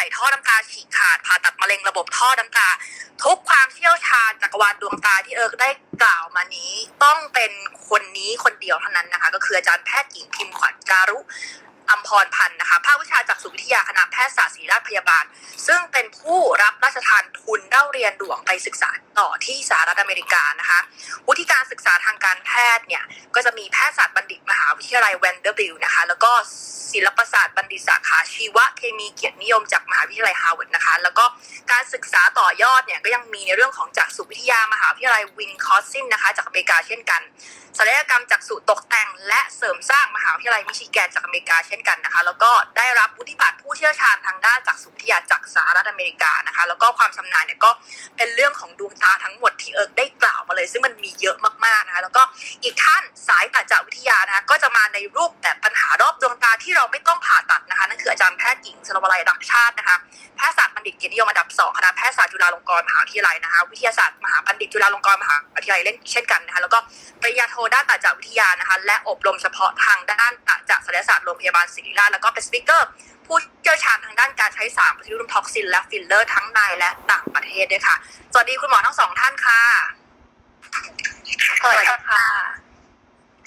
ถ่ท่อน้ำตาฉีกขาดผ่าตัดมะเร็งระบบท่อน้ำตา ทุกความเชี่ยวชาญจักรวาลดวงตาที่เอิร์กได้กล่าวมานี้ ต้องเป็นคนนี้คนเดียวเท่านั้นนะคะ ก็คืออาจารย์แพทย์หญิงพิมพ์ขวัญการุ อัมพรพันธ์นะคะ ภาควิชาจักษุวิทยาคณะแพทยศาสตร์ศิริราชพยาบาล ซึ่งเป็นผู้รับราชทานทุนเล่าเรียนหลวงไปศึกษาต่อที่สหรัฐอเมริกานะคะ วุฒิการศึกษาทางการแพทย์เนี่ย ก็จะมีแพทยศาสตร์บัณฑิตมหาวิทยาลัย Vanderbilt นะคะ แล้วก็ศิลปศาสตร์บัณฑิตสาขาชีวเคมีเกียรตินิยมจากมหาวิทยาลัยฮาร์วาร์ดนะคะ แล้วก็การศึกษาต่อยอดเนี่ยก็ยังมีในเรื่องของจักษุวิทยามหาวิทยาลัยวิสคอนซินนะคะ จากอเมริกาเช่นกันศัลยกรรมจักษุตกแต่ง และเสริมสร้างมหาวิทยาลัยมิชิแกนจากอเมริกาเช่นกันนะคะ แล้วก็ได้รับวุฒิบัตรผู้เชี่ยวชาญทางด้านจักษุวิทยาจากสหรัฐอเมริกานะคะ แล้วก็ความชำนาญเนี่ยก็เป็นเรื่องของดวงตาทั้งหมดที่เอิร์กได้กล่าวมาเลย ซึ่งมันมีเยอะมากๆนะคะ แล้วก็อีกท่านสายตัดจวิทยานะคะก็จะมาในรูปแบบปัญหารอบดวงตาที่เราไม่ต้องผ่าตัดนะคะนั่นคืออาจารย์แพทย์หญิงสนวลัยรักชาตินะคะแพทยศาสตร์บัณฑิตเกียรตินิยมอันดับ2คณะแพทยศาสตร์จุฬาลงกรณ์มหาวิทยาลัยนะคะวิทยาศาสตร์มหาบัณฑิตจุฬาลงกรณ์มหาวิทยาลัยเล่นเช่นกันนะคะแล้วก็ปริญญาโทด้านตัดจวิทยานะคะและอบรมเฉพาะทางด้านตัดจศัลยศาสตร์โรงพยาบาลศิริราชแล้วก็เป็น speaker ผู้เชี่ยวชาญทางด้านการใช้สาร botulinum toxin และฟิลเลอร์ทั้งในและต่างประเทศด้วยค่ะ สวัสดีคุณหมอทั้งสองท่านค่ะสวัสดีค่ะ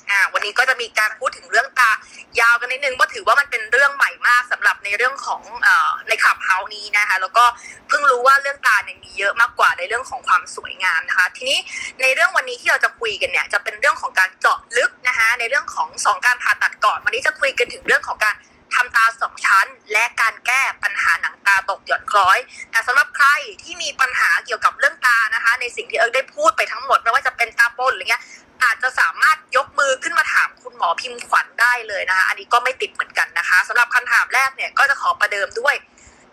อ่าวันนี้ก็จะมีการพูดถึงเรื่องตายาวกันนิดนึงเพราะถือว่ามันเป็นเรื่องใหม่มากสำหรับในเรื่องของเอ่อในขับเฮาส์นี้นะคะ แล้วก็เพิ่งรู้ว่าเรื่องตาเนี่ยมีเยอะมากกว่าในเรื่องของความสวยงามนะคะ ทีนี้ในเรื่องวันนี้ที่เราจะคุยกันเนี่ยจะเป็นเรื่องของการเจาะลึกนะคะในเรื่องของสองการผ่าตัดก่อน วันนี้จะคุยกันถึงเรื่องของการทำตาสองชั้น และการแก้ปัญหาหนังตาตกหย่อนคล้อย แต่สำหรับใครที่มีปัญหาเกี่ยวกับเรื่องตานะคะ ในสิ่งที่เอิร์กได้พูดไปทั้งหมดไม่ว่าจะเป็นตาโปนหรือเงี้ย อาจจะสามารถยกมือขึ้นมาถามคุณหมอพิมพ์ขวัญได้เลยนะคะ อันนี้ก็ไม่ติดเหมือนกันนะคะสำหรับคำถามแรกเนี่ยก็จะขอประเดิมด้วย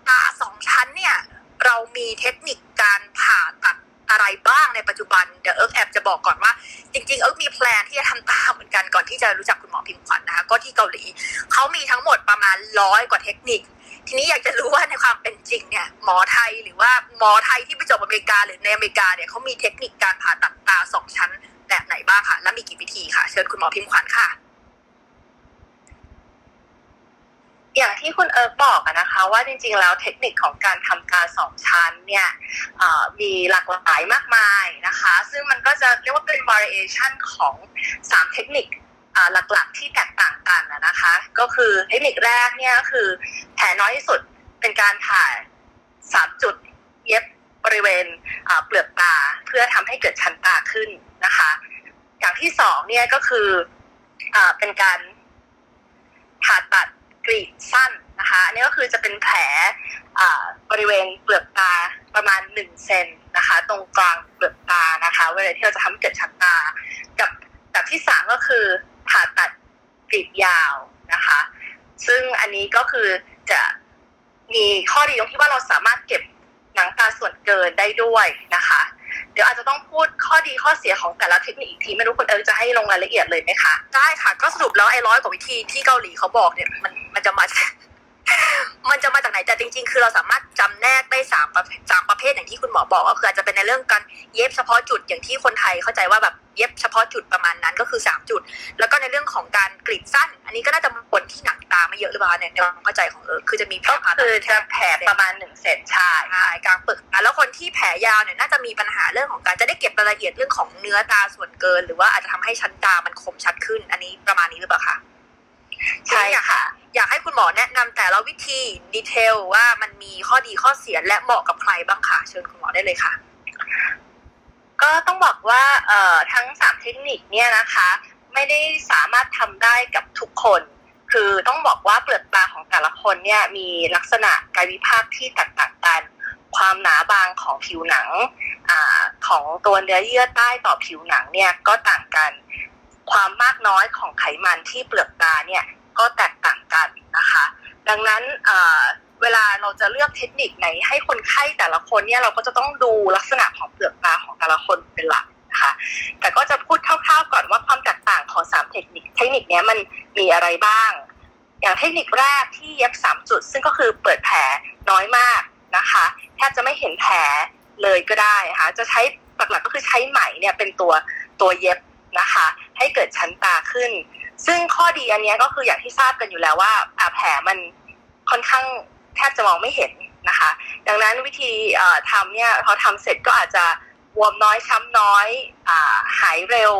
ตาสองชั้นเนี่ยเรามีเทคนิคการผ่าตัดอะไรบ้างในปัจจุบันเดี๋ยวเอิร์กแอบจะบอกก่อนว่า จริงๆ เอิร์กมี plan ที่จะทำตาเหมือนกันก่อนที่จะรู้จักคุณหมอพิมพ์ขวัญนะคะก็ที่เกาหลีเขามีทั้งหมดประมาณร้อยกว่าเทคนิค ทีนี้อยากจะรู้ว่าในความเป็นจริงเนี่ยหมอไทยหรือว่าหมอไทยที่ไปจบอเมริกาหรือในอเมริกาเนี่ยเขามีเทคนิคการผ่าตัดตาสองชั้น แบบไหนบ้างค่ะ และมีกี่วิธีค่ะ เชิญคุณหมอพิมพ์ขวัญค่ะ อย่างที่คุณเอิร์กบอกนะคะ ว่าจริงๆแล้วเทคนิคของการทำตาสองชั้นเนี่ยมีหลากหลายมากมายนะคะ ซึ่งมันก็จะเรียกว่าเป็น variation ของสามเทคนิคหลักๆที่แตกต่างกันนะคะ ก็คือเทคนิคแรกเนี่ยก็คือแผลน้อยที่สุดเป็นการผ่าสามจุดเย็บบริเวณเปลือกตาเพื่อทำให้เกิดชั้นตาขึ้น นะคะ อย่างที่สองเนี่ยก็คืออเป็นการผ่าตัดกรีดสั้นนะคะอันนี้ก็คือจะเป็นแผลบริเวณเปลือกตาประมาณหนึ่งเซนนะคะ ตรงกลางเปลือกตานะคะเวลาที่เราจะทำเกิดชั้นตา กับแบบที่สามก็คือผ่าตัดกรีดยาวนะคะ ซึ่งอันนี้ก็คือจะมีข้อดีตรงที่ว่าเราสามารถเก็บหนังตาส่วนเกินได้ด้วยนะคะ เดี๋ยวอาจจะต้องพูดข้อดีข้อเสียของแต่ละเทคนิคอีกทีไม่รู้คุณเอิร์กจะให้ลงรายละเอียดเลยไหมคะได้ค่ะก็สรุปแล้วไอ้ร้อยกว่าวิธีที่เกาหลีเขาบอกเนี่ยมันมันจะมา มันจะมาจากไหนแต่จริง ๆ คือเราสามารถจำแนกได้สามประสามประเภทอย่างที่คุณหมอบอกก็คืออาจจะเป็นในเรื่องการเย็บเฉพาะจุดอย่างที่คนไทยเข้าใจว่าแบบเย็บเฉพาะจุดประมาณนั้นก็คือสามจุด แล้วก็ในเรื่องของการกรีดสั้น อันนี้ก็น่าจะผลที่หนังตาไม่ เยอะหรือเปล่าเนี่ยในความเข้าใจของเออคือจะมีแผลก็ผ่าตัดคือจะแผลประมาณหนึ่งเซนใช่ใช่กลางปึกอะแล้วคนที่แผลยาวเนี่ยน่าจะมีปัญหาเรื่องของการจะได้เก็บรายละเอียดเรื่องของเนื้อตาส่วนเกิน หรือว่าอาจจะทำให้ชั้นตามันคมชัดขึ้น อันนี้ประมาณนี้หรือเปล่าคะใช่ค่ะอยากให้คุณหมอแนะนำแต่ละวิธีดีเทลว่ามันมีข้อดีข้อเสียและเหมาะกับใครบ้างค่ะ เชิญคุณหมอได้เลยค่ะ ก็ต้องบอกว่าเอ่อทั้งสามเทคนิคเนี่ยนะคะ ไม่ได้สามารถทำได้กับทุกคน คือต้องบอกว่าเปลือกตาของแต่ละคนเนี่ยมีลักษณะกายวิภาคที่แตกต่างกัน ความหนาบางของผิวหนังอของตัวเนื้อเยื่อใต้ต่อผิวหนังเนี่ยก็ต่างกัน ความมากน้อยของไขมันที่เปลือกตาเนี่ยก็แตกต่างกันนะคะ ดังนั้นเอ่อเวลาเราจะเลือกเทคนิคไหนให้คนไข้แต่ละคนเนี่ยเราก็จะต้องดูลักษณะของเปลือกตาของแต่ละคนเป็นหลักนะคะแต่ก็จะพูดคร่าวๆก่อนว่าความแตกต่างของสามเทคนิคเทคนิคเนี้ยมันมีอะไรบ้าง อย่างเทคนิคแรกที่เย็บสามจุด ซึ่งก็คือเปิดแผลน้อยมากนะคะแทบจะไม่เห็นแผลเลยก็ได้นะคะจะใช้หลักๆก็คือใช้ไหมเนี่ยเป็นตัวตัวเย็บนะคะ ให้เกิดชั้นตาขึ้น ซึ่งข้อดีอันนี้ก็คืออย่างที่ทราบกันอยู่แล้วว่าแผลมันค่อนข้างแทบจะมองไม่เห็นนะคะ ดังนั้นวิธีทำเนี่ยพอทำเสร็จก็อาจจะวมน้อยช้ำน้อยอหายเร็ว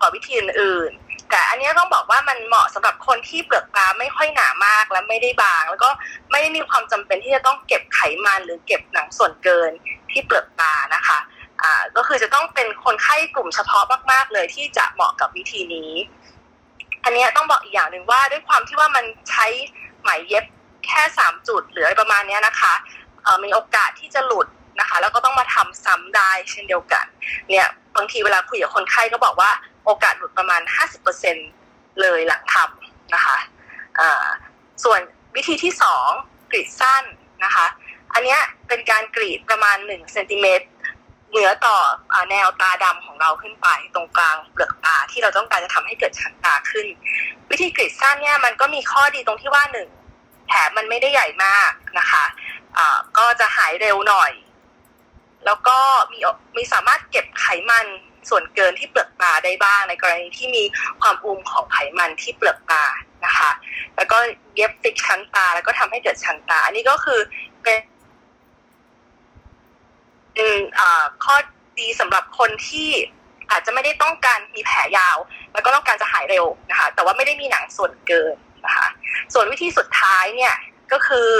กว่าวิธีอื่น แต่อันนี้ต้องบอกว่ามันเหมาะสำหรับคนที่เปลือกตาไม่ค่อยหนามากและไม่ได้บาง แล้วก็ไม่ได้มีความจำเป็นที่จะต้องเก็บไขมันหรือเก็บหนังส่วนเกินที่เปลือกตานะคะอ่าก็คือจะต้องเป็นคนไข้กลุ่มเฉพาะมากๆ เลยที่จะเหมาะกับวิธีนี้ อันนี้ต้องบอกอีกอย่างหนึ่งว่าด้วยความที่ว่ามันใช้ไหมเย็บแค่สามจุดหรืออะไรประมาณนี้นะคะมีโอกาสที่จะหลุดนะคะ แล้วก็ต้องมาทำซ้ำได้เช่นเดียวกัน เนี่ยบางทีเวลาคุยกับคนไข้ก็บอกว่า โอกาสหลุดประมาณ 50%เลยหลังทำนะคะะส่วนวิธีที่สองกรีดสั้นนะคะ อันนี้เป็นการกรีดประมาณ1เซนติเมตรเหนือต่อแนวตาดำของเราขึ้นไป ตรงกลางเปลือกตาที่เราต้องการจะทำให้เกิดชั้นตาขึ้น วิธีกรีดสั้นเนี่ยมันก็มีข้อดีตรงที่ว่าหนึ่งแผลมันไม่ได้ใหญ่มากนะคะะก็จะหายเร็วหน่อย แล้วก็มีมีสามารถเก็บไขมัน ส่วนเกินที่เปลือกตาได้บ้าง ในกรณีที่มีความอุ้มของไขมันที่เปลือกตานะคะ แล้วก็เย็บฟิกชั้นตา แล้วก็ทำให้เกิดชั้นตา อันนี้ก็คือเป็นข้อดีสำหรับคนที่อาจจะไม่ได้ต้องการมีแผลยาว แล้วก็ต้องการจะหายเร็วนะคะ แต่ว่าไม่ได้มีหนังส่วนเกินนะคะ ส่วนวิธีสุดท้ายเนี่ยก็คือ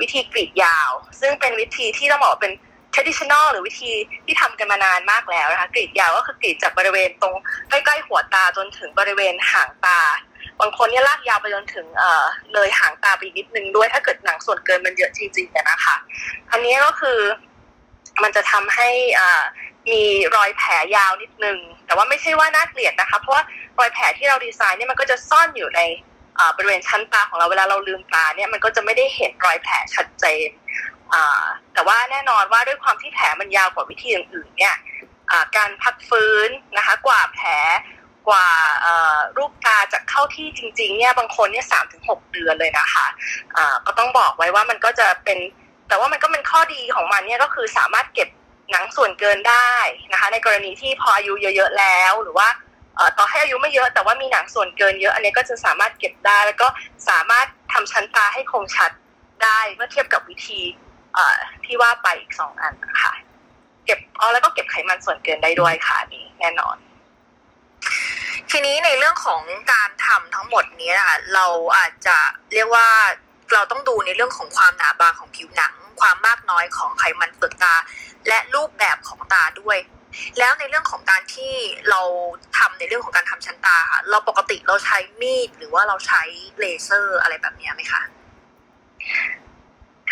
วิธีกรีดยาว ซึ่งเป็นวิธีที่ต้องบอกเป็น traditional หรือวิธีที่ทำกันมานานมากแล้วนะคะกรีดยาวก็คือกรีดจากบริเวณตรงใกล้ๆหัวตาจนถึงบริเวณหางตา บางคนเนี่ยลากยาวไปจนถึงเอ่อเลยหางตาไปนิดนึงด้วย ถ้าเกิดหนังส่วนเกินมันเยอะจริงๆนะคะอันนี้ก็คือมันจะทำให้อ่ามีรอยแผลยาวนิดนึง แต่ว่าไม่ใช่ว่าน่าเกลียดนะคะ เพราะว่ารอยแผลที่เราดีไซน์เนี่ยมันก็จะซ่อนอยู่ในบริเวณชั้นตาของเราเวลาเราลืมตาเนี่ยมันก็จะไม่ได้เห็นรอยแผลชัดเจน แต่ว่าแน่นอนว่าด้วยความที่แผลมันยาวกว่าวิธีอื่นๆเนี่ยการพักฟื้นนะคะกว่าแผลกว่ารูปตาจะเข้าที่จริงๆเนี่ยบางคนเนี่ยสามถึงหกเดือนเลยนะคะะก็ต้องบอกไว้ว่ามันก็จะเป็น แต่ว่ามันก็เป็นข้อดีของมันเนี่ยก็คือสามารถเก็บหนังส่วนเกินได้นะคะ ในกรณีที่พออายุเยอะๆแล้วหรือว่าต่อให้อายุไม่เยอะแต่ว่ามีหนังส่วนเกินเยอะ อันนี้ก็จะสามารถเก็บได้ แล้วก็สามารถทำชั้นตาให้คมชัดได้เมื่อเทียบกับวิธี ที่ว่าไปอีกสองอันนะคะเก็บอ๋อแล้วก็เก็บไขมันส่วนเกินได้ด้วยค่ะนี่แน่นอน ทีนี้ในเรื่องของการทำทั้งหมดนี้นะคะเราอาจจะเรียกว่าเราต้องดูในเรื่องของความหนาบางของผิวหนัง ความมากน้อยของไขมันเปลือกตา และรูปแบบของตาด้วยแล้วในเรื่องของการที่เราทำในเรื่องของการทำชั้นตาค่ะเราปกติเราใช้มีดหรือว่าเราใช้เลเซอร์อะไรแบบนี้ไหมคะ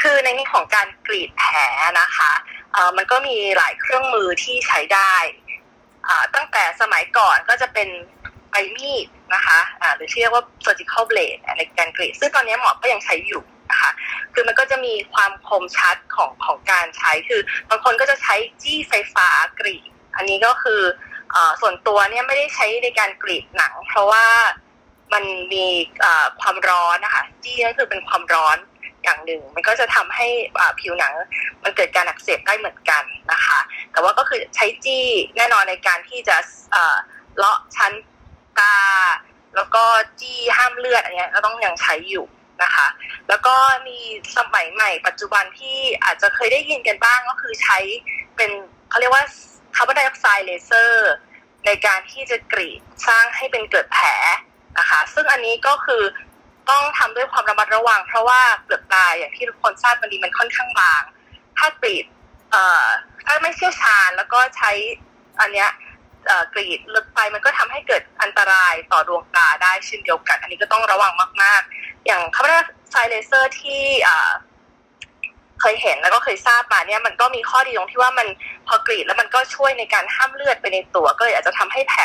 คือในนี้ของการกรีดแผลนะคะเอ่อมันก็มีหลายเครื่องมือที่ใช้ได้อ่าตั้งแต่สมัยก่อนก็จะเป็นใบมีดนะคะอ่าหรือที่เรียกว่า surgical blade ในการกรีดซึ่งตอนนี้หมอก็ยังใช้อยู่นะคะคือมันก็จะมีความคมชัดของของการใช้คือบางคนก็จะใช้จี้ไฟฟ้ากรีด อันนี้ก็คืออส่วนตัวเนี่ยไม่ได้ใช้ในการกรีดหนัง เพราะว่ามันมีความร้อนนะคะจี้ก็คือเป็นความร้อน อย่างหนึ่ง มันก็จะทำให้ผิวหนังมันเกิดการอักเสบได้เหมือนกันนะคะ แต่ว่าก็คือใช้จี้แน่นอนในการที่จะเลาะชั้นตา แล้วก็จี้ห้ามเลือดอันนี้ก็ต้องยังใช้อยู่นะคะ แล้วก็มีสมัยใหม่ ปัจจุบันที่อาจจะเคยได้ยินกันบ้างก็คือใช้เป็นเขาเรียกว่าคาร์บอนไดออกไซด์เลเซอร์ในการที่จะกรีดสร้างให้เป็นเกิดแผลนะคะ ซึ่งอันนี้ก็คือ ต้องทำด้วยความระมัดระวัง เพราะว่าเปลือกตาอย่างที่ทุกคนทราบมันดีมันค่อนข้างบาง ถ้ากรีดเอ่อถ้าไม่เชี่ยวชาญแล้วก็ใช้อันเนี้ยกรีดลึกไปมันก็ทำให้เกิดอันตรายต่อดวงตาได้เช่นเดียวกัน อันนี้ก็ต้องระวังมาก ๆ อย่าง carbon dioxide laser ที่เคยเห็นแล้วก็เคยทราบมาเนี่ยมันก็มีข้อดีตรงที่ว่ามันพอกรีดแล้วมันก็ช่วยในการห้ามเลือดไปในตัว ก็เลยอาจจะทำให้แผล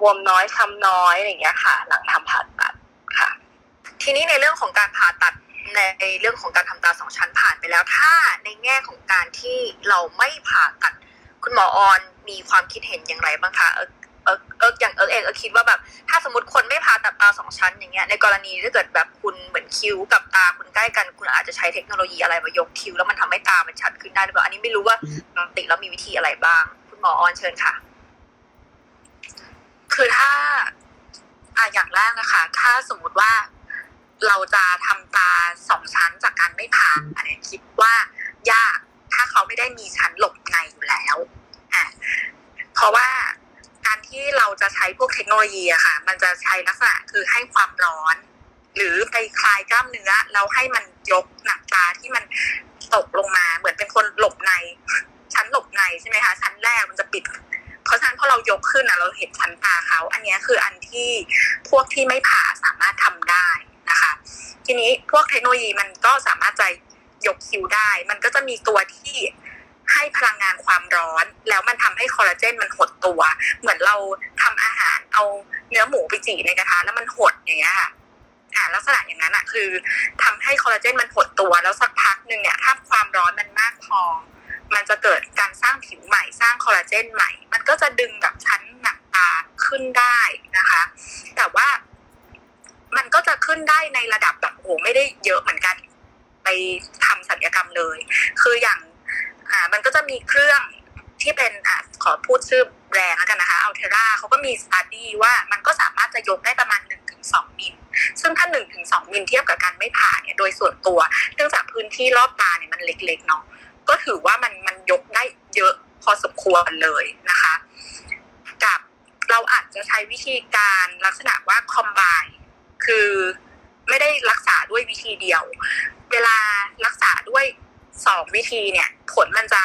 บวมน้อยช้ำน้อยอะไรอย่างเงี้ยค่ะ หลังทำผ่าตัดค่ะ ทีนี้ในเรื่องของการผ่าตัดในเรื่องของการทำตาสองชั้นผ่านไปแล้ว ถ้าในแง่ของการที่เราไม่ผ่าตัด คุณหมอออนมีความคิดเห็นอย่างไรบ้างคะเออเออเอออย่างเออเองเออคิดว่าแบบถ้าสมมติคนไม่ผ่าตัดตาสองชั้นอย่างเงี้ยในกรณีถ้าเกิดแบบคุณเหมือนคิ้วกับตาคุณใกล้กัน คุณอาจจะใช้เทคโนโลยีอะไรมายกคิ้วแล้วมันทำให้ตามันชัดขึ้นได้หรือเปล่าอันนี้ไม่รู้ว่าปกติแล้วมีวิธีอะไรบ้าง คุณหมอออนเชิญค่ะ คือถ้าอ่าอย่างแรกนะคะ ถ้าสมมุติว่า เราจะทำตาสองชั้นจากการไม่ผ่าเนี่ยคิดว่ายากถ้าเขาไม่ได้มีชั้นหลบในอยู่แล้วอะเพราะว่าการที่เราจะใช้พวกเทคโนโลยีอะค่ะ มันจะใช้ลักษณะคือให้ความร้อน หรือไปคลายกล้ามเนื้อแล้วให้มันยกหนังตาที่มันตกลงมาเหมือนเป็นคนหลบใน ชั้นหลบในใช่ไหมคะชั้นแรกมันจะปิด เพราะฉะนั้นพอเรายกขึ้นอะเราเห็นชั้นตาเขา อันนี้คืออันที่พวกที่ไม่ผ่าสามารถทำได้ นะคะ ทีนี้พวกเทคโนโลยีมันก็สามารถจะยกคิวได้ มันก็จะมีตัวที่ให้พลังงานความร้อน แล้วมันทำให้คอลลาเจนมันหดตัว เหมือนเราทำอาหารเอาเนื้อหมูไปจี่ในกระทะแล้วมันหดอย่างเงี้ยค่ะอ่าลักษณะอย่างนั้นอะคือทำให้คอลลาเจนมันหดตัว แล้วสักพักหนึ่งเนี่ยถ้าความร้อนมันมากพอ มันจะเกิดการสร้างผิวใหม่สร้างคอลลาเจนใหม่ มันก็จะดึงแบบชั้นหนังตาขึ้นได้นะคะ แต่ว่า มันก็จะขึ้นได้ในระดับแบบโอ้ไม่ได้เยอะเหมือนกัน ไปทำศัลยกรรมเลย คืออย่างอ่ามันก็จะมีเครื่องที่เป็นอ่าขอพูดชื่อแบรนด์แล้วกันนะคะ Ulthera เขาก็มี study ว่ามันก็สามารถจะยกได้ประมาณ1-2มิลซึ่งถ้า1-2มิลเทียบกับการไม่ผ่าเนี่ยโดยส่วนตัว เนื่องจากพื้นที่รอบตาเนี่ยมันเล็กๆเนาะก็ถือว่ามันมันยกได้เยอะพอสมควรเลยนะคะ กับเราอาจจะใช้วิธีการลักษณะว่าคอมไบ คือไม่ได้รักษาด้วยวิธีเดียว เวลารักษาด้วยสองวิธีเนี่ย ผลมันจะ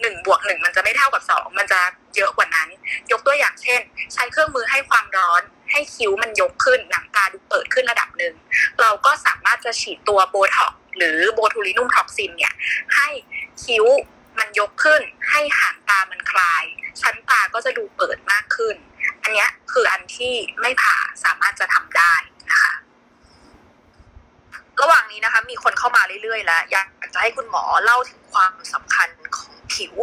หนึ่งบวกหนึ่งมันจะไม่เท่ากับสองมันจะเยอะกว่านั้น ยกตัวอย่างเช่น ใช้เครื่องมือให้ความร้อน ให้คิ้วมันยกขึ้นหนังตาดูเปิดขึ้นระดับหนึ่ง เราก็สามารถจะฉีดตัวโบท็อกหรือโบทูลินุมท็อกซินเนี่ย ให้คิ้วมันยกขึ้น ให้หางตามันคลาย ชั้นตาก็จะดูเปิดมากขึ้น อันนี้คืออันที่ไม่ผ่าสามารถจะทำได้ นะคะระหว่างนี้นะคะ มีคนเข้ามาเรื่อยๆ แล้ว อยากจะให้คุณหมอเล่าถึงความสำคัญของผิว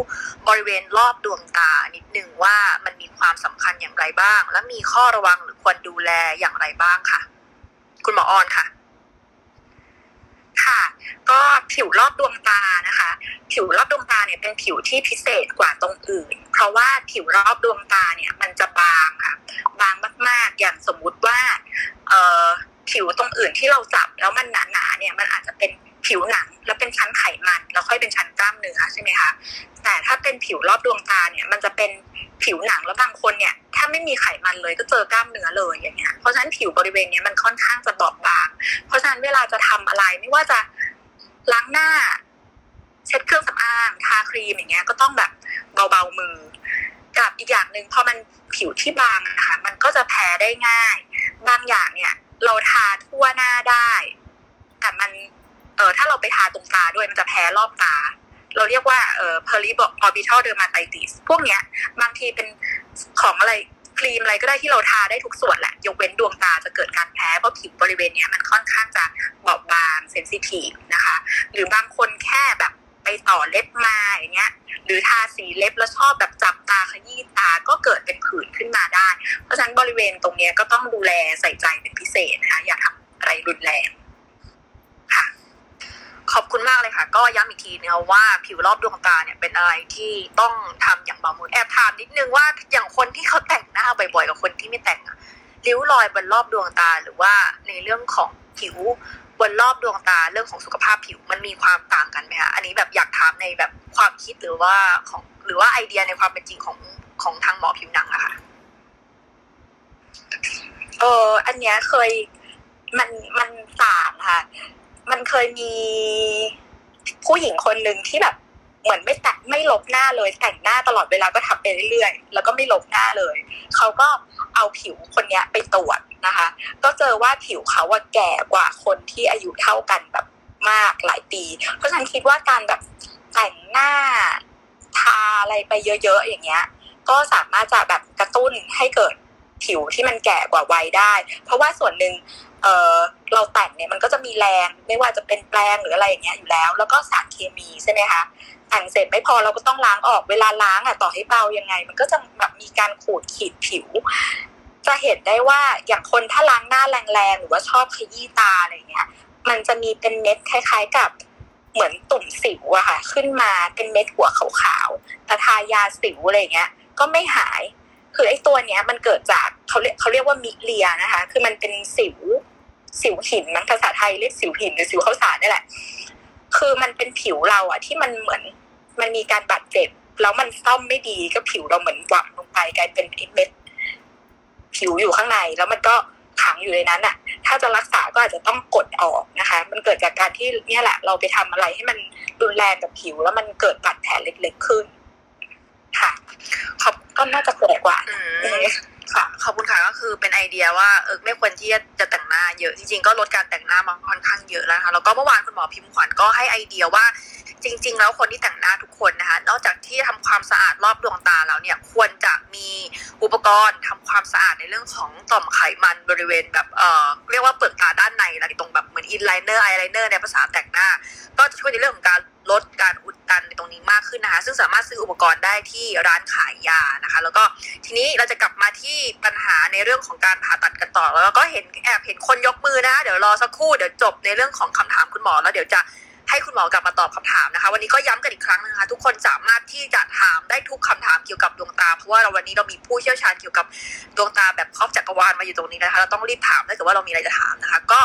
บริเวณรอบดวงตานิดนึงว่ามันมีความสำคัญอย่างไรบ้าง และมีข้อระวังหรือควรดูแลอย่างไรบ้างค่ะ คุณหมอออนค่ะ ค่ะ ก็ผิวรอบดวงตานะคะ ผิวรอบดวงตาเนี่ยเป็นผิวที่พิเศษกว่าตรงอื่น เพราะว่าผิวรอบดวงตาเนี่ยมันจะบางค่ะ บางมาก ๆ อย่างสมมุติว่า เอ่อผิวตรงอื่นที่เราจับแล้วมันหนาๆเนี่ยมันอาจจะเป็น ผิวหนังแล้วเป็นชั้นไขมัน แล้วค่อยเป็นชั้นกล้ามเนื้อใช่ไหมคะแต่ถ้าเป็นผิวรอบดวงตาเนี่ย มันจะเป็นผิวหนังแล้วบางคนเนี่ยถ้าไม่มีไขมันเลยก็เจอกล้ามเนื้อเลยอย่างเงี้ยเพราะฉะนั้นผิวบริเวณเนี้ยมันค่อนข้างจะบอบบาง เพราะฉะนั้นเวลาจะทำอะไรไม่ว่าจะล้างหน้า เช็ดเครื่องสำอางทาครีมอย่างเงี้ยก็ต้องแบบเบาๆมือกับอีกอย่างหนึ่งพอมันผิวที่บางนะคะมันก็จะแพ้ได้ง่าย บางอย่างเนี่ย เราทาทั่วหน้าได้ แต่มัน เออถ้าเราไปทาตรงตาด้วยมันจะแพ้รอบตา เราเรียกว่าเอ่อ periorbital dermatitis พวกเนี้ย บางทีเป็นของอะไรครีมอะไรก็ได้ที่เราทาได้ทุกส่วนแหละ ยกเว้นดวงตาจะเกิดการแพ้เพราะผิวบริเวณเนี้ยมันค่อนข้างจะบอบบางเซนซิทีฟนะคะ หรือบางคนแค่แบบไปต่อเล็บมาอย่างเงี้ย หรือทาสีเล็บแล้วชอบแบบจับตาขยี้ตาก็เกิดเป็นผื่นขึ้นมาได้ เพราะฉะนั้นบริเวณตรงเนี้ยก็ต้องดูแลใส่ใจเป็นพิเศษนะคะอย่าทำอะไรรุนแรง ขอบคุณมากเลยค่ะ ก็ย้ำอีกทีนะคะว่าผิวรอบดวงตาเนี่ยเป็นอะไรที่ต้องทำอย่างเบามือแอบถามนิดนึงว่าอย่างคนที่เขาแต่งหน้าบ่อยๆกับคนที่ไม่แต่งอะริ้วรอยบนรอบดวงตาหรือว่าในเรื่องของผิวบนรอบดวงตาเรื่องของสุขภาพผิวมันมีความต่างกันไหมคะอันนี้แบบอยากถามในแบบความคิดหรือว่าของหรือว่าไอเดียในความเป็นจริงของของทางหมอผิวหนังอะค่ะเอออันเนี้ยเคยมันมันต่างค่ะ มันเคยมีผู้หญิงคนหนึ่งที่แบบ เหมือนไม่แต่งไม่ลบหน้าเลย แต่งหน้าตลอดเวลาก็ทำไปเรื่อยๆ แล้วก็ไม่ลบหน้าเลย เขาก็เอาผิวคนเนี้ยไปตรวจนะคะ ก็เจอว่าผิวเขาว่าแก่กว่าคนที่อายุเท่ากันแบบมากหลายปี เพราะฉะนั้นคิดว่าการแบบแต่งหน้าทาอะไรไปเยอะๆอย่างเงี้ย ก็สามารถจะแบบกระตุ้นให้เกิดผิวที่มันแก่กว่าวัยได้ เพราะว่าส่วนหนึ่ง เออเราแต่งเนี่ยมันก็จะมีแรงไม่ว่าจะเป็นแปรงหรืออะไรอย่างเงี้ยอยู่แล้ว แล้วก็สารเคมีใช่ไหมคะแต่งเสร็จไม่พอเราก็ต้องล้างออกเวลาล้างอะต่อให้เบายังไง มันก็จะแบบมีการขูดขีดผิว จะเห็นได้ว่าอย่างคนถ้าล้างหน้าแรงๆหรือว่าชอบขยี้ตาอะไรเงี้ย มันจะมีเป็นเม็ดคล้าย ๆกับเหมือนตุ่มสิวอะค่ะ ขึ้นมาเป็นเม็ดหัวขาวๆแต่ทายาสิวอะไรเงี้ย ก็ไม่หาย คือไอ้ตัวเนี้ยมันเกิดจากเขาเรียกเขาเรียกว่ามิเลียนะคะ คือมันเป็นสิว สิวหินมั้งภาษาไทยเรียกสิวหินหรือสิวข้าวสารนี่แหละ คือมันเป็นผิวเราอะที่มันเหมือนมันมีการบาดเจ็บแล้วมันซ่อมไม่ดีก็ผิวเราเหมือนหวานลงไปกลายเป็นเม็ดผิวอยู่ข้างใน แล้วมันก็ขังอยู่ในนั้นอะถ้าจะรักษาก็อาจจะต้องกดออกนะคะ มันเกิดจากการที่เนี่ยแหละ เราไปทำอะไรให้มันรุนแรงกับผิว แล้วมันเกิดบาดแผลเล็กๆขึ้น ค่ะขอบก็น่าจะแปลกกว่า ค่ะขอบคุณค่ะก็คือเป็นไอเดียว่าเออไม่ควรที่จะแต่งหน้าเยอะจริงๆก็ลดการแต่งหน้ามาค่อนข้างเยอะแล้วนะคะแล้วก็เมื่อวานคุณหมอพิมพ์ขวัญก็ให้ไอเดียว่าจริง ๆ แล้วคนที่แต่งหน้าทุกคนนะคะนอกจากที่ทำความสะอาดรอบดวงตาแล้วเนี่ยควรจะมีอุปกรณ์ทำความสะอาดในเรื่องของต่อมไขมันบริเวณแบบเอ่อเรียกว่าเปลือกตาด้านในอะไรตรงแบบเหมือน inliner eyeliner ในภาษาแต่งหน้า ก็จะช่วยในเรื่องของการ ลดการอุดตันในตรงนี้มากขึ้นนะคะ ซึ่งสามารถซื้ออุปกรณ์ได้ที่ร้านขายยานะคะ แล้วก็ทีนี้เราจะกลับมาที่ปัญหาในเรื่องของการผ่าตัดกันต่อ แล้วก็เห็นแอบเห็นคนยกมือนะคะเดี๋ยวรอสักครู่เดี๋ยวจบในเรื่องของคำถามคุณหมอแล้วเดี๋ยวจะ ให้คุณหมอกลับมาตอบคำถามนะคะ วันนี้ก็ย้ำกันอีกครั้งนะคะ ทุกคนสามารถที่จะถามได้ทุกคำถามเกี่ยวกับดวงตา เพราะว่าเราวันนี้เรามีผู้เชี่ยวชาญเกี่ยวกับดวงตาแบบครอบจักรวาลมาอยู่ตรงนี้นะคะ เราต้องรีบถามถ้าเกิดว่าเรามีอะไรจะถามนะคะ ก็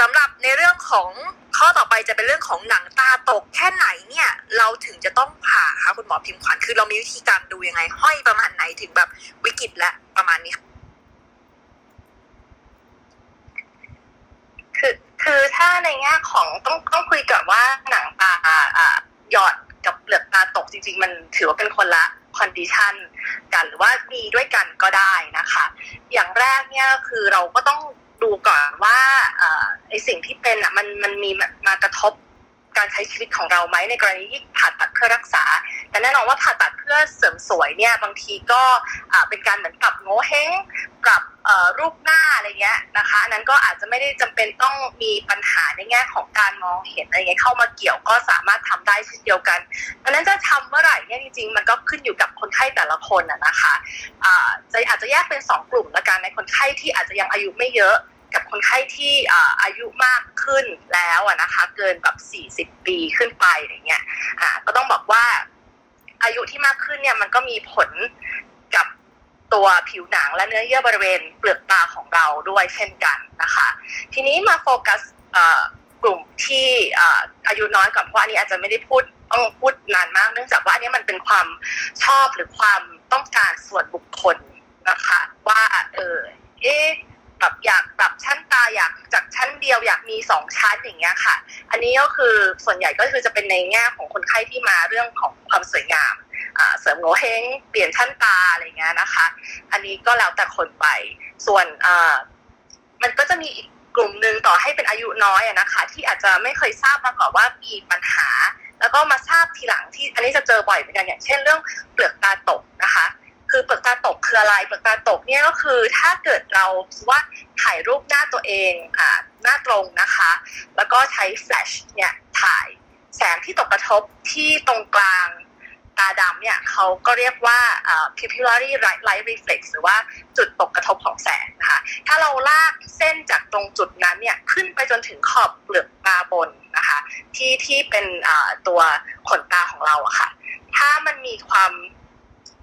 สำหรับในเรื่องของข้อต่อไปจะเป็นเรื่องของหนังตาตกแค่ไหนเนี่ยเราถึงจะต้องผ่าคะคุณหมอพิมพ์ขวัญคือเรามีวิธีการดูยังไง ห้อยประมาณไหนถึงแบบวิกฤตและประมาณนี้คือ คือถ้าในแง่ของต้องต้องคุยกับว่าหนังตาอ่าหยอดกับเปลือกตาตกจริง ๆ มันถือว่าเป็นคนละคอนดิชันกันหรือว่ามีด้วยกันก็ได้นะคะ อย่างแรกเนี่ยคือเราก็ต้องดูก่อนว่าอ่อไอสิ่งที่เป็นอะมันมันมีมากระทบ การใช้ชีวิตของเราไหมในกรณีที่ผ่าตัดเพื่อรักษา แต่แน่นอนว่าผ่าตัดเพื่อเสริมสวยเนี่ยบางทีก็เป็นการเหมือนปรับโง่เฮงปรับรูปหน้าอะไรเงี้ยนะคะอันนั้นก็อาจจะไม่ได้จำเป็นต้องมีปัญหาในแง่ของการมองเห็นอะไรเงี้ยเข้ามาเกี่ยวก็สามารถทำได้เช่นเดียวกันดังนั้นจะทำเมื่อไหร่เนี่ยจริงๆ มันก็ขึ้นอยู่กับคนไข้แต่ละคนนะคะอ่าจะอาจจะแยกเป็นสองกลุ่มละกันในคนไข้ที่อาจจะยังอายุไม่เยอะ กับคนไข้ที่อายุมากขึ้นแล้วนะคะ เกินแบบ 40 ปีขึ้นไปอะไรเงี้ยก็ต้องบอกว่าอายุที่มากขึ้นเนี่ยมันก็มีผลกับตัวผิวหนังและเนื้อเยื่อบริเวณเปลือกตาของเราด้วยเช่นกันนะคะ ทีนี้มาโฟกัสกลุ่มที่อายุน้อยก่อนเพราะอันนี้อาจจะไม่ได้พูดต้องพูดนานมากเนื่องจากว่าอันนี้มันเป็นความชอบหรือความต้องการส่วนบุคคลนะคะ ว่าเออเอ๊ะ แบบอยากปรับชั้นตาอยากจากชั้นเดียวอยากมีสองชั้นอย่างเงี้ยค่ะ อันนี้ก็คือส่วนใหญ่ก็คือจะเป็นในแง่ของคนไข้ที่มาเรื่องของความสวยงามเสริมโงเฮงเปลี่ยนชั้นตาอะไรเงี้ยนะคะ อันนี้ก็แล้วแต่คนไป ส่วนมันก็จะมีอีกกลุ่มหนึ่งต่อให้เป็นอายุน้อยนะคะ ที่อาจจะไม่เคยทราบมาก่อนว่ามีปัญหา แล้วก็มาทราบทีหลังที่อันนี้จะเจอบ่อยเหมือนกันอย่างเช่นเรื่องเปลือกตาตกนะคะ คือเปลือกตาตกคืออะไรเปลือกตาตกเนี่ยก็คือถ้าเกิดเราว่าถ่ายรูปหน้าตัวเองอ่าหน้าตรงนะคะ แล้วก็ใช้แฟลชเนี่ยถ่ายแสงที่ตกกระทบที่ตรงกลางตาดำเนี่ยเขาก็เรียกว่าอ่ pupillary light reflex หรือว่าจุดตกกระทบของแสงนะคะ ถ้าเราลากเส้นจากตรงจุดนั้นเนี่ยขึ้นไปจนถึงขอบเปลือกตาบนนะคะ ที่ที่เป็นอ่ตัวขนตาของเราอะค่ะ ถ้ามันมีความ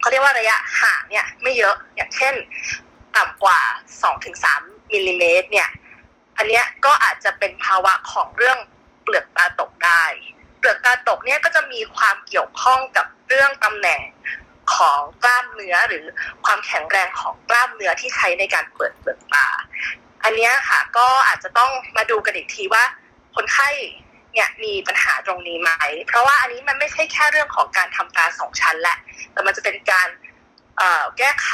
เขาเรียกว่าระยะห่างเนี่ยไม่เยอะอย่างเช่นต่ำกว่า 2-3มิลลิเมตรเนี่ยอันเนี้ยก็อาจจะเป็นภาวะของเรื่องเปลือกตาตกได้ เปลือกตาตกเนี่ยก็จะมีความเกี่ยวข้องกับเรื่องตำแหน่งของกล้ามเนื้อหรือความแข็งแรงของกล้ามเนื้อที่ใช้ในการเปิดเปลือกตา อันนี้ค่ะก็อาจจะต้องมาดูกันอีกทีว่า คนไข้ เนี่ยมีปัญหาตรงนี้ไหม เพราะว่าอันนี้มันไม่ใช่แค่เรื่องของการทำตาสองชั้นแหละ แต่มันจะเป็นการแก้ไข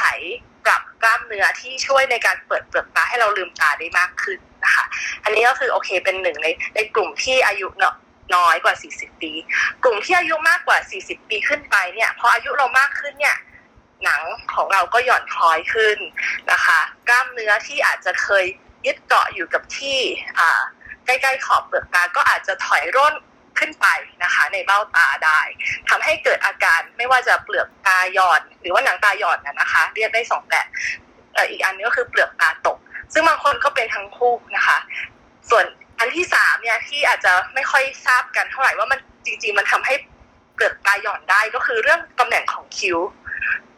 ปรับกล้ามเนื้อที่ช่วยในการเปิดเปลือกตาให้เราลืมตาได้มากขึ้นนะคะ อันนี้ก็คือโอเคเป็นหนึ่งในในกลุ่มที่อายุเนาะน้อยกว่า 40 ปี กลุ่มที่อายุมากกว่า 40 ปีขึ้นไปเนี่ยพออายุเรามากขึ้นเนี่ยหนังของเราก็หย่อนคล้อยขึ้นนะคะ กล้ามเนื้อที่อาจจะเคยยึดเกาะอยู่กับที่อ่า ใกล้ๆขอบเปลือกตาก็อาจจะถอยร่นขึ้นไปนะคะในเบ้าตาได้ทำให้เกิดอาการไม่ว่าจะเปลือกตาหย่อน หรือว่าหนังตาหย่อนนะคะ เรียกได้สองแบบอีกอันนึงก็คือเปลือกตาตก ซึ่งบางคนก็เป็นทั้งคู่นะคะ ส่วนอันที่สามเนี่ยที่อาจจะไม่ค่อยทราบกันเท่าไหร่ว่ามันจริงๆมันทำให้เปลือกตาหย่อนได้ก็คือเรื่องตำแหน่งของคิ้ว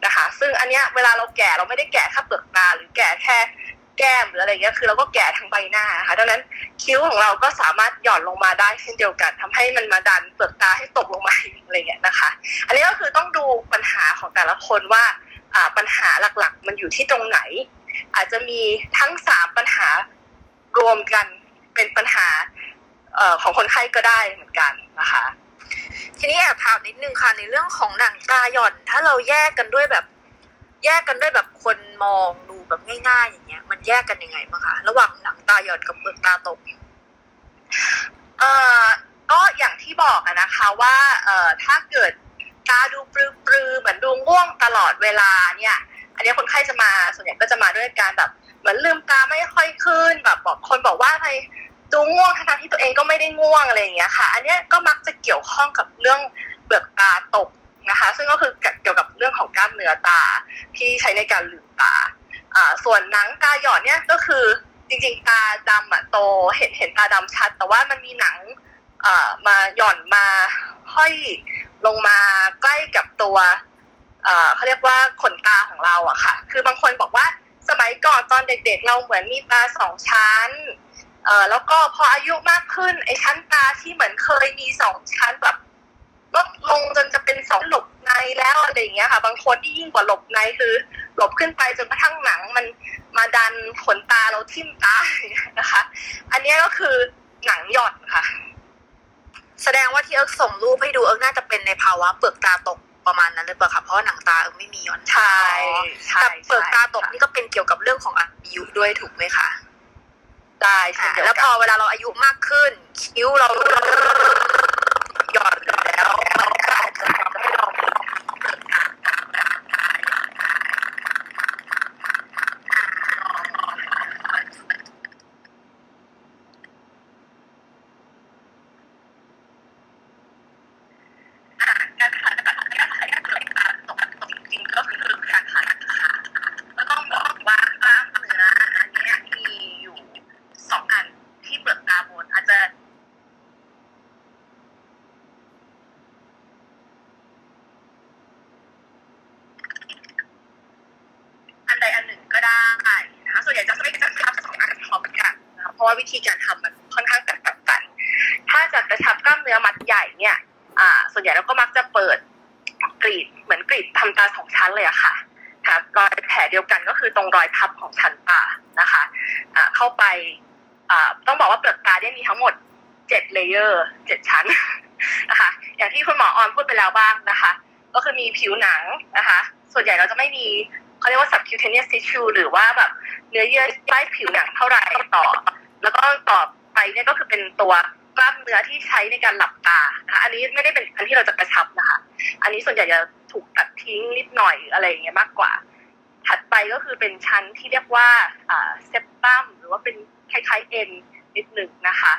นะคะ ซึ่งอันเนี้ยเวลาเราแก่เราไม่ได้แก่แค่เปลือกตาหรือแก่แค่ แก้มหรืออะไรเงี้ยคือเราก็แก่ทั้งใบหน้าค่ะดังนั้นคิ้วของเราก็สามารถหย่อนลงมาได้เช่นเดียวกันทำให้มันมาดันเปลือกตาให้ตกลงมาอะไรเงี้ยนะคะ อันนี้ก็คือต้องดูปัญหาของแต่ละคนว่าปัญหาหลักๆ มันอยู่ที่ตรงไหน อาจจะมีทั้งสามปัญหารวมกันเป็นปัญหาของคนไข้ก็ได้เหมือนกันนะคะ ทีนี้แอบถามนิดนึงค่ะในเรื่องของหนังตาหย่อน ถ้าเราแยกกันด้วยแบบ แยกกันด้วยแบบคนมองดูแบบง่ายๆ อย่างเงี้ย มันแยกกันยังไงบ้างคะระหว่างหนังตาหย่อนกับเปลือกตาตกเอ่อก็อย่างที่บอกอะนะคะว่าเอ่อถ้าเกิดตาดูปลือๆเหมือนดูง่วงตลอดเวลาเนี่ย อันนี้คนไข้จะมาส่วนใหญ่ก็จะมาด้วยการแบบเหมือนลืมตาไม่ค่อยขึ้น แบบบอกคนบอกว่าไรดูง่วงทั้งที่ตัวเองก็ไม่ได้ง่วงอะไรอย่างเงี้ยค่ะ อันนี้ก็มักจะเกี่ยวข้องกับเรื่องเปลือกตาตก นะคะ ซึ่งก็คือเกี่ยวกับเรื่องของกล้ามเนื้อตาที่ใช้ในการลืมตาอ่าส่วนหนังตาหย่อนเนี่ยก็คือจริงๆ ตาดำอะโตเห็นเห็นตาดำชัด แต่ว่ามันมีหนังอ่ามาหย่อนมาห้อยลงมาใกล้กับตัวเขาเรียกว่าขนตาของเราอะค่ะ คือบางคนบอกว่าสมัยก่อนตอนเด็กๆ เราเหมือนมีตาสองชั้น เออแล้วก็พออายุมากขึ้นไอ้ชั้นตาที่เหมือนเคยมีสองชั้นแบบ ลดลงจนจะเป็นสองหลบในแล้วอะไรอย่างเงี้ยค่ะ บางคนที่ยิ่งกว่าหลบในคือ หลบขึ้นไปจนกระทั่งหนังมันมาดันขนตาเราทิ่มตานะคะ อันนี้ก็คือหนังหย่อนค่ะ แสดงว่าที่เอิร์กส่งรูปให้ดูเอิร์กน่าจะเป็นในภาวะเปลือกตาตกประมาณนั้นเลยเปล่าคะเพราะหนังตาเอิร์กไม่มีหย่อนใช่แต่เปลือกตาตกนี่ก็เป็นเกี่ยวกับเรื่องของอายุด้วยถูกไหมคะได้ใช่แล้วพอเวลาเราอายุมากขึ้น คิ้วเรา No, no, no. ราะวิธีการทำมันค่อนข้างแตกต่างกัน ถ้าจะกระชับกล้ามเนื้อมัดใหญ่เนี่ยอ่าส่วนใหญ่เราก็มักจะเปิดกรีดเหมือนกรีดทำตาสองชั้นเลยอะค่ะค่ะรอยแผลเดียวกันก็คือตรงรอยพับของชั้นตานะคะอ่าเข้าไปอ่าต้องบอกว่าเปลือกตาเนี่ยมีทั้งหมดเจ็ด layer เจ็ดชั้นนะคะอย่างที่คุณหมอออนพูดไปแล้วบ้างนะคะ ก็คือมีผิวหนังนะคะ ส่วนใหญ่เราจะไม่มีเขาเรียกว่า subcutaneous tissue หรือว่าแบบเนื้อเยื่อใต้ผิวหนังเท่าไหร่ต่อ ก็ต่อไปเนี่ยก็คือเป็นตัวกล้ามเนื้อที่ใช้ในการหลับตานะคะอันนี้ไม่ได้เป็นอันที่เราจะกระชับนะคะ อันนี้ส่วนใหญ่จะถูกตัดทิ้งนิดหน่อยอะไรอย่างเงี้ยมากกว่า ถัดไปก็คือเป็นชั้นที่เรียกว่าเซปตัมหรือว่าเป็นคล้ายๆเอ็นนิดหนึ่งนะคะ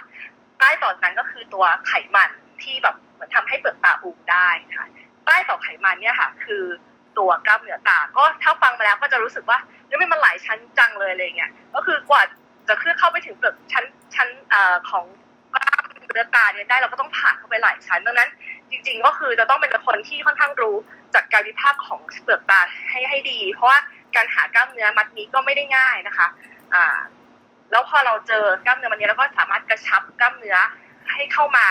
ใต้ต่อนั้นก็คือตัวไขมันที่แบบเหมือนทำให้เปลือกตาอูได้ค่ะใต้ต่อไขมันเนี่ยค่ะ คือตัวกล้ามเนื้อตา ก็ถ้าฟังมาแล้วก็จะรู้สึกว่าเฮ้ยมันหลายชั้นจังเลยอะไรเงี้ย ก็คือกว่า จะเคลื่อนเข้าไปถึงเปลือกชั้นชั้นของกล้ามเนื้อตาเนี่ยได้เราก็ต้องผ่านเข้าไปหลายชั้นดังนั้น จริง ๆ ก็คือจะต้องเป็นคนที่ค่อนข้างรู้จากการวิพากษ์ของเปลือกตาให้ให้ดี เพราะว่าการหากล้ามเนื้อมัดนี้ก็ไม่ได้ง่ายนะคะ อ่า แล้วพอเราเจอกล้ามเนื้อมันนี้เราก็สามารถกระชับกล้ามเนื้อให้เข้ามา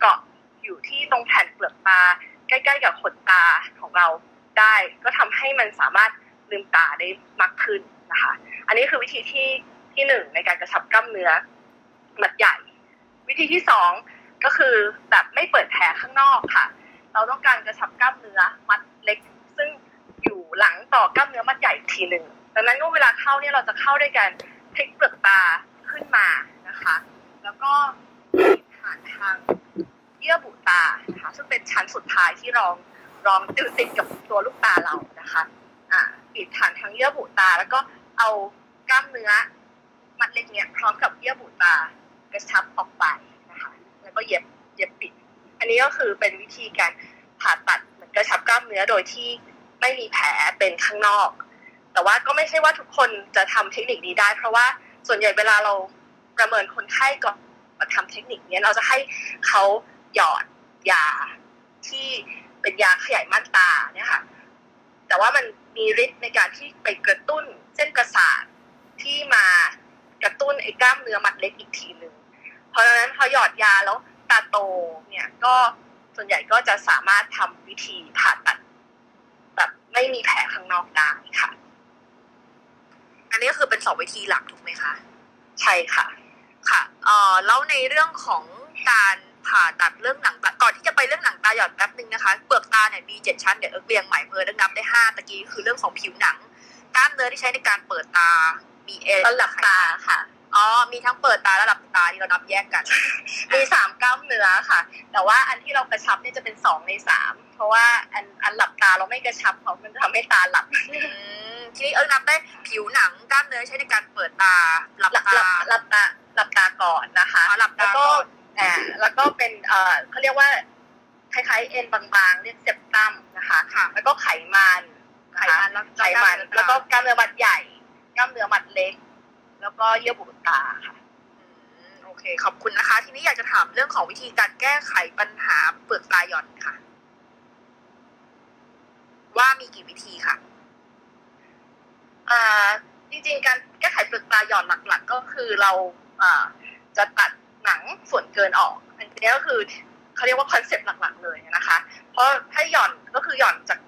เกาะอยู่ที่ตรงแผ่นเปลือกตาใกล้ๆกับขนตาของเราได้ ก็ทำให้มันสามารถลืมตาได้มากขึ้นนะคะ อันนี้คือวิธีที่ ที่หนึ่งในการกระชับกล้ามเนื้อมัดใหญ่ วิธีที่สองก็คือแบบไม่เปิดแผลข้างนอกค่ะ เราต้องการกระชับกล้ามเนื้อมัดเล็ก ซึ่งอยู่หลังต่อกล้ามเนื้อมัดใหญ่ทีหนึ่งดังนั้นเวลาเข้าเนี่ยเราจะเข้าด้วยกันพลิกเปลือกตาขึ้นมานะคะ แล้วก็ผ่านทางเยื่อบุตานะคะซึ่งเป็นชั้นสุดท้ายที่รองรองติดติดกับตัวลูกตาเรานะคะอ่าปิดฐานทางเยื่อบุตา แล้วก็เอากล้ามเนื้อ มัดเล็กเนี้ยพร้อมกับเยื่อบุตากระชับออกไปนะคะ แล้วก็เย็บเย็บปิด อันนี้ก็คือเป็นวิธีการผ่าตัดเหมือนกระชับกล้ามเนื้อโดยที่ไม่มีแผลเป็นข้างนอก แต่ว่าก็ไม่ใช่ว่าทุกคนจะทำเทคนิคนี้ได้ เพราะว่าส่วนใหญ่เวลาเราประเมินคนไข้ก่อนมาทำเทคนิคนี้เราจะให้เขาหยอดยาที่เป็นยาขยายม่านตาเนี่ยค่ะ แต่ว่ามันมีฤทธิ์ในการที่ไปกระตุ้นเส้นประสาทที่มา กระตุ้นไอ้กล้ามเนื้อมัดเล็กอีกทีหนึ่งเพราะฉะนั้นพอหยอดยาแล้วตาโตเนี่ยก็ส่วนใหญ่ก็จะสามารถทำวิธีผ่าตัดแบบไม่มีแผลข้างนอกได้ค่ะ อันนี้ก็คือเป็นสองวิธีหลักถูกไหมคะ ใช่ค่ะ ค่ะเอ่อแล้วในเรื่องของการผ่าตัดเรื่องหนังตาก่อนที่จะไปเรื่องหนังตาหยอดแป๊บนึงนะคะ เปลือกตาเนี่ยมีเจ็ดชั้นเดี๋ยวเอิร์กเรียงใหม่เพิ่มนับได้ห้าตะกี้คือเรื่องของผิวหนัง กล้ามเนื้อที่ใช้ในการเปิดตา มีเอก็หลับตาค่ะ อ๋อ มีทั้งเปิดตาและหลับตาที่เรานับแยกกัน มีสามกล้ามเนื้อค่ะ แต่ว่าอันที่เรากระชับเนี่ยจะเป็นสองในสามเพราะว่าอันอันหลับตาเราไม่กระชับเพราะมันทำให้ตาหลับอืมทีนี้เอิร์กนับได้ผิวหนังกล้ามเนื้อใช้ในการเปิดตาหลับหลับตาหลับหลับตาหลับตาก่อนนะคะอ๋อหลับแล้ตาวก็ก่อนอ่าแล้วก็เป็นเอ่อเขาเรียกว่าคล้ายๆเอ็นบางๆเรียกเซปตัมนะคะค่ะแล้วก็ไขมันไขมันแล้วไขมันกล้ามเนื้อตาแล้วก็กล้ามเนื้อมัดใหญ่ กล้ามเนื้อมัดเล็ก แล้วก็เยื่อบุตาค่ะอืมโอเค ขอบคุณนะคะ ทีนี้อยากจะถามเรื่องของวิธีการแก้ไขปัญหาเปลือกตาหย่อนค่ะ ว่ามีกี่วิธีค่ะอ่าจริงๆ การแก้ไขเปลือกตาหย่อนหลัก ๆ ก็คือเราอ่าจะตัดหนังส่วนเกินออก อันนี้ก็คือเขาเรียกว่า concept หลัก ๆ เลยนะคะ เพราะถ้าหย่อนก็คือหย่อนจากหนัง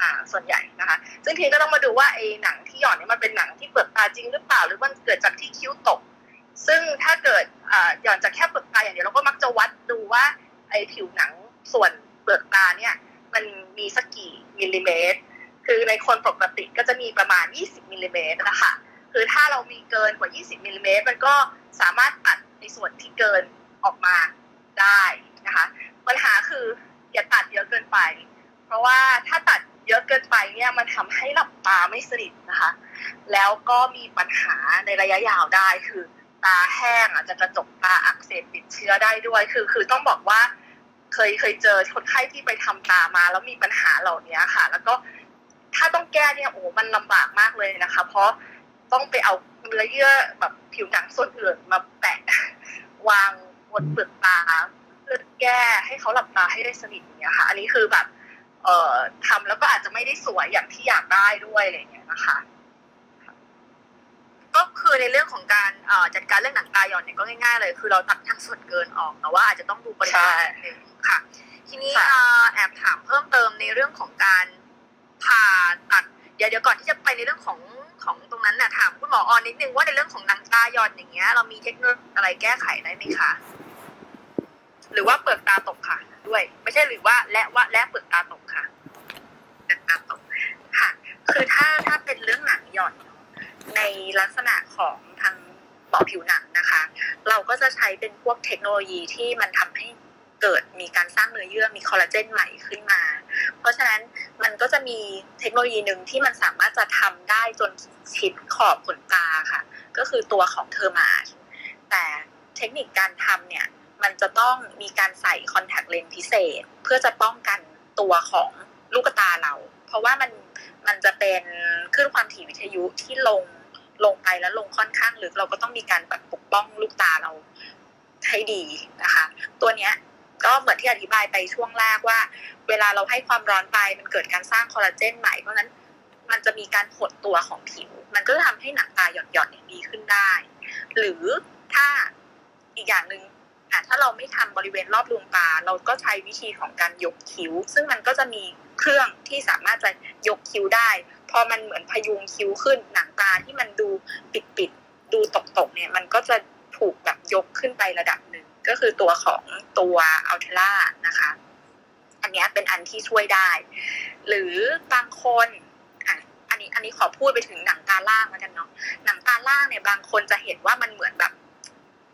อ่าส่วนใหญ่นะคะ ซึ่งทีก็ต้องมาดูว่าไอ้หนังที่หย่อนเนี่ยมันเป็นหนังที่เปลือกตาจริงหรือเปล่า หรือมันเกิดจากที่คิ้วตก ซึ่งถ้าเกิดอ่าหย่อนจากแค่เปลือกตาอย่างเดียวเราก็มักจะวัดดูว่าไอ้ผิวหนังส่วนเปลือกตาเนี่ยมันมีสักกี่มิลลิเมตร คือในคนปกติก็จะมีประมาณ 20มิลลิเมตรนะคะคือถ้าเรามีเกินกว่า 20มิลลิเมตรมันก็สามารถตัดในส่วนที่เกินออกมาได้นะคะ ปัญหาคืออย่าตัดเยอะเกินไป เพราะว่าถ้าตัด เยอะเกินไปเนี่ยมันทำให้หลับตาไม่สนิทนะคะ แล้วก็มีปัญหาในระยะยาวได้คือตาแห้งอาจจะกระจกตาอักเสบติดเชื้อได้ด้วย คือ คือต้องบอกว่า เคยเคยเจอคนไข้ที่ไปทำตามา แล้วมีปัญหาเหล่านี้ค่ะ แล้วก็ถ้าต้องแก้เนี่ยโอ้โหมันลำบากมากเลยนะคะ เพราะต้องไปเอาเนื้อเยื่อแบบผิวหนังส่วนอื่นมาแปะวางบนเปลือกตาเพื่อแก้ให้เขาหลับตาให้ได้สนิทเงี้ยค่ะ อันนี้คือแบบ เอ่อทำแล้วก็อาจจะไม่ได้สวยอย่างที่อยากได้ด้วยอะไรอย่างเงี้ยนะคะก็คือในเรื่องของการเอ่อจัดการเรื่องหนังตาหย่อนเนี่ยก็ง่ายๆเลย คือเราตัดทั้งส่วนเกินออกแต่ว่าอาจจะต้องดูปริมาณนิดนึงค่ะ ทีนี้ค่ะเอ่อแอบถามเพิ่มเติมในเรื่องของการผ่าตัดเดี๋ยวเดี๋ยวก่อนที่จะไปในเรื่องของของตรงนั้นน่ะถามคุณหมอออนนิดนึงว่าในเรื่องของหนังตาหย่อนอย่างเงี้ยเรามีเทคโนโลยีอะไรแก้ไขได้ไหมคะ หรือว่าเปลือกตาตกค่ะ ด้วย ไม่ใช่หรือว่าและว่าและเปลือกตาตกค่ะเปลือกตาตกค่ะ คือถ้าถ้าเป็นเรื่องหนังหย่อนในลักษณะของทางปอผิวหนังนะคะ เราก็จะใช้เป็นพวกเทคโนโลยีที่มันทำให้เกิดมีการสร้างเนื้อเยื่อมีคอลลาเจนใหม่ขึ้นมา เพราะฉะนั้นมันก็จะมีเทคโนโลยีหนึ่งที่มันสามารถจะทำได้จนชิดขอบขนตาค่ะ ก็คือตัวของ Thermage แต่เทคนิคการทำเนี่ย มันจะต้องมีการใส่คอนแทคเลนส์พิเศษ เพื่อจะป้องกันตัวของลูกตาเรา เพราะว่ามันมันจะเป็นคลื่นความถี่วิทยุที่ลงลงไปแล้วลงค่อนข้างลึกเราก็ต้องมีการแบบปกป้องลูกตาเราให้ดีนะคะ ตัวเนี้ยก็เหมือนที่อธิบายไปช่วงแรกว่า เวลาเราให้ความร้อนไปมันเกิดการสร้างคอลลาเจนใหม่เพราะนั้นมันจะมีการหดตัวของผิว มันก็จะทำให้หนังตาหย่อนๆเนี่ยดีขึ้นได้ หรือถ้าอีกอย่างหนึ่ง อะถ้าเราไม่ทำบริเวณรอบดวงตา เราก็ใช้วิธีของการยกคิ้ว ซึ่งมันก็จะมีเครื่องที่สามารถจะยกคิ้วได้ พอมันเหมือนพยุงคิ้วขึ้นหนังตาที่มันดูปิดปิดๆดูตกตกๆเนี่ยมันก็จะถูกแบบยกขึ้นไประดับหนึ่ง ก็คือตัวของตัวอัลเทล่านะคะ อันนี้เป็นอันที่ช่วยได้ หรือบางคนอันนี้อันนี้ขอพูดไปถึงหนังตาล่างแล้วกันเนาะหนังตาล่างเนี่ยบางคนจะเห็นว่ามันเหมือนแบบ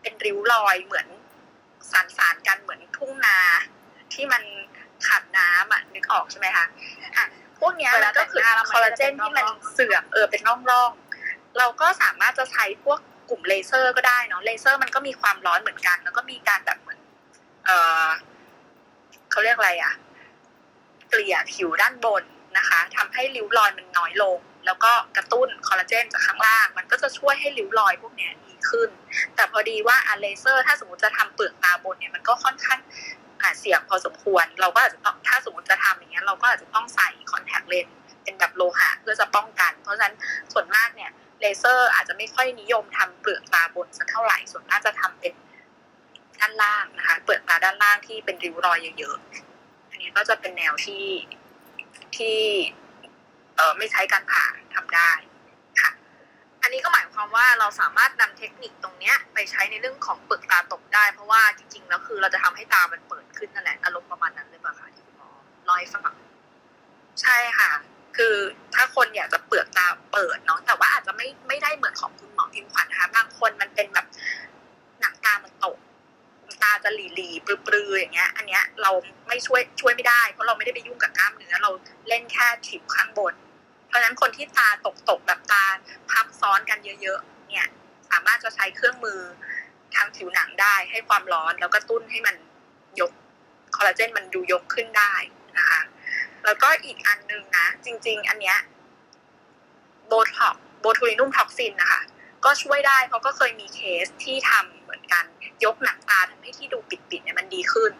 เป็นริ้วรอยเหมือน สารสารๆกันเหมือนทุ่งนาที่มันขาดน้ำอะนึกออกใช่ไหมคะอะพวกเนี้ยเวมัลานก็คือแต่งหน้าแล้วมันคอลลาเจนจะเป็นที่มันร่องๆเสื่อมเออเป็นร่องๆ เราก็สามารถจะใช้พวกกลุ่มเลเซอร์ก็ได้เนาะเลเซอร์มันก็มีความร้อนเหมือนกัน แล้วก็มีการแบบเหมือน เออเขาเรียกอะไรอะเกลี่ยผิวด้านบนนะคะทำให้ริ้วรอยมันน้อยลง แล้วก็กระตุ้นคอลลาเจนจากข้างล่าง มันก็จะช่วยให้ริ้วรอยพวกนี้ดีขึ้น แต่พอดีว่าอะเลเซอร์ ถ้าสมมติจะทำเปลือกตาบนเนี่ยมันก็ค่อนข้างเสี่ยงพอสมควร เราก็อาจจะต้องถ้าสมมติจะทำอย่างเงี้ยเราก็อาจจะต้องใส่คอนแทคเลนส์เป็นแบบโลหะเพื่อจะป้องกัน เพราะฉะนั้นส่วนมากเนี่ยเลเลเซอร์อาจจะไม่ค่อยนิยมทำเปลือกตาบนสักเท่าไหร่ส่วนมากจะทำเป็นด้านล่างนะคะ เปลือกตาด้านล่างที่เป็นริ้วรอยเยอะๆอันนี้ก็จะเป็นแนวที่ที่ เออไม่ใช้การผ่าทำได้ค่ะ อันนี้ก็หมายความว่าเราสามารถนำเทคนิคตรงเนี้ย ไปใช้ในเรื่องของเปลือกตาตกได้ เพราะว่าจริงๆแล้วคือเราจะทำให้ตามันเปิดขึ้นนั่นแหละอารมณ์ประมาณนั้นเลยป่ะคะที่คุณหมอเล่าให้ฟังใช่ค่ะ คือถ้าคนอยากจะเปลือกตาเปิดเนาะแต่ว่าอาจจะไม่ไม่ได้เหมือนของคุณหมอพิมขวัญนะคะบางคนมันเป็นแบบหนังตามันตก ตาจะหลีหลีปลือปลือย่างเงี้ย อันเนี้ยเราไม่ช่วยช่วยไม่ได้ เพราะเราไม่ได้ไปยุ่งกับกล้ามเนื้อเราเล่นแค่ผิวข้างบน เพราะฉะนั้นคนที่ตาตกตกแบบตาพับซ้อนกันเยอะๆ เนี่ย สามารถจะใช้เครื่องมือทางผิวหนังได้ให้ความร้อนแล้วก็ตุ้นให้มันยกคอลลาเจนมันดูยกขึ้นได้นะคะแล้วก็อีกอันนึงนะ จริง ๆ อันเนี้ยโบท็อกซ์ botulinum toxin นะคะ ก็ช่วยได้เพราะก็เคยมีเคสที่ทำ เหมือนกันยกหนังตาทำให้ที่ดูปิดๆเนี่ยมันดีขึ้น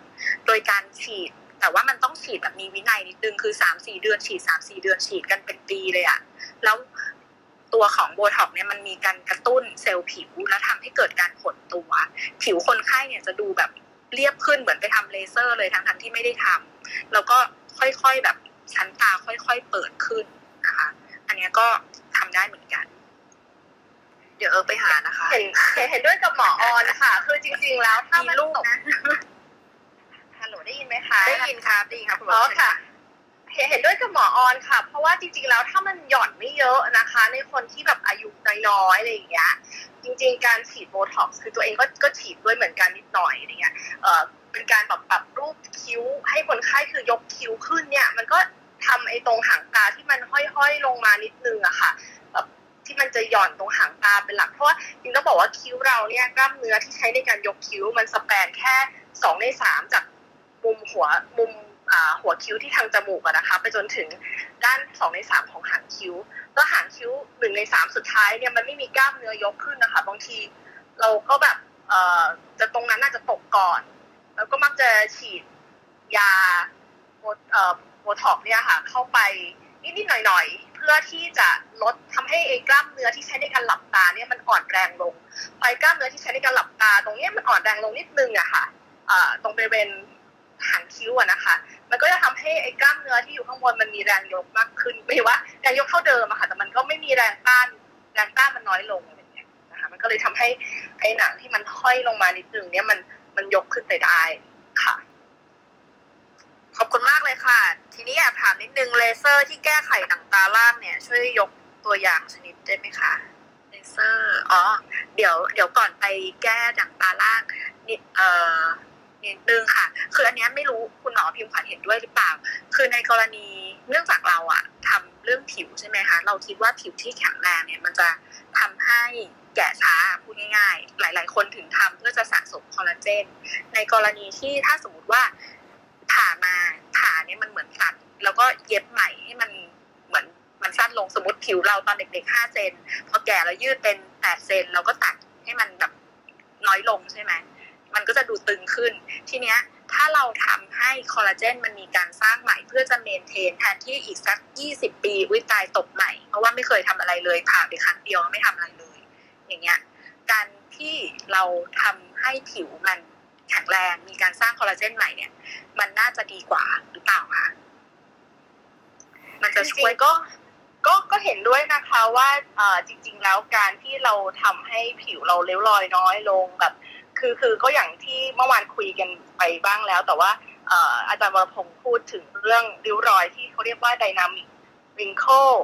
โดยการฉีด แต่ว่ามันต้องฉีดแบบมีวินัยนิดนึงคือสามสี่เดือนฉีดสามสี่เดือนฉีดกันเป็นปีเลยอะแล้วตัวของโบท็อกซ์เนี่ยมันมีการกระตุ้นเซลล์ผิวแล้วทำให้เกิดการหดตัว ผิวคนไข้เนี่ยจะดูแบบเรียบขึ้นเหมือนไปทำเลเซอร์เลยทั้งๆที่ไม่ได้ทำแล้วก็ค่อยๆแบบชั้นตาค่อยๆเปิดขึ้นนะคะ อันนี้ก็ทำได้เหมือนกัน ดี๋ยวเออไปหานะคะเห็นเห็นเห็นด้วยกับหมอออนค่ะ คือจริง ๆ แล้วถ้ามีมันลูกตกนะฮัลโหลได้ยินไหมคะได้ยินครับได้ยินครับคุณหมอ๋ออค่ะเห็นเห็นด้วยกับหมอออนค่ะ เพราะว่าจริงๆแล้วถ้ามันหย่อนไม่เยอะนะคะ ในคนที่แบบอายุน้อยๆอะไรอย่างเงี้ยจริง ๆ การฉีดโบท็อกซ์คือตัวเองก็ก็ฉีดด้วยเหมือนกันนิดหน่อยอะไรเงี้ยเอ่อเป็นการแบบปรับรูปคิ้วให้คนไข้คือยกคิ้วขึ้นเนี่ย มันก็ทำไอ้ตรงหางตาที่มันห้อยๆลงมานิดนึงอะค่ะแบบ ที่มันจะหย่อนตรงหางตาเป็นหลัก เพราะว่าจริงๆต้องบอกว่าคิ้วเราเนี่ยกล้ามเนื้อที่ใช้ในการยกคิ้วมันสแปนแค่สองในสามจากมุมหัวมุมหัวคิ้วที่ทางจมูกอะนะคะไปจนถึงด้านสองในสามของหางคิ้วแล้วหางคิ้วหนึ่งในสามสุดท้ายเนี่ยมันไม่มีกล้ามเนื้อยกขึ้นนะคะ บางทีเราก็แบบเอ่อจะตรงนั้นน่าจะตกก่อน แล้วก็มักจะฉีดยาโบท็อกเนี่ยค่ะ เข้าไปนิดๆหน่อยๆ พื่อที่จะลดทำให้ไอ้กล้ามเนื้อที่ใช้ในการหลับตาเนี่ยมันอ่อนแรงลงไอ้กล้ามเนื้อที่ใช้ในการหลับตา ตรงเนี้ยมันอ่อนแรงลงนิดนึงอะค่ะตรงบริเวณหางคิ้วอะนะคะ มันก็จะทำให้ไอ้กล้ามเนื้อที่อยู่ข้างบนมันมีแรงยกมากขึ้นไม่ว่าแรงยกเท่าเดิมอะค่ะ แต่มันก็ไม่มีแรงต้านแรงต้านมันน้อยลงอะไรเงี้ยนะคะมันก็เลยทำให้ไอ้หนังที่มันห้อยลงมานิดนึงเนี่ยมันมันยกขึ้นไปได้ค่ะ ขอบคุณมากเลยค่ะ ทีนี้อยากถามนิดนึงเลเซอร์ที่แก้ไขหนังตาล่างเนี่ย ช่วยยกตัวอย่างชนิดได้ไหมคะเลเซอร์อ๋อเดี๋ยวเดี๋ยวก่อนไปแก้หนังตาล่างนิดเอ่อนิดนึงค่ะ คืออันนี้ไม่รู้คุณหมอพิมพ์ขวัญเห็นด้วยหรือเปล่า คือในกรณีเนื่องจากเราอะทำเรื่องผิวใช่ไหมคะเราคิดว่าผิวที่แข็งแรงเนี่ยมันจะทำให้แก่ช้าพูดง่ายๆ หลาย ๆ คนถึงทำเพื่อจะสะสมคอลลาเจน ในกรณีที่ถ้าสมมติว่า ผ่ามาผ่าเนี่ยมันเหมือนตัดแล้วก็เย็บใหม่ให้มันเหมือนมันสั้นลงสมมติผิวเราตอนเด็กๆห้าเซนพอแก่แล้วยืดเป็นแปดเซนเราก็ตัดให้มันแบบน้อยลงใช่ไหมมันก็จะดูตึงขึ้น ทีเนี้ยถ้าเราทำให้คอลลาเจนมันมีการสร้างใหม่เพื่อจะเมนเทนแทนที่อีกสักยี่สิบปีวิตายตกใหม่ เพราะว่าไม่เคยทำอะไรเลยผ่าไปครั้งเดียวไม่ทำอะไรเลย อย่างเงี้ย การที่เราทำให้ผิวมัน แข็งแรงมีการสร้างคอลลาเจนใหม่เนี่ย มันน่าจะดีกว่าหรือเปล่าคะมันจะช่วยจริงๆก็ก็ก็เห็นด้วยนะคะว่าเอ่อจริง ๆ แล้วการที่เราทำให้ผิวเราเลี้ยวรอยน้อยลงแบบ คือคือก็อย่างที่เมื่อวานคุยกันไปบ้างแล้ว แต่ว่าเอ่ออาจารย์วรพงศ์พูดถึงเรื่องริ้วรอยที่เขาเรียกว่า dynamic wrinkle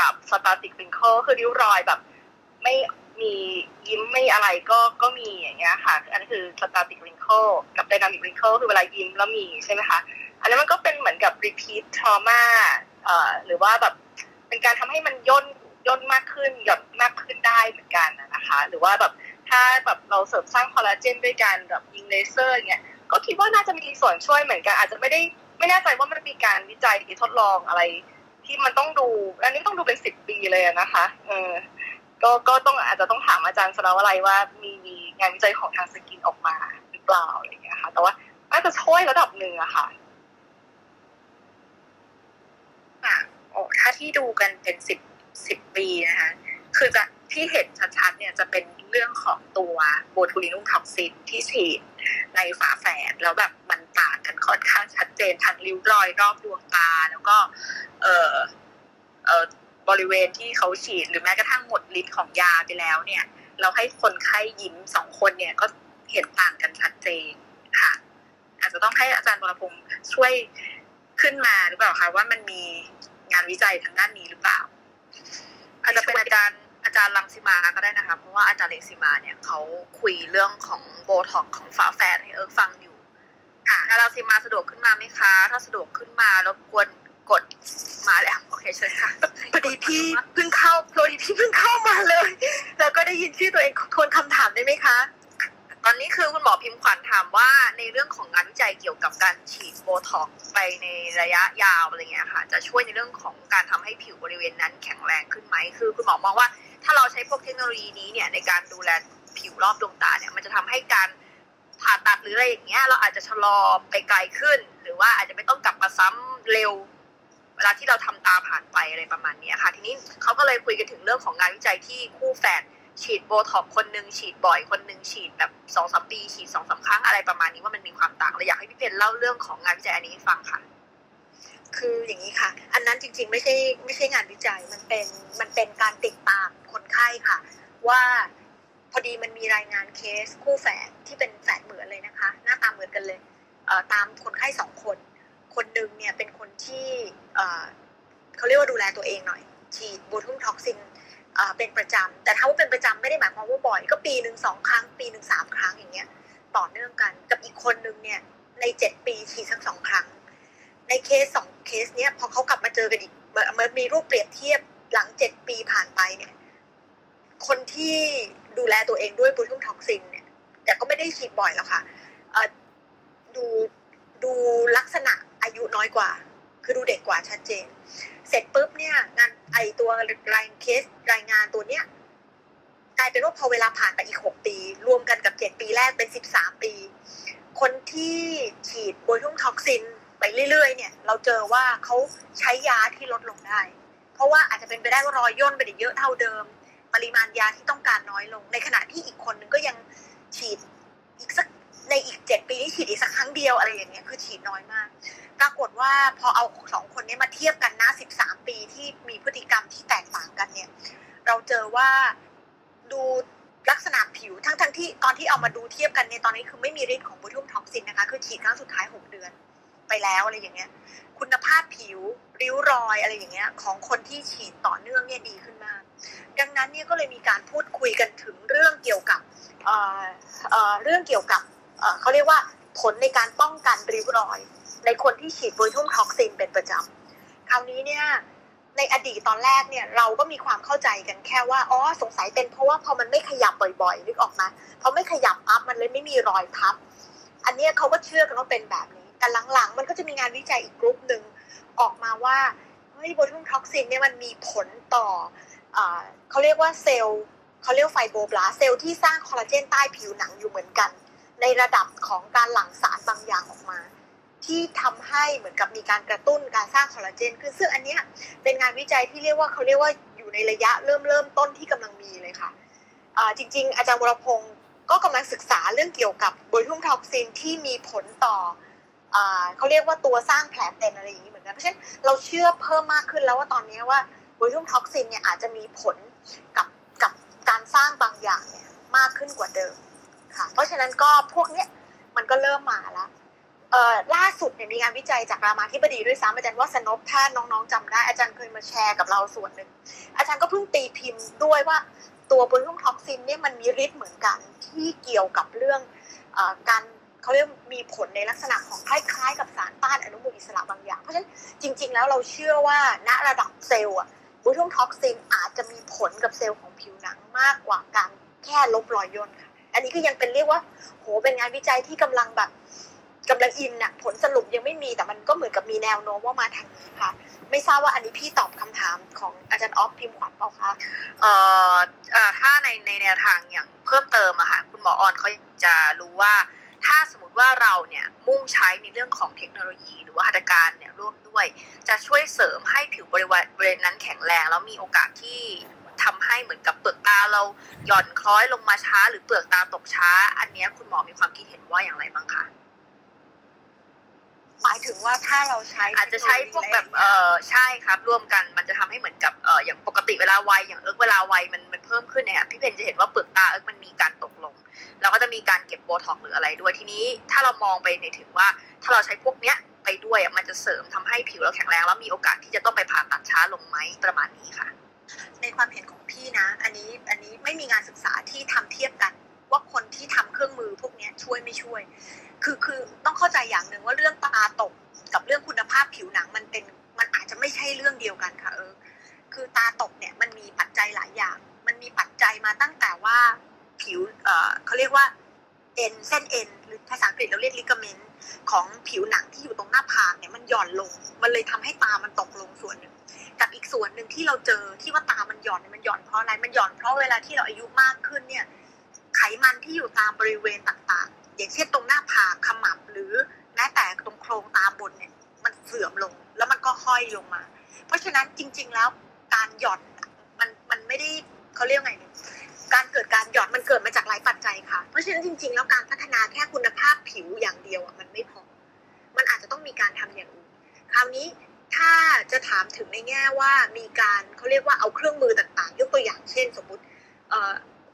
กับ static wrinkle คือริ้วรอยแบบ ไม่ มียิ้มไม่อะไรก็ก็มีอย่างเงี้ยค่ะ อันนี้คือ static wrinkle กับ dynamic wrinkle คือเวลายิ้มแล้วมีใช่ไหมคะ อันนี้นมันก็เป็นเหมือนกับ repeat trauma เอ่อหรือว่าแบบเป็นการทำให้มันย่นย่นมากขึ้นหย่อนมากขึ้นได้เหมือนกันนะคะ หรือว่าแบบถ้าแบบเราเสริมสร้างคอลลาเจนด้วยการแบบยิงเลเซอร์เงี้ยก็คิดว่าน่าจะมีส่วนช่วยเหมือนกัน อาจจะไม่ได้ไม่แน่ใจว่ามันมีการวิจัยหรือทดลองอะไร ที่มันต้องดู อันนี้ต้องดูเป็นสิบปีเลยนะคะเออ ก็ก็ต้องอาจจะต้องถามอาจารย์สราวอะไรว่ามีมีงานวิจัยของทางสกินออกมาหรือเปล่าอะไรอย่างเงี้ยค่ะ แต่ว่าน่าจะช่วยระดับหนึ่งอะค่ะค่ะโอ้ถ้าที่ดูกันเป็นสิบสิบปีนะคะคือจะที่เห็นชัดๆเนี่ยจะเป็นเรื่องของตัวโบทูลินุมท็อกซินที่ฉีดในฝาแฝดแล้วแบบมันต่างกันค่อนข้างชัดเจนทั้งริ้วรอยรอบดวงตา แล้วก็ เออเออ บริเวณที่เขาฉีดหรือแม้กระทั่งหมดฤทธิ์ของยาไปแล้วเนี่ย เราให้คนไข้ยิ้มสองคนเนี่ยก็เห็นต่างกันชัดเจนค่ะ อาจจะต้องให้อาจารย์บรพงศ์ช่วยขึ้นมาหรือเปล่าคะว่ามันมีงานวิจัยทางด้านนี้หรือเปล่า อาจจะเป็นอาจารย์อาจารย์ลังสิมาก็ได้นะคะ เพราะว่าอาจารย์เลงสิมาเนี่ยเขาคุยเรื่องของโบท็อกของฝาแฝดให้เอิร์กฟังอยู่ค่ะอาจารย์ลังสิมาสะดวกขึ้นมาไหมคะ ถ้าสะดวกขึ้นมารบกวน กดมาแล้วโอเคเชิญค่ะพอดีพี่เพิ่งเข้าพอดีพี่เพิ่งเข้ามาเลย แล้วก็ได้ยินชื่อตัวเองทวนคำถามได้ไหมคะ ตอนนี้คือคุณหมอพิมพ์ขวัญถามว่าในเรื่องของงานวิจัยเกี่ยวกับการฉีดโบท็อกไปในระยะยาวอะไรเงี้ยค่ะ จะช่วยในเรื่องของการทำให้ผิวบริเวณนั้นแข็งแรงขึ้นไหมคือคุณหมอมองว่าถ้าเราใช้พวกเทคโนโลยีนี้เนี่ยในการดูแลผิวรอบดวงตาเนี่ยมันจะทำให้การผ่าตัดหรืออะไรอย่างเงี้ยเราอาจจะชะลอไปไกลขึ้น หรือว่าอาจจะไม่ต้องกลับมาซ้ำเร็ว เวลาที่เราทำตาผ่านไปอะไรประมาณนี้ค่ะทีนี้เขาก็เลยคุยกันถึงเรื่องของงานวิจัยที่คู่แฝดฉีดโบท็อกคนหนึ่งฉีดบ่อยคนหนึ่งฉีดแบบสองสามปีฉีดสองสาครั้งอะไรประมาณนี้ว่ามันมีความต่างเลยอยากให้พี่เพนเล่าเรื่องของงานวิจัยอันนี้ให้ฟังค่ะ คืออย่างนี้ค่ะ อันนั้นจริงๆ ไม่ใช่ไม่ใช่งานวิจัยมันเป็นมันเป็นการติดตามคนไข้ค่ะ ว่าพอดีมันมีรายงานเคสคู่แฝดที่เป็นแฝดเหมือนเลยนะคะ หน้าตาเหมือนกันเลยเอ่อตามคนไข้สองคน คนหนึ่งเนี่ยเป็นคนที่เขาเรียกว่าดูแลตัวเองหน่อย ฉีด botulinum toxin เป็นประจำแต่ถ้าว่าเป็นประจำไม่ได้หมายความว่าบ่อย ก็ปีหนึ่งสองครั้ง ปีหนึ่งสามครั้งอย่างเงี้ย ต่อเนื่องกันกับอีกคนนึงเนี่ยในเจ็ดปีฉีดสักสองครั้ง ในเคสสองเคสเนี้ยพอเขากลับมาเจอกันอีกมันมีรูปเปรียบเทียบหลังเจ็ดปีผ่านไปเนี่ย คนที่ดูแลตัวเองด้วย botulinum toxin เนี่ยแต่ก็ไม่ได้ฉีดบ่อยหรอกค่ะดูดูลักษณะ อายุน้อยกว่า คือดูเด็กกว่าชัดเจน เสร็จปุ๊บเนี่ย งานไอตัวรายเคสรายงานตัวเนี้ยกลายเป็นว่าพอเวลาผ่านไปอีกหกปี รวมกันกับเจ็ดปีแรกเป็นสิบสามปี คนที่ฉีด botulinum toxin ไปเรื่อยๆ เนี่ย เราเจอว่าเขาใช้ยาที่ลดลงได้ เพราะว่าอาจจะเป็นไปได้ว่ารอยย่นไม่ได้เยอะเท่าเดิม ปริมาณยาที่ต้องการน้อยลง ในขณะที่อีกคนนึงก็ยังฉีดอีกสัก ในอีกเจ็ดปีนี้ฉีดอีกสักครั้งเดียวอะไรอย่างเงี้ยคือฉีดน้อยมาก ปรากฏว่าพอเอาสองคนนี้มาเทียบกันนะสิบสามปีที่มีพฤติกรรมที่แตกต่างกันเนี่ย เราเจอว่าดูลักษณะผิวทั้งทั้งที่ตอนที่เอามาดูเทียบกันเนี่ยตอนนี้คือไม่มีฤทธิ์ของ botulinum toxin นะคะ คือฉีดครั้งสุดท้ายหกเดือนไปแล้วอะไรอย่างเงี้ย คุณภาพผิวริ้วรอยอะไรอย่างเงี้ย ของคนที่ฉีดต่อเนื่องเนี่ยดีขึ้นมาก ดังนั้นเนี่ยก็เลยมีการพูดคุยกันถึงเรื่องเกี่ยวกับเเเรื่องเกี่ยวกับ เขาเรียกว่าผลในการป้องกันริ้วรอย ในคนที่ฉีดโบทูลท็อกซินเป็นประจำคราวนี้เนี่ยในอดีตตอนแรกเนี่ยเราก็มีความเข้าใจกันแค่ว่าอ๋อสงสัยเป็นเพราะว่าพอมันไม่ขยับบ่อยๆนึกออกมาพอไม่ขยับปั๊บมันเลยไม่มีรอยทับ อันนี้เขาก็เชื่อกันว่าเป็นแบบนี้ แต่หลังๆ มันก็จะมีงานวิจัยอีกกลุ่มหนึ่งออกมาว่าเฮ้ย botulinum toxin เนี่ยมันมีผลต่ออเขาเรียกว่าเซลล์เขาเรียกไฟโบบลาเซลล์ที่สร้างคอลลาเจนใต้ผิวหนังอยู่เหมือนกัน ในระดับของการหลั่งสารบางอย่างออกมา ที่ทำให้เหมือนกับมีการกระตุ้นการสร้างคอลลาเจนขึ้นซึ่งอันเนี้ยเป็นงานวิจัยที่เรียกว่าเขาเรียกว่าอยู่ในระยะเริ่มเริ่มต้นที่กำลังมีเลยค่ะจริง ๆ อาจารย์วรพงศ์ก็กำลังศึกษาเรื่องเกี่ยวกับ botulinum toxin ที่มีผลต่ออ่าเขาเรียกว่าตัวสร้างแผลเป็นอะไรอย่างนี้เหมือนกัน เพราะฉะนั้นเราเชื่อเพิ่มมากขึ้นแล้วว่าตอนนี้ว่า botulinum toxin เนี่ยอาจจะมีผลกับกับการสร้างบางอย่างเนี่ยมากขึ้นกว่าเดิม ค่ะ เพราะฉะนั้นก็พวกเนี้ยมันก็เริ่มมาแล้วเอ่อล่าสุดเนี่ยมีงานวิจัยจากรามาธิบดีด้วยซ้ำอาจารย์วาสนภถ้าน้องๆจำได้ อาจารย์เคยมาแชร์กับเราส่วนหนึ่ง อาจารย์ก็เพิ่งตีพิมพ์ด้วยว่าตัว botulinum toxin เนี่ยมันมีฤทธิ์เหมือนกันที่เกี่ยวกับเรื่องเออการเขาเรียกมีผลในลักษณะของคล้ายๆ กับสารต้านอนุมูลอิสระบางอย่าง เพราะฉะนั้นจริง ๆ แล้วเราเชื่อว่าณระดับเซลล์อะ botulinum toxin อาจจะมีผลกับเซลล์ของผิวหนังมากกว่าการแค่ลบรอยย่นค่ะ อันนี้ก็ยังเป็นเรียกว่า โหเป็นงานวิจัยที่กำลังแบบกำลัง in น่ะผลสรุปยังไม่มีแต่มันก็เหมือนกับมีแนวโน้มว่ามาทางนี้ค่ะ ไม่ทราบว่าอันนี้พี่ตอบคำถามของอาจารย์ออฟพิมพ์ขวัญเปล่าคะเอ่อเอ่อถ้าในในแนวทางอย่างเพิ่มเติมอะค่ะคุณหมอออนเขาจะรู้ว่า ถ้าสมมติว่าเราเนี่ยมุ่งใช้ในเรื่องของเทคโนโลยี หรือว่าหัตถการเนี่ยร่วมด้วย จะช่วยเสริมให้ผิวบริเวณบริเวณนั้นแข็งแรง แล้วมีโอกาสที่ ทำให้เหมือนกับเปลือกตาเราหย่อนคล้อยลงมาช้า หรือเปลือกตาตกช้า อันเนี้ยคุณหมอมีความคิดเห็นว่าอย่างไรบ้างคะหมายถึงว่าถ้าเราใช้อาจจะใช้พวกแบบเออใช่ครับ ร่วมกันมันจะทำให้เหมือนกับเอออย่างปกติเวลาวัยอย่างเอิร์กเวลาวัยมันมันเพิ่มขึ้นเนี่ยพี่เพนจะเห็นว่าเปลือกตาเอิร์กมันมีการตกลง แล้วก็จะมีการเก็บโบท็อกซ์หรืออะไรด้วยทีนี้ ถ้าเรามองไปในถึงว่า ถ้าเราใช้พวกเนี้ยไปด้วยอะมันจะเสริมทำให้ผิวเราแข็งแรงแล้วมีโอกาสที่จะต้องไปผ่าตัดช้าลงไหมประมาณนี้ค่ะ ในความเห็นของพี่นะ อันนี้อันนี้ไม่มีงานศึกษาที่ทำเทียบกัน ว่าคนที่ทำเครื่องมือพวกนี้ช่วยไม่ช่วย คือคือต้องเข้าใจอย่างหนึ่งว่าเรื่องตาตกกับเรื่องคุณภาพผิวหนังมันเป็นมันอาจจะไม่ใช่เรื่องเดียวกันค่ะเออ คือตาตกเนี่ยมันมีปัจจัยหลายอย่าง มันมีปัจจัยมาตั้งแต่ว่าผิวเออเขาเรียกว่าเอ็นเส้นเอ็นหรือภาษาอังกฤษเราเรียกลิกเมนต ของผิวหนังที่อยู่ตรงหน้าผากเนี่ยมันหย่อนลง มันเลยทำให้ตามันตกลงส่วนหนึ่งกับอีกส่วนหนึ่งที่เราเจอที่ว่าตามันหย่อนเนี่ยมันหย่อนเพราะอะไรมันหย่อนเพราะเวลาที่เราอายุมากขึ้นเนี่ย ไขมันที่อยู่ตามบริเวณต่างๆ อย่างเช่นตรงหน้าผากขมับหรือแม้แต่ตรงโครงตาบนเนี่ย มันเสื่อมลงแล้วมันก็ห้อยลงมา เพราะฉะนั้นจริง ๆแล้วการหย่อนมันมันไม่ได้เขาเรียกไง การเกิดการหย่อนมันเกิดมาจากหลายปัจจัยค่ะ เพราะฉะนั้นจริง ๆ แล้วการพัฒนาแค่คุณภาพผิวอย่างเดียวอะมันไม่พอ มันอาจจะต้องมีการทำอย่างอื่น คราวนี้ถ้าจะถามถึงในแง่ว่ามีการเขาเรียกว่าเอาเครื่องมือต่างๆ ยกตัวอย่างเช่น สมมุติเ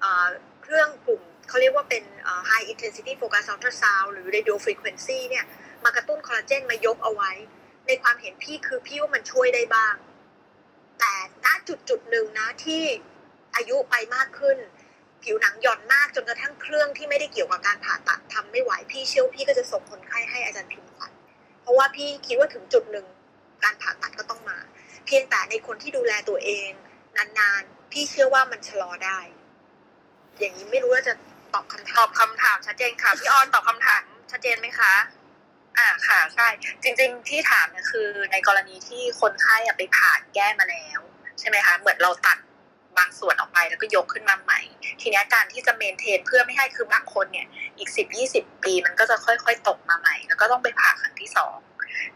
เเครื่องกลุ่มเขาเรียกว่าเป็น high intensity focus ultrasound หรือ radio frequency เนี่ยมากระตุ้นคอลลาเจนมายกเอาไว้ ในความเห็นพี่คือพี่ว่ามันช่วยได้บ้าง แต่ณจุดจุดหนึ่งนะที่ อายุไปมากขึ้น ผิวหนังหย่อนมากจนกระทั่งเครื่องที่ไม่ได้เกี่ยวกับการผ่าตัดทำไม่ไหวพี่เชื่อพี่ก็จะส่งคนไข้ให้อาจารย์พิมพ์ขวัญเพราะว่าพี่คิดว่าถึงจุดหนึ่งการผ่าตัดก็ต้องมา เพียงแต่ในคนที่ดูแลตัวเองนานๆ พี่เชื่อว่ามันชะลอได้ อย่างนี้ไม่รู้ว่าจะตอบคำตถาอบคำถามชัดเจนค่ะพี่ออนตอบคำถามชัดเจนไหมคะอ่าค่ะใช่จริง ๆ ที่ถามเนี่ยคือ ในกรณีที่คนไข้ไปผ่าแก้มาแล้ว ใช่ไหมคะ เหมือนเราตัด บางส่วนออกไปแล้วก็ยกขึ้นมาใหม่ ทีนี้การที่จะเมนเทนเพื่อไม่ให้คือบางคนเนี่ย อีกสิบยี่สิบปีมันก็จะค่อยๆตกมาใหม่ แล้วก็ต้องไปผ่าครั้งที่สอง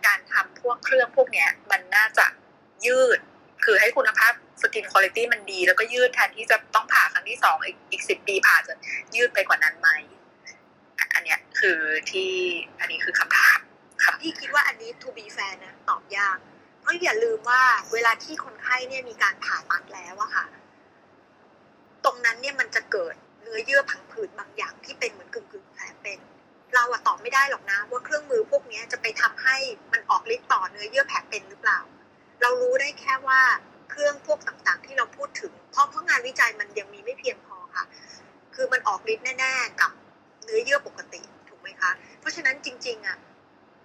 การทำพวกเครื่องพวกเนี้ยมันน่าจะยืด คือให้คุณภาพสกินคุณภาพมันดี แล้วก็ยืดแทนที่จะต้องผ่าครั้งที่สองอีกอีกสิบปีผ่าจะยืดไปกว่านั้นไหมอันเนี้ยคือที่อันนี้คือคำถามค่ะพี่คิดว่าอันนี้ to be fair นะตอบยาก เพราะอย่าลืมว่าเวลาที่คนไข้เนี่ยมีการผ่าตัดแล้วอะค่ะ ตรงนั้นเนี่ยมันจะเกิดเนื้อเยื่อผังผืดบางอย่างที่เป็นเหมือนกึ่งกึ่งแผลเป็น เราอะตอบไม่ได้หรอกนะ ว่าเครื่องมือพวกนี้จะไปทำให้มันออกฤทธิ์ต่อเนื้อเยื่อแผลเป็นหรือเปล่า เรารู้ได้แค่ว่าเครื่องพวกต่างๆ ที่เราพูดถึง เพราะเพราะงานวิจัยมันยังมีไม่เพียงพอค่ะ คือมันออกฤทธิ์แน่ๆกับเนื้อเยื่อปกติถูกไหมคะ เพราะฉะนั้นจริง ๆอะ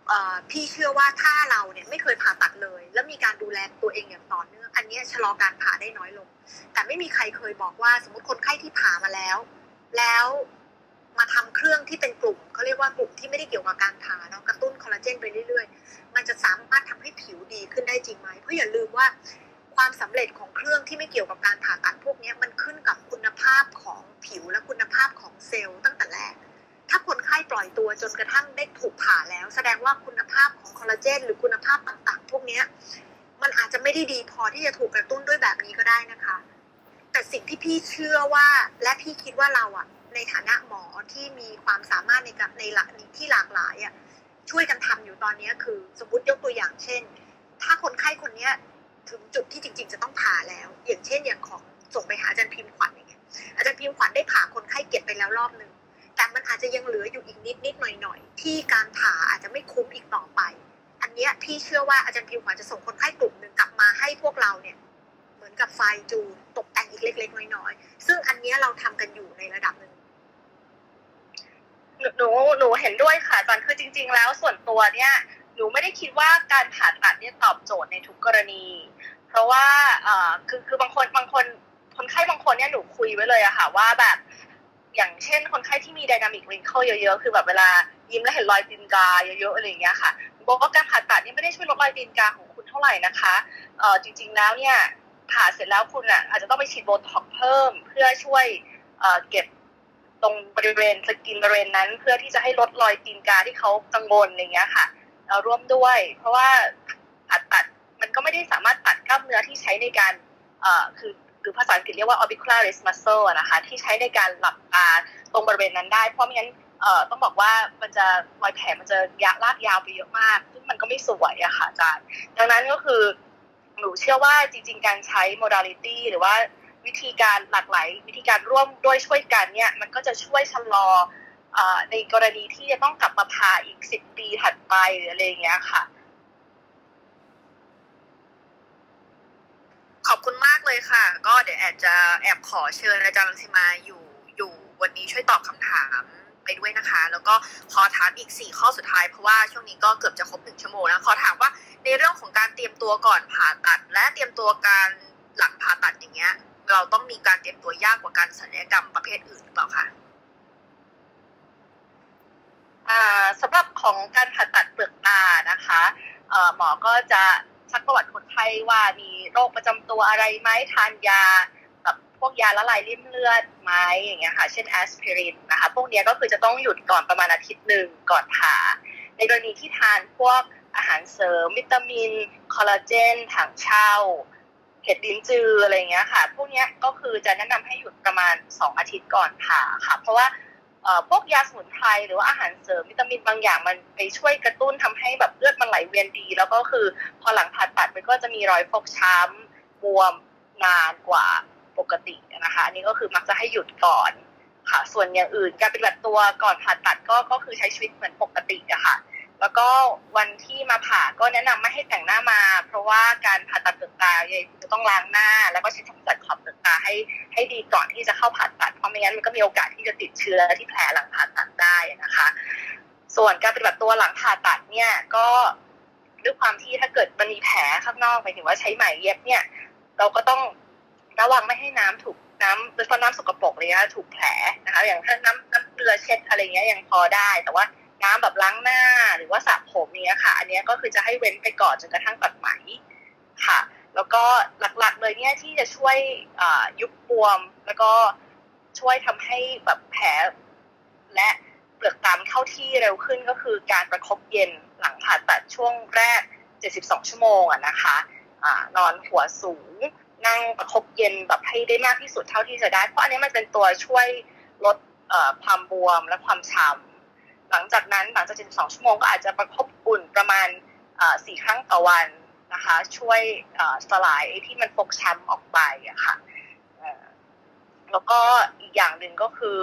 เอ่อพี่เชื่อว่าถ้าเราเนี่ยไม่เคยผ่าตัดเลย แล้วมีการดูแลตัวเองอย่างต่อเนื่อง อันนี้ชะลอการผ่าได้น้อยลง แต่ไม่มีใครเคยบอกว่า สมมติคนไข้ที่ผ่ามาแล้ว แล้วมาทำเครื่องที่เป็นกลุ่มเขาเรียกว่ากลุ่มที่ไม่ได้เกี่ยวกับการผ่าเนาะกระตุ้นคอลลาเจนไปเรื่อยๆ มันจะสามารถทำให้ผิวดีขึ้นได้จริงไหมเพราะอย่าลืมว่าความสำเร็จของเครื่องที่ไม่เกี่ยวกับการผ่าตัดพวกนี้มันขึ้นกับคุณภาพของผิวและคุณภาพของเซลล์ตั้งแต่แรก ถ้าคนไข้ปล่อยตัวจนกระทั่งได้ถูกผ่าแล้ว แสดงว่าคุณภาพของคอลลาเจนหรือคุณภาพต่างๆ พวกนี้ มันอาจจะไม่ได้ดีพอที่จะถูกกระตุ้นด้วยแบบนี้ก็ได้นะคะ แต่สิ่งที่พี่เชื่อว่า และพี่คิดว่าเราอะในฐานะหมอที่มีความสามารถในกับในหลักที่หลากหลายอะช่วยกันทำอยู่ตอนนี้คือ สมมติยกตัวอย่างเช่น ถ้าคนไข้คนเนี้ยถึงจุดที่จริง ๆ จะต้องผ่าแล้ว อย่างเช่นอย่างของส่งไปหาอาจารย์พิมพ์ขวัญอย่างเงี้ยอาจารย์พิมพ์ขวัญได้ผ่าคนไข้เก็บไปแล้วรอบหนึ่งแต่มันอาจจะยังเหลืออยู่อีกนิดนิดหน่อยหน่อยที่การผ่าอาจจะไม่คุ้มอีกต่อไป อันเนี้ยพี่เชื่อว่าอาจารย์พิมพ์ขวัญจะส่งคนไข้กลุ่มหนึ่งกลับมาให้พวกเราเนี่ย เหมือนกับไฟจูนตกแต่งอีกเล็ก ๆ น้อยๆซึ่งอันเนี้ยเราทำกันอยู่ในระดับหนึ่งหนูหนูหนูเห็นด้วยค่ะอาจารย์คือจริง ๆ แล้วส่วนตัวเนี่ยหนูไม่ได้คิดว่าการผ่าตัดเนี่ยตอบโจทย์ในทุกกรณี เพราะว่าเอ่อคือคือบางคนบางคนคนไข้บางคนเนี่ยหนูคุยไว้เลยอะค่ะว่าแบบ อย่างเช่น คนไข้ที่มีไดนามิกริงเคิลเยอะๆ คือแบบเวลายิ้มแล้วเห็นรอยตีนกาเยอะๆอะไรอย่างเงี้ยค่ะบอกว่าการผ่าตัดนี่ไม่ได้ช่วยลดรอยตีนกาของคุณเท่าไหร่นะคะเอ่อจริง ๆแล้วเนี่ยผ่าเสร็จแล้วคุณอะอาจจะต้องไปฉีดโบท็อกซ์เพิ่ม เพื่อช่วยเอ่อเก็บตรงบริเวณ skin บริเวณนั้น เพื่อที่จะให้ลดรอยตีนกาที่เขากังวลอะไรเงี้ยค่ะเราร่วมด้วย เพราะว่าผ่าตัดมันก็ไม่ได้สามารถตัดกล้ามเนื้อที่ใช้ในการเอ่อคือ หรือภาษาอังกฤษเรียกว่า orbicularis muscle นะคะที่ใช้ในการหลับตาตรงบริเวณนั้นได้ เพราะไม่งั้นเอ่อต้องบอกว่ามันจะรอยแผลมันจะยาลากยาวไปเยอะมาก ซึ่งมันก็ไม่สวยอะค่ะอาจารย์ดังนั้นก็คือหนูเชื่อว่าจริง ๆ การใช้ modality หรือว่าวิธีการหลากหลาย วิธีการร่วมด้วยช่วยกันเนี่ยมันก็จะช่วยชะลอในกรณีที่จะต้องกลับมาผ่าอีกสิบปีถัดไปหรืออะไรอย่างเงี้ยค่ะ ขอบคุณมากเลยค่ะ ก็เดี๋ยวแอบจะแอบขอเชิญอาจารย์รังสิมาอยู่อยู่วันนี้ช่วยตอบคำถามไปด้วยนะคะ แล้วก็ขอถามอีกสี่ข้อสุดท้ายเพราะว่าช่วงนี้ก็เกือบจะครบหนึ่งชั่วโมงแล้วขอถามว่าในเรื่องของการเตรียมตัวก่อนผ่าตัด และเตรียมตัวการหลังผ่าตัดอย่างเงี้ย เราต้องมีการเตรียมตัวยากกว่าการศัลยกรรมประเภทอื่นหรือเปล่าคะสำหรับของการผ่าตัดเปลือกตานะคะหมอก็จะ ซักประวัติคนไข้ว่ามีโรคประจำตัวอะไรไหมทานยาแบบพวกยาละลายริ่มเลือดไหมอย่างเงี้ยค่ะ เช่นแอสไพรินนะคะพวกนี้ก็คือจะต้องหยุดก่อนประมาณอาทิตย์หนึ่งก่อนผ่าในกรณีที่ทานพวกอาหารเสริม วิตามิน คอลลาเจนถังเช่าเห็ดลิ้นจืออะไรเงี้ยค่ะ พวกนี้ก็คือจะแนะนำให้หยุดประมาณ 2 อาทิตย์ก่อนผ่าค่ะ เพราะว่า พวกยาสมุนไพรหรือว่าอาหารเสริมวิตามินบางอย่างมันไปช่วยกระตุ้นทำให้แบบเลือดมันไหลเวียนดี แล้วก็คือพอหลังผ่าตัดมันก็จะมีรอยฟกช้ำบวมนานกว่าปกตินะคะอันนี้ก็คือมักจะให้หยุดก่อนค่ะ ส่วนอย่างอื่นการปฏิบัติตัวก่อนผ่าตัดก็ก็คือใช้ชีวิตเหมือนปกติอะค่ะ แล้วก็วันที่มาผ่าก็แนะนำไม่ให้แต่งหน้ามา เพราะว่าการผ่าตัดเปลือกตาเยจะต้องล้างหน้า แล้วก็ใช้ทำจัดขอบเปลือกตาให้ให้ดีก่อนที่จะเข้าผ่าตัดเพราะไม่งั้นมันก็มีโอกาสที่จะติดเชื้อที่แผลหลังผ่าตัดได้นะคะ ส่วนการปฏิบัติตัวหลังผ่าตัดเนี่ยก็ด้วยความที่ถ้าเกิดมันมีแผลข้างนอกหมายถึงว่าใช้ไหมเย็บเนี่ย เราก็ต้องระวังไม่ให้น้ำถูกน้ำโดยเฉพาะน้ำสกปรกเลยนะถูกแผลนะคะ อย่างถ้าน้ำน้ำเกลือเช็ดอะไรเงี้ยยังพอได้แต่ว่า น้ำแบบล้างหน้าหรือว่าสระผมเนี้ยค่ะ อันนี้ก็คือจะให้เว้นไปก่อนจนกระทั่งตัดไหมค่ะ แล้วก็หลักๆเลยเนี่ยที่จะช่วยยุบบวม แล้วก็ช่วยทำให้แบบแผลและเปลือกตามเข้าที่เร็วขึ้นก็คือการประครบเย็นหลังผ่าตัดช่วงแรก 72 ชั่วโมงอะนะคะนอนหัวสูง นั่งประครบเย็นแบบให้ได้มากที่สุดเท่าที่จะได้ เพราะอันนี้มันเป็นตัวช่วยลดความบวมและความช้ำ หลังจากนั้นหลังจาก72ชั่วโมงก็อาจจะประคบอุ่นประมาณสี่ครั้งต่อวันนะคะ ช่วยสลายที่มันฟกช้ำออกไปอะค่ะแล้วก็อีกอย่างหนึ่งก็คือ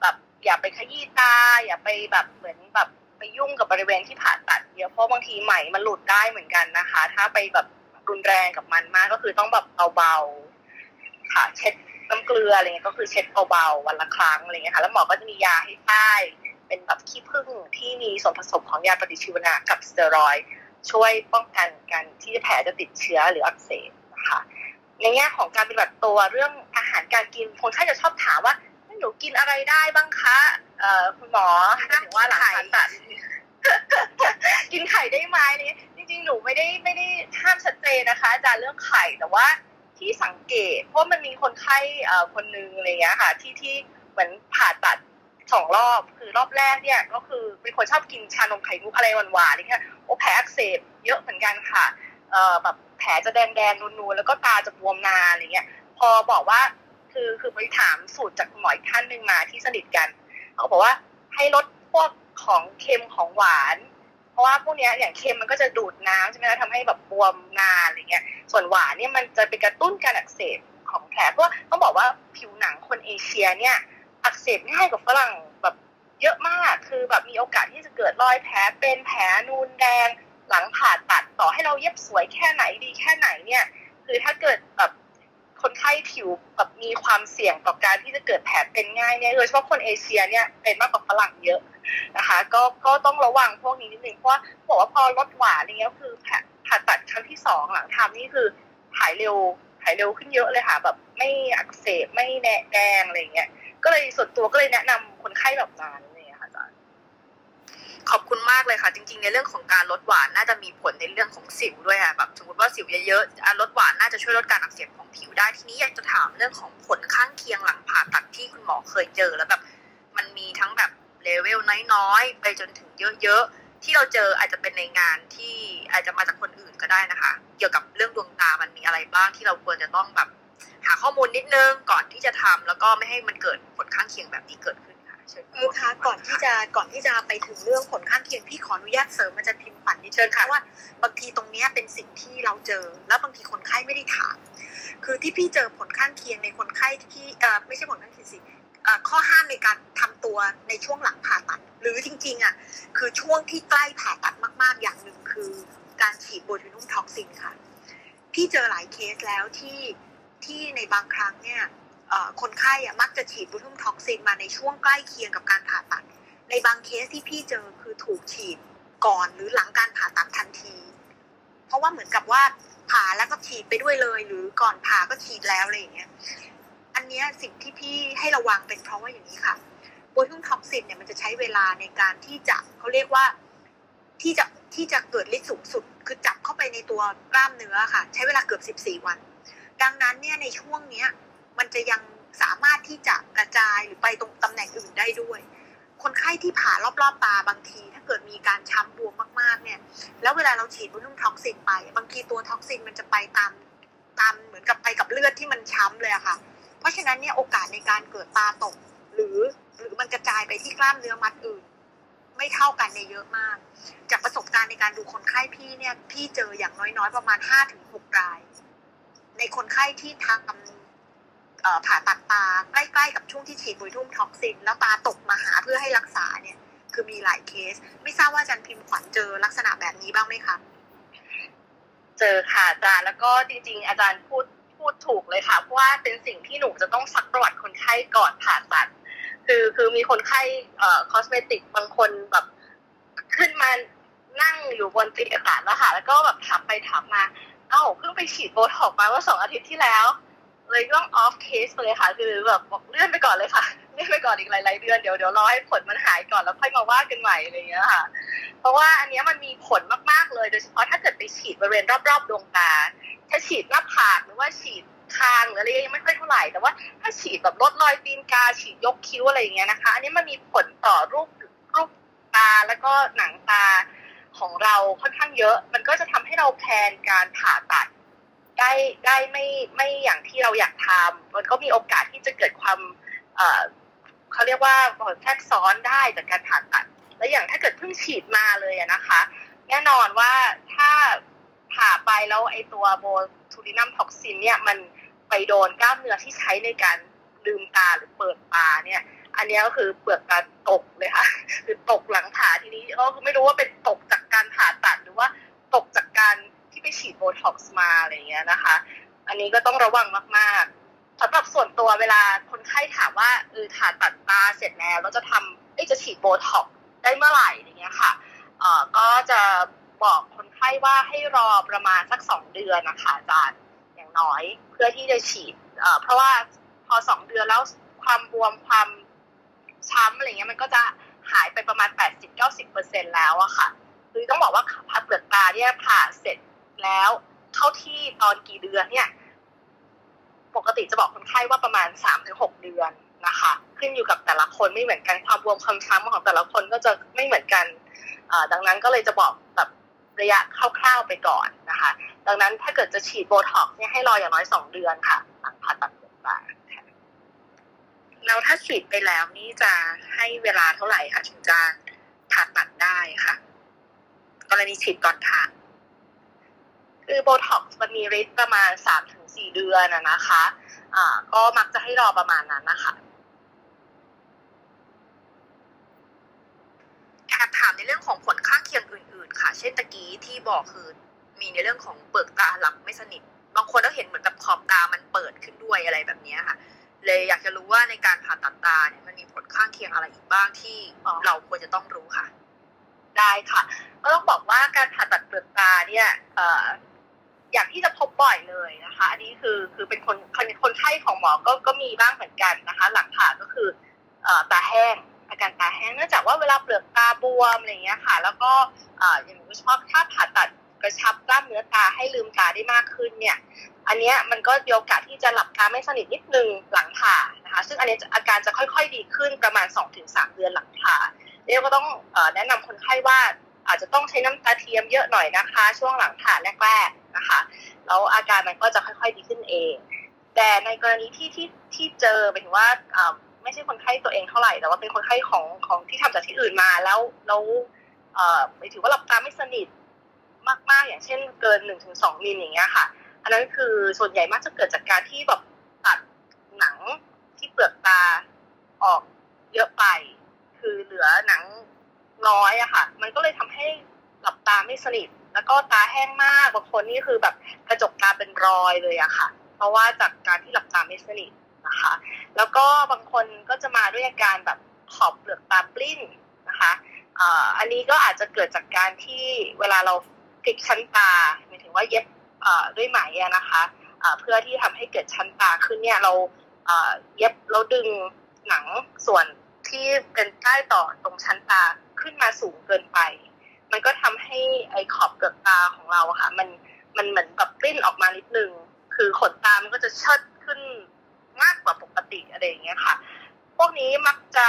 แบบอย่าไปขยี้ตา อย่าไปแบบเหมือนแบบไปยุ่งกับบริเวณที่ผ่าตัดเยอะเพราะบางทีไหมมันหลุดได้เหมือนกันนะคะ ถ้าไปแบบรุนแรงกับมันมากก็คือต้องแบบเบาๆค่ะ เช็ดน้ำเกลืออะไรเงี้ยก็คือเช็ดเบาๆวันละครั้งอะไรเงี้ยค่ะ แล้วหมอก็จะมียาให้ป้าย เป็นแบบขี้ผึ้งที่มีส่วนผสมของยาปฏิชีวนะกับสเตียรอยช่วยป้องกันการที่แผลจะติดเชื้อหรืออักเสบนะคะในแง่ของการปฏิบัติตัวเรื่องอาหารการกินคนไข้จะชอบถามว่าหนูกินอะไรได้บ้างคะเอ่อคุณหมอห้ามว่าหลังผ่าตัดกินไข่ได้ไหมเนี่จริงๆหนูไม่ได้ไม่ได้ห้ามชัดเจนนะคะอาจารย์เรื่องไข่แต่ว่าที่สังเกต เพราะมันมีคนไข้เอ่อคนนึงอะไรเงี้ยค่ะ ที่ที่เหมือนผ่าตัด สองรอบคือรอบแรกเนี่ยก็คือเป็นคนชอบกินชานมไข่มุกอะไรหวานๆอะไรเงี้ยโอ้แผลอักเสบเยอะเหมือนกันค่ะเอ่อแบบแผลจะแดงๆนูนๆแล้วก็ตาจะบวมนานอะไรเงี้ยพอบอกว่าคือคือไปถามสูตรจากหมออีกท่านหนึ่งมาที่สนิทกันเขาบอกว่าให้ลดพวกของเค็มของหวาน เพราะว่าพวกนี้อย่างเค็มมันก็จะดูดน้ำใช่ไหมคะทำให้แบบบวมนานอะไรเงี้ยส่วนหวานเนี่ยมันจะไปกระตุ้นการอักเสบของแผลเพราะต้องบอกว่าผิวหนังคนเอเชียเนี่ย อักเสบง่ายกว่าฝรั่งแบบเยอะมากคือแบบมีโอกาสที่จะเกิดรอยแผลเป็นแผลนูนแดง หลังผ่าตัดต่อให้เราเย็บสวยแค่ไหนดีแค่ไหนเนี่ย คือถ้าเกิดแบบคนไข้ผิวแบบมีความเสี่ยงต่อการที่จะเกิดแผลเป็นง่ายเนี่ยโดยเฉพาะคนเอเชียเนี่ยเป็นมากกว่าฝรั่งเยอะนะคะ ก็ก็ต้องระวังพวกนี้นิดนึงเพราะว่าบอกว่าพอลดหวานอะไรเงี้ยคือผ่าตัดครั้งที่สองหลังทำนี่คือหายเร็วหายเร็วขึ้นเยอะเลยค่ะ แบบไม่อักเสบไม่แดงอะไรเงี้ย ก็เลยส่วนตัวก็เลยแนะนำคนไข้แบบนั้นเนี่ยค่ะอาจารย์ขอบคุณมากเลยค่ะ จริง ๆ ในเรื่องของการลดหวานน่าจะมีผลในเรื่องของสิวด้วยค่ะแบบสมมติว่าสิวเยอะๆลดหวานน่าจะช่วยลดการอักเสบของผิวได้ทีนี้อยากจะถามเรื่องของผลข้างเคียงหลังผ่าตัดที่คุณหมอเคยเจอแล้วแบบมันมีทั้งแบบเลเวลน้อยๆไปจนถึงเยอะๆที่เราเจออาจจะเป็นในงานที่อาจจะมาจากคนอื่นก็ได้นะคะ เกี่ยวกับเรื่องดวงตามันมีอะไรบ้างที่เราควรจะต้องแบบ หาข้อมูลนิดนึงก่อนที่จะทำแล้วก็ไม่ให้มันเกิดผลข้างเคียงแบบนี้เกิดขึ้นค่ะเชิญเออคะก่อนที่จะก่อนที่จะไปถึงเรื่องผลข้างเคียงพี่ขออนุญาตเสริมอาจารย์พิมพ์ฝันนิดนึงเพราะว่าบางทีตรงเนี้ยเป็นสิ่งที่เราเจอ แล้วบางทีคนไข้ไม่ได้ถามคือที่พี่เจอผลข้างเคียงในคนไข้ที่เอ่อไม่ใช่ผลข้างเคียงสิเอ่อข้อห้ามในการทำตัวในช่วงหลังผ่าตัด หรือจริงๆอะคือช่วงที่ใกล้ผ่าตัดมาก ๆ อย่างหนึ่งคือการฉีด botulinum toxin ค่ะ พี่เจอหลายเคสแล้วที่ ที่ในบางครั้งเนี่ยคนไข้มักจะฉีด botulinum toxin มาในช่วงใกล้เคียงกับการผ่าตัด ในบางเคสที่พี่เจอคือถูกฉีดก่อนหรือหลังการผ่าตัดทันที เพราะว่าเหมือนกับว่าผ่าแล้วก็ฉีดไปด้วยเลย หรือก่อนผ่าก็ฉีดแล้วอะไรอย่างเงี้ย อันเนี้ยสิ่งที่พี่ให้ระวังเป็นเพราะว่าอย่างนี้ค่ะbotulinum toxin เนี่ยมันจะใช้เวลาในการที่จะเขาเรียกว่าที่จะที่จะเกิดฤทธิ์สูงสุด คือจับเข้าไปในตัวกล้ามเนื้อค่ะ ใช้เวลาเกือบ 14 วัน ดังนั้นเนี่ยในช่วงเนี้ย มันจะยังสามารถที่จะกระจายหรือไปตรงตำแหน่งอื่นได้ด้วย คนไข้ที่ผ่ารอบๆตาบางที ถ้าเกิดมีการช้ำบวมมากๆเนี่ย แล้วเวลาเราฉีด botulinum toxin ไป บางทีตัว toxin มันจะไปตามตามเหมือนกับไปกับเลือดที่มันช้ำเลยอะค่ะ เพราะฉะนั้นเนี่ยโอกาสในการเกิดตาตก หรือหรือมันกระจายไปที่กล้ามเนื้อมัดอื่น ไม่เท่ากันในเยอะมาก จากประสบการณ์ในการดูคนไข้พี่เนี่ยพี่เจออย่างน้อยๆ ประมาณห้าถึงหกราย ในคนไข้ที่ทำผ่าตัดตาใกล้ๆกับช่วงที่ฉีดบุยทุ่มท็อกซิน แล้วตาตกมาหาเพื่อให้รักษาเนี่ย คือมีหลายเคส ไม่ทราบว่าอาจารย์พิมพ์ขวัญเจอลักษณะแบบนี้บ้างไหมคะเจอค่ะอาจารย์แล้วก็จริง ๆ อาจารย์พูดพูดถูกเลยค่ะเพราะว่าเป็นสิ่งที่หนูจะต้องซักประวัติคนไข้ก่อนผ่าตัด คือคือมีคนไข้เอ่อ cosmetic บางคนแบบขึ้นมานั่งอยู่บนเตียงแล้วค่ะ แล้วก็แบบถามไปถามมา เอ้าเพิ่งไปฉีดโบท็อกซ์มาว่าสองอาทิตย์ที่แล้ว เลยต้อง off case ไปเลยค่ะคือแบบบอกเลื่อนไปก่อนเลยค่ะเลื่อนไปก่อนอีกหลายๆเดือนเดี๋ยวเดี๋ยวรอให้ผลมันหายก่อนแล้วค่อยมาว่ากันใหม่อะไรอย่างเงี้ยค่ะ เพราะว่าอันเนี้ยมันมีผลมากๆเลย โดยเฉพาะถ้าเกิดไปฉีดบริเวณรอบๆดวงตาถ้าฉีดหน้าผากหรือว่าฉีดคางหรืออะไรยังไม่ค่อยเท่าไหร่แต่ว่าถ้าฉีดแบบลดรอยตีนกาฉีดยกคิ้วอะไรอย่างเงี้ยนะคะ อันนี้มันมีผลต่อรูปรูปตาแล้วก็หนังตา ของเราค่อนข้างเยอะ มันก็จะทำให้เราแพลนการผ่าตัด ได้ได้ไม่ไม่อย่างที่เราอยากทำมันก็มีโอกาสที่จะเกิดความเอ่อเขาเรียกว่าผลแทรกซ้อนได้จากการผ่าตัด แล้วอย่างถ้าเกิดเพิ่งฉีดมาเลยอะนะคะ แน่นอนว่าถ้าผ่าไปแล้วไอตัว botulinum toxin เนี่ยมันไปโดนกล้ามเนื้อที่ใช้ในการลืมตาหรือเปิดตาเนี่ย อันนี้ก็คือเปลือกตาตกเลยค่ะ คือตกหลังผ่าทีนี้ก็คือไม่รู้ว่าเป็นตกจากการผ่าตัดหรือว่าตกจากการที่ไปฉีดโบท็อกซ์มาอะไรอย่างเงี้ยนะคะ อันนี้ก็ต้องระวังมากๆสำหรับส่วนตัวเวลาคนไข้ถามว่าเออผ่าตัดตาเสร็จแล้วแล้วจะทำเอ้จะฉีดโบท็อกซ์ได้เมื่อไหร่อย่างเงี้ยค่ะเอ่อก็จะบอกคนไข้ว่าให้รอประมาณสักสองเดือนนะคะอาจารย์อย่างน้อย เพื่อที่จะฉีดเอ่อเพราะว่าพอสองเดือนแล้วความบวมความ ช้ำอะไรเงี้ยมันก็จะหายไปประมาณ 80-90%แล้วอะค่ะ คือต้องบอกว่าผ่าเปลือกตาเนี่ยผ่าเสร็จแล้ว เข้าที่ตอนกี่เดือนเนี่ย ปกติจะบอกคนไข้ว่าประมาณ 3-6 เดือนนะคะ ขึ้นอยู่กับแต่ละคนไม่เหมือนกันความบวมความช้ำของแต่ละคนก็จะไม่เหมือนกันดังนั้นก็เลยจะบอกแบบระยะคร่าวๆไปก่อนนะคะ ดังนั้นถ้าเกิดจะฉีดโบท็อกซ์เนี่ยให้รออย่างน้อยสองเดือนค่ะหลังผ่าตัด แล้วถ้าฉีดไปแล้วนี่จะให้เวลาเท่าไหร่คะถึงจะผ่าตัดได้ค่ะ กรณีฉีดก่อนผ่าคือโบท็อกซ์มันมีฤทธิ์ประมาณสามถึงสี่เดือนนะนะคะ อ่า ก็มักจะให้รอประมาณนั้นนะคะแอบถามในเรื่องของผลข้างเคียงอื่น ๆ ค่ะ เช่นตะกี้ที่บอกคือมีในเรื่องของเปลือกตาหลับไม่สนิท บางคนก็เห็นเหมือนกับขอบตามันเปิดขึ้นด้วยอะไรแบบนี้ค่ะ เลยอยากจะรู้ว่าในการผ่าตัดตาเนี่ยมันมีผลข้างเคียงอะไรอีกบ้างที่อ๋อเราควรจะต้องรู้ค่ะ ได้ค่ะ ก็ต้องบอกว่าการผ่าตัดเปลือกตาเนี่ยเอ่ออย่างที่จะพบบ่อยเลยนะคะ อันนี้คือคือเป็นคนคนคนไข้ของหมอก็ก็มีบ้างเหมือนกันนะคะ หลังผ่าก็คือเอ่อตาแห้งอาการตาแห้งเนื่องจากว่าเวลาเปลือกตาบวมอะไรอย่างเงี้ยค่ะ แล้วก็เอ่ออย่างโดยเฉพาะถ้าผ่าตัด กระชับกล้ามเนื้อตาให้ลืมตาได้มากขึ้นเนี่ย อันเนี้ยมันก็มีโอกาสที่จะหลับตาไม่สนิทนิดนึงหลังผ่านะคะ ซึ่งอันนี้อาการจะค่อยๆดีขึ้นประมาณ 2-3 เดือนหลังผ่าเรียก็ต้องอแนะนำคนไข้ว่าอาจจะต้องใช้น้ำตาเทียมเยอะหน่อยนะคะ ช่วงหลังผ่าแรกๆนะคะแล้วอาการมันก็จะค่อยๆดีขึ้นเอง แต่ในกรณีที่ที่ที่เจอเป็นว่าไม่ใช่คนไข้ตัวเองเท่าไหร่แต่ว่าเป็นคนไข้ของของที่ทำจากที่อื่นมาแล้วแล้วหมายถึงว่าหลับตาไม่สนิท มากๆ อย่างเช่นเกินหนึ่งถึงสองมิลอย่างเงี้ยค่ะ อันนั้นคือส่วนใหญ่มากจะเกิดจากการที่แบบตัดหนังที่เปลือกตาออกเยอะไป คือเหลือหนังน้อยอะค่ะ มันก็เลยทำให้หลับตาไม่สนิท แล้วก็ตาแห้งมาก บางคนนี่คือแบบกระจกตาเป็นรอยเลยอะค่ะ เพราะว่าจากการที่หลับตาไม่สนิทนะคะ แล้วก็บางคนก็จะมาด้วยอาการแบบขอบเปลือกตาปลิ้นนะคะอันนี้ก็อาจจะเกิดจากการที่เวลาเรา พลิกชั้นตาหมายถึงว่าเย็บด้วยไหมนะคะเพื่อที่ทำให้เกิดชั้นตาขึ้นเนี่ยเราเย็บเราดึงหนังส่วนที่เป็นใต้ต่อตรงชั้นตาขึ้นมาสูงเกินไป มันก็ทำให้ไอ้ขอบเปลือกตาของเราค่ะ มันมันเหมือนแบบปลิ้นออกมานิดนึง คือขนตามันก็จะเชิดขึ้นมากกว่าปกติอะไรอย่างเงี้ยค่ะ พวกนี้มักจะ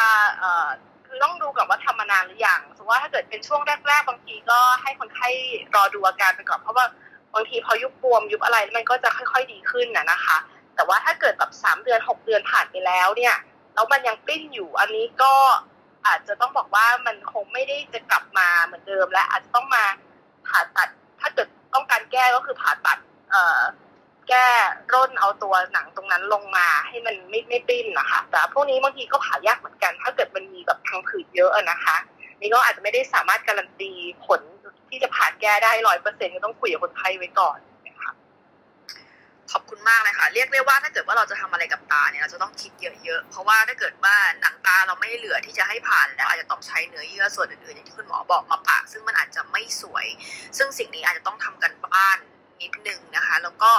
คือต้องดูกับว่าทำมานานหรือยังสมมติว่าถ้าเกิดเป็นช่วงแรกๆบางทีก็ให้คนไข้รอดูอาการไปก่อนเพราะว่าบางทีพอยุบบวมยุบอะไรมันก็จะค่อย ๆ ดีขึ้นนะนะคะ แต่ว่าถ้าเกิดแบบสามเดือนหกเดือนผ่านไปแล้วเนี่ยแล้วมันยังปิ้นอยู่อันนี้ก็อาจจะต้องบอกว่ามันคงไม่ได้จะกลับมาเหมือนเดิม และอาจจะต้องมาผ่าตัด ถ้าเกิดต้องการแก้ก็คือผ่าตัดเอ่อ แก้ร่นเอาตัวหนังตรงนั้นลงมาให้มันไม่ไม่ปิ้นนะคะแต่พวกนี้บางทีก็ผายากเหมือนกัน ถ้าเกิดมันมีแบบทางผืดเยอะนะคะ นี่ก็อาจจะไม่ได้สามารถการันตีผลที่จะผ่านแก้ได้ร้อยเปอร์เซ็นต์ก็ต้องคุยกับคนไข้ไว้ก่อนนะคะขอบคุณมากเลยค่ะเรียกได้ว่าถ้าเกิดว่าเราจะทำอะไรกับตาเนี่ยเราจะต้องคิดเยอะๆเพราะว่าถ้าเกิดว่าหนังตาเราไม่เหลือที่จะให้ผ่านแล้วอาจจะต้องใช้เนื้อเยื่อส่วนอื่นๆอย่างที่คุณหมอบอกมาปะซึ่งมันอาจจะไม่สวย ซึ่งสิ่งนี้อาจจะต้องทำกันบ้าน นิดนึงนะคะ แล้วก็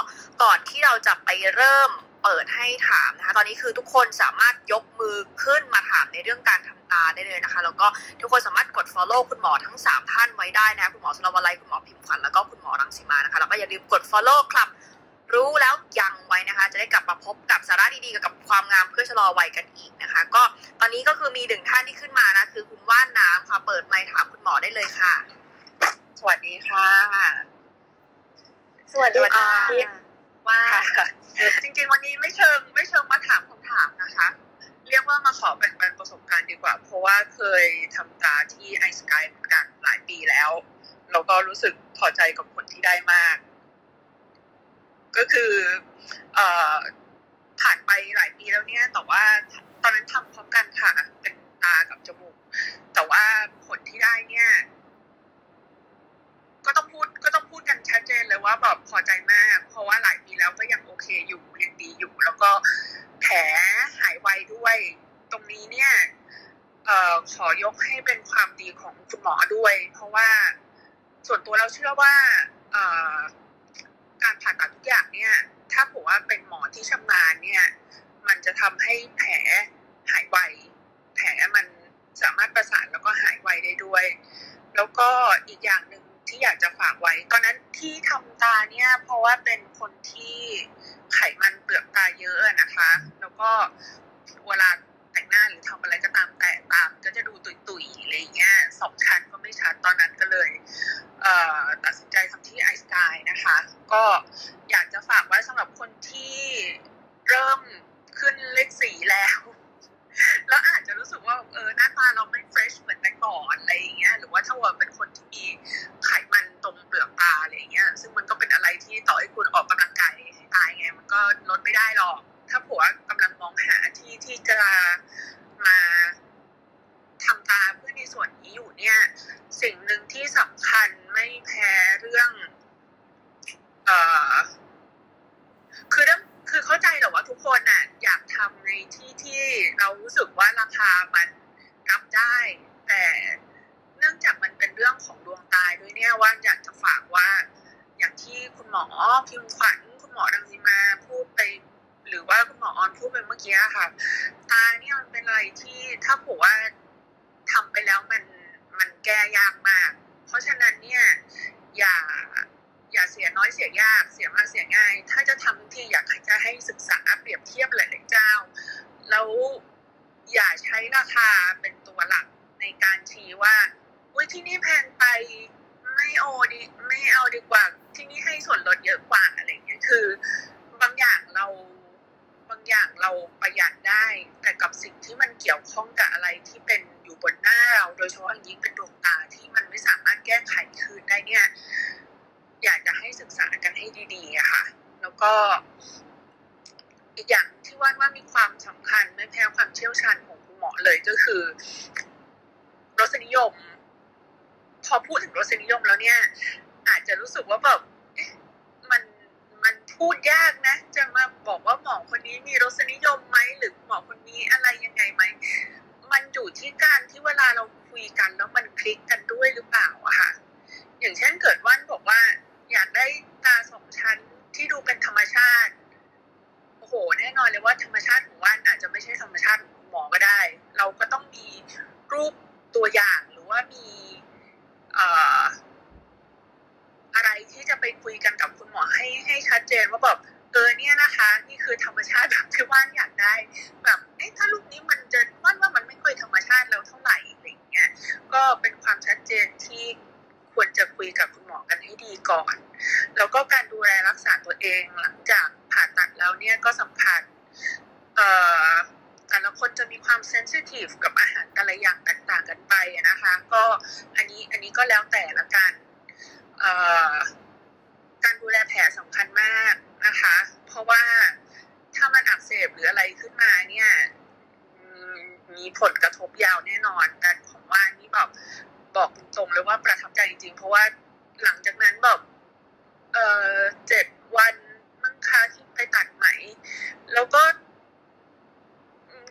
ก่อนที่เราจะไปเริ่มเปิดให้ถามนะคะ ตอนนี้คือทุกคนสามารถยกมือขึ้นมาถามในเรื่องการทำตาได้เลยนะคะ แล้วก็ทุกคนสามารถกด follow คุณหมอทั้ง 3 ท่านไว้ได้นะ คุณหมอสุรวลัยคุณหมอพิมพ์ขวัญแล้วก็คุณหมอรังสีมานะคะ แล้วก็อย่าลืมกด follow ครับรู้แล้วยังไว้นะคะ จะได้กลับมาพบกับสาระดีๆกับความงามเพื่อชะลอวัยกันอีกนะคะ ก็ตอนนี้ก็คือมีหนึ่งท่านที่ขึ้นมานะ คือคุณว่านน้ำค่ะเปิดไมค์ถามคุณหมอได้เลยค่ะ สวัสดีค่ะ สวัสดีค่ะว่า จริงๆ วันนี้ไม่เชิงไม่เชิงมาถามคำถามนะคะ เรียกว่ามาขอแบ่งปันประสบการณ์ดีกว่า เพราะว่าเคยทำตาที่ไอสกายเหมือนกันหลายปีแล้ว แล้วก็รู้สึกพอใจกับผลที่ได้มาก ก็คือเอ่อผ่านไปหลายปีแล้วเนี่ย แต่ว่าตอนนั้นทำพร้อมกันค่ะ เป็นตากับจมูก แต่ว่าผลที่ได้เนี่ย ก็ต้องพูดก็ต้องพูดกันชัดเจนเลยว่าแบบพอใจมาก เพราะว่าหลายปีแล้วก็ยังโอเคอยู่ยังดีอยู่ แล้วก็แผลหายไวด้วย ตรงนี้เนี่ยเอ่อขอยกให้เป็นความดีของคุณหมอด้วย เพราะว่าส่วนตัวเราเชื่อว่าเอ่อการผ่าตัดทุกอย่างเนี่ย ถ้าผมว่าเป็นหมอที่ชำนาญเนี่ย มันจะทำให้แผลหายไวแผลมันสามารถประสานแล้วก็หายไวได้ด้วย แล้วก็อีกอย่างหนึ่ง ที่อยากจะฝากไว้ ตอนนั้นที่ทำตาเนี่ย เพราะว่าเป็นคนที่ไขมันเปลือกตาเยอะนะคะ แล้วก็เวลาแต่งหน้าหรือทำอะไรก็ตามแต่ตาม ก็จะดูตุยๆอะไรเงี้ยสองชั้นก็ไม่ชัดตอนนั้นก็เลยเตัดสินใจทำที่ไอสกายนะคะ ก็อยากจะฝากไว้สำหรับคนที่เริ่มขึ้นเลขสีแล้ว แล้วอาจจะรู้สึกว่าเออหน้าตาเราไม่เฟรชเหมือนแต่ก่อนอะไรอย่างเงี้ยหรือว่าถ้าว่าเป็นคนที่มีไขมันตรงเปลือกตาอะไรอย่างเงี้ยซึ่งมันก็เป็นอะไรที่ต่อให้คุณออกกำลังกายให้ตายไง มันก็ลดไม่ได้หรอก ถ้าผัวกำลังมองหาที่ที่จะมาทำตาเพื่อในส่วนนี้อยู่เนี่ย สิ่งหนึ่งที่สำคัญไม่แพ้เรื่อง เอ่อคือเรื่อง คือเข้าใจแหรอว่าทุกคนน่ะอยากทำในที่ที่เรารู้สึกว่าราคามันรับได้ แต่เนื่องจากมันเป็นเรื่องของดวงตายด้วยเนี่ยว่าอยากจะฝากว่า อย่างที่คุณหมอพิมขวัญคุณหมอดังนีมาพูดไป หรือว่าคุณหมอออนพูดไปเมื่อกี้ค่ะ ตาเนี่ยมันเป็นอะไรที่ถ้าผมว่าทำไปแล้วมันมันแก้ยากมาก เพราะฉะนั้นเนี่ยอย่า อย่าเสียน้อยเสียยากเสียมากเสียง่าย ถ้าจะทำที่อยากจะให้ศึกษาเปรียบเทียบหลายๆเจ้า แล้วอย่าใช้ราคาเป็นตัวหลักในการชี้ว่าอุ้ยที่นี่แพงไปไม่โอดีไม่เอาดีกว่า ที่นี่ให้ส่วนลดเยอะกว่าอะไรเงี้ยคือบางอย่างเราบางอย่างเราประหยัดได้ แต่กับสิ่งที่มันเกี่ยวข้องกับอะไรที่เป็นอยู่บนหน้าเรา โดยเฉพาะยิ่งเป็นดวงตาที่มันไม่สามารถแก้ไขคืนได้เนี่ย อยากจะให้ศึกษากันให้ดีๆอะค่ะ แล้วก็อีกอย่างที่ว่าว่ามีความสำคัญไม่แพ้ความเชี่ยวชาญของคุณหมอเลยก็คือ รสนิยม พอพูดถึงรสนิยมแล้วเนี่ย อาจจะรู้สึกว่าแบบมันมันพูดยากนะ จะมาบอกว่าหมอคนนี้มีรสนิยมไหมหรือหมอคนนี้อะไรยังไงไหมมันอยู่ที่การที่เวลาเราคุยกันแล้วมันคลิกกันด้วยหรือเปล่าอะค่ะ อย่างเช่นเกิดว่านบอกว่า อยากได้ตาสองชั้นที่ดูเป็นธรรมชาติโอ้โหแน่นอนเลยว่าธรรมชาติของว่านอาจจะไม่ใช่ธรรมชาติของหมอก็ได้ เราก็ต้องมีรูปตัวอย่างหรือว่ามีเออะไรที่จะไปคุยกันกับคุณหมอให้ให้ชัดเจนว่าแบบเออเนี่ยนะคะ นี่คือธรรมชาติแบบที่ว่านอยากได้ แบบเอ๊ะถ้ารูปนี้มันจะว่านว่ามันไม่ค่อยธรรมชาติแล้วเท่าไหร่อะไรอย่างเงี้ยก็เป็นความชัดเจนที่ ควรจะคุยกับคุณหมอกันให้ดีก่อน แล้วก็การดูแลรักษาตัวเองหลังจากผ่าตัดแล้วเนี่ยก็สำคัญเอ่อแต่ละคนจะมีความเซนซิทีฟกับอาหารแต่ละอย่างแตกต่างกันไปนะคะ ก็อันนี้อันนี้ก็แล้วแต่ละกันเอ่อการดูแลแผลสำคัญมากนะคะ เพราะว่าถ้ามันอักเสบหรืออะไรขึ้นมาเนี่ยมีผลกระทบยาวแน่นอนแต่ของว่านี่แบบ บอกตรงๆเลยว่าประทับใจจริงๆ เพราะว่าหลังจากนั้นแบบเออเจ็ดวันมั้งคะที่ไปตัดไหม แล้วก็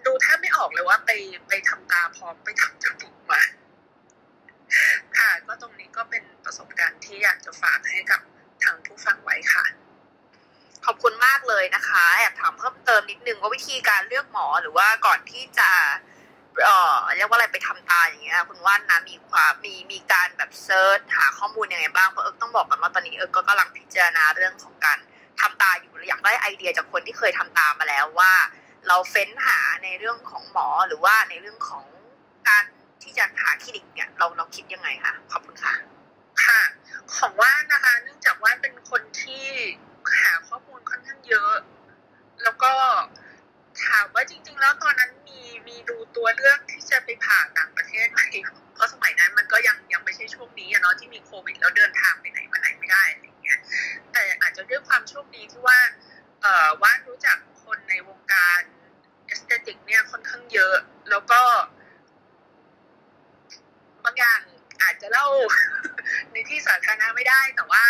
ดูแทบไม่ออกเลยว่าไปไปทำตาพร้อมไปทำจมูกมา ค่ะก็ตรงนี้ก็เป็นประสบการณ์ที่อยากจะฝากให้กับทางผู้ฟังไว้ค่ะ ขอบคุณมากเลยนะคะแอบถามเพิ่มเติมนิดนึงว่าวิธีการเลือกหมอหรือว่าก่อนที่จะ เอ่อเรียกว่าอะไรไปทำตาอย่างเงี้ยคุณว่านนะมีความมีมีการแบบ search หาข้อมูลยังไงบ้างเพราะเอิร์กต้องบอกก่อนว่าตอนนี้เอิร์กก็กำลังพิจารณาเรื่องของการทำตาอยู่อยากได้ไอเดียจากคนที่เคยทำตามาแล้วว่า เราเฟ้นหาในเรื่องของหมอหรือว่าในเรื่องของการที่จะหาคลินิกเนี่ยเราเราคิดยังไงคะขอบคุณค่ะค่ะ ของว่านนะคะ เนื่องจากว่าเป็นคนที่หาข้อมูลค่อนข้างเยอะ แล้วก็ ถามว่าจริง ๆ แล้วตอนนั้นมีมีดูตัวเลือกที่จะไปผ่าต่างประเทศไหมเพราะสมัยนั้นมันก็ยังยังไม่ใช่ช่วงนี้อะเนาะที่มีโควิดแล้วเดินทางไปไหนมาไหนไม่ได้อะไรอย่างเงี้ย แต่อาจจะด้วยความโชคดีที่ว่าเอ่อว่านรู้จักคนในวงการเอสเตติกเนี่ยค่อนข้างเยอะแล้วก็บางอย่างอาจจะเล่าในที่สาธารณะไม่ได้ แต่ว่า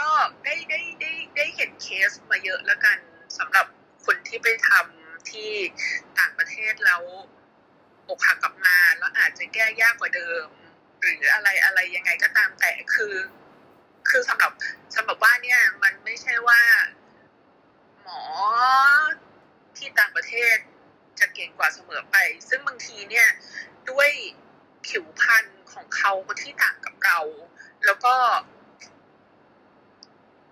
ก็ได้ได้ได้ได้เห็นเคสมาเยอะแล้วกันสำหรับคนที่ไปทำ ที่ต่างประเทศแล้วอกหักกลับมาแล้วอาจจะแก้ยากกว่าเดิม หรืออะไรอะไรยังไงก็ตามแต่คือ คือสำหรับสำหรับว่าเนี่ย มันไม่ใช่ว่า หมอที่ต่างประเทศจะเก่งกว่าเสมอไป ซึ่งบางทีเนี่ยด้วยผิวพรรณของเขาที่ต่างกับเรา แล้วก็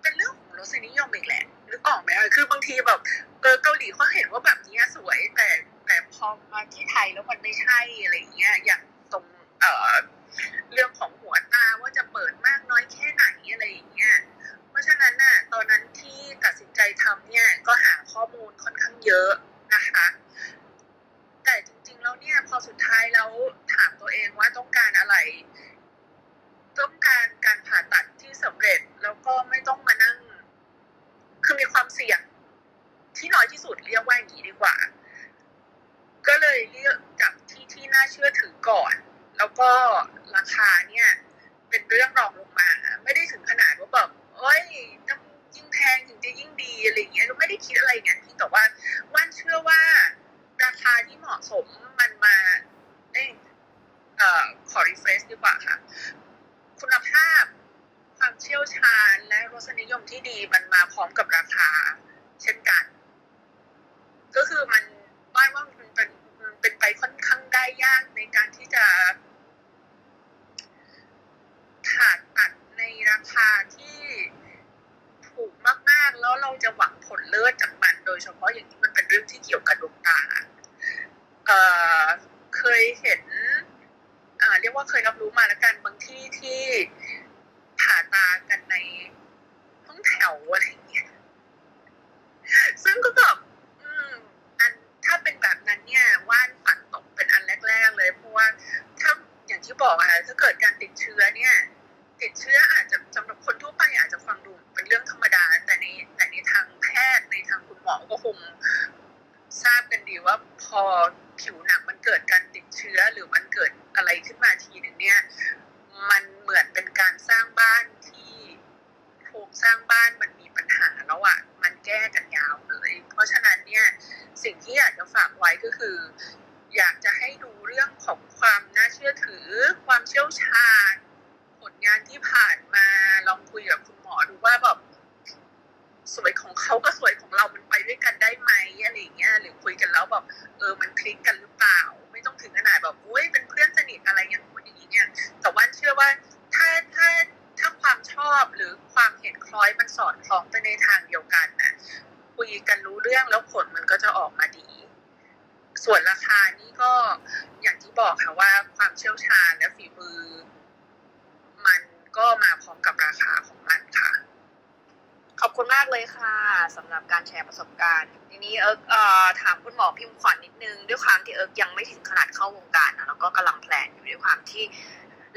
เป็นเรื่องของรสนิยมอีกแหละนึกออกไหมคือบางทีแบบ ออเกาหลีเขาเห็นว่าแบบนี้สวย แต่แต่พอมาที่ไทยแล้วมันไม่ใช่อะไรอย่างเงี้ย อย่างตรงเออเรื่องของหัวตาว่าจะเปิดมากน้อยแค่ไหนอะไรอย่างเงี้ย เพราะฉะนั้นน่ะตอนนั้นที่ตัดสินใจทำเนี่ยก็หาข้อมูลค่อนข้างเยอะนะคะ แต่จริงๆแล้วเนี่ยพอสุดท้ายแล้วถามตัวเองว่าต้องการอะไรต้องการการผ่าตัดที่สำเร็จแล้วก็ไม่ต้องมานั่ง คือมีความเสี่ยง ที่น้อยที่สุดเรียกว่าอย่างนี้ดีกว่า ก็เลยเลือกจากที่ที่น่าเชื่อถือก่อน แล้วก็ราคาเนี่ย เป็นเรื่องรองลงมา ไม่ได้ถึงขนาดว่าแบบเอ้ยต้องยิ่งแพงถึงจะยิ่งดีอะไรอย่างเงี้ยเราไม่ได้คิดอะไรอย่างนั้นเพียงแต่ว่าว่านเชื่อว่า ราคาที่เหมาะสมมันมาเอ้ยเอ่อขอรีเฟรชดีกว่าค่ะ คุณภาพความเชี่ยวชาญและรสนิยมที่ดีมันมาพร้อมกับราคา เช่นกัน ก็คือมันว่านว่ามันเป็นมันเป็นไปค่อนข้างได้ยากในการที่จะผ่าตัดในราคาที่ถูกมากๆ แล้วเราจะหวังผลเลิศจากมัน โดยเฉพาะอย่างที่มันเป็นเรื่องที่เกี่ยวกับดวงตาเอ่อเคยเห็นอ่าเรียกว่าเคยรับรู้มาแล้วกันบางที่ที่ผ่าตากันในห้องแถวอะไรอย่างเงี้ยซึ่งก็แบบ ว่าถ้าอย่างที่บอกอะถ้าเกิดการติดเชื้อเนี่ย ติดเชื้ออาจจะสำหรับคนทั่วไปอาจจะฟังดูเป็นเรื่องธรรมดา แต่ในแต่ในทางแพทย์ในทางคุณหมอก็คงทราบกันดีว่าพอผิวหนังมันเกิดการติดเชื้อหรือมันเกิดอะไรขึ้นมาทีหนึ่งเนี่ย มันเหมือนเป็นการสร้างบ้านที่โครงสร้างบ้านมันมีปัญหาแล้วอะ่ะมันแก้กันยาวเลย เพราะฉะนั้นเนี่ยสิ่งที่อยากจะฝากไว้ก็คือ อยากจะให้ดูเรื่องของความน่าเชื่อถือ ความเชี่ยวชาญ ผลงานที่ผ่านมาลองคุยกับคุณหมอดูว่าแบบสวยของเขาก็สวยของเรา มันไปด้วยกันได้ไหมอะไรเงี้ย หรือคุยกันแล้วแบบเออ มันคลิกกันหรือเปล่า ไม่ต้องถึงขนาดแบบอุ้ยเป็นเพื่อนสนิทอะไรอย่างนู้นอย่างนี้เนี่ยแต่ว่าเชื่อว่าถ้าถ้าถ้าความชอบหรือความเห็นคล้อยมันสอดคล้องไปในทางเดียวกันน่ะคุยกันรู้เรื่องแล้วผลมันก็จะออกมาดี ส่วนราคานี่ก็อย่างที่บอกค่ะว่าความเชี่ยวชาญและฝีมือ มันก็มาพร้อมกับราคาของมันค่ะ ขอบคุณมากเลยค่ะสำหรับการแชร์ประสบการณ์ ทีนี้เอิร์กถามคุณหมอพิมพ์ขวัญนิดนึง ด้วยความที่เอิร์กยังไม่ถึงขนาดเข้าวงการนะแล้วก็กำลัง plan อยู่ด้วยความที่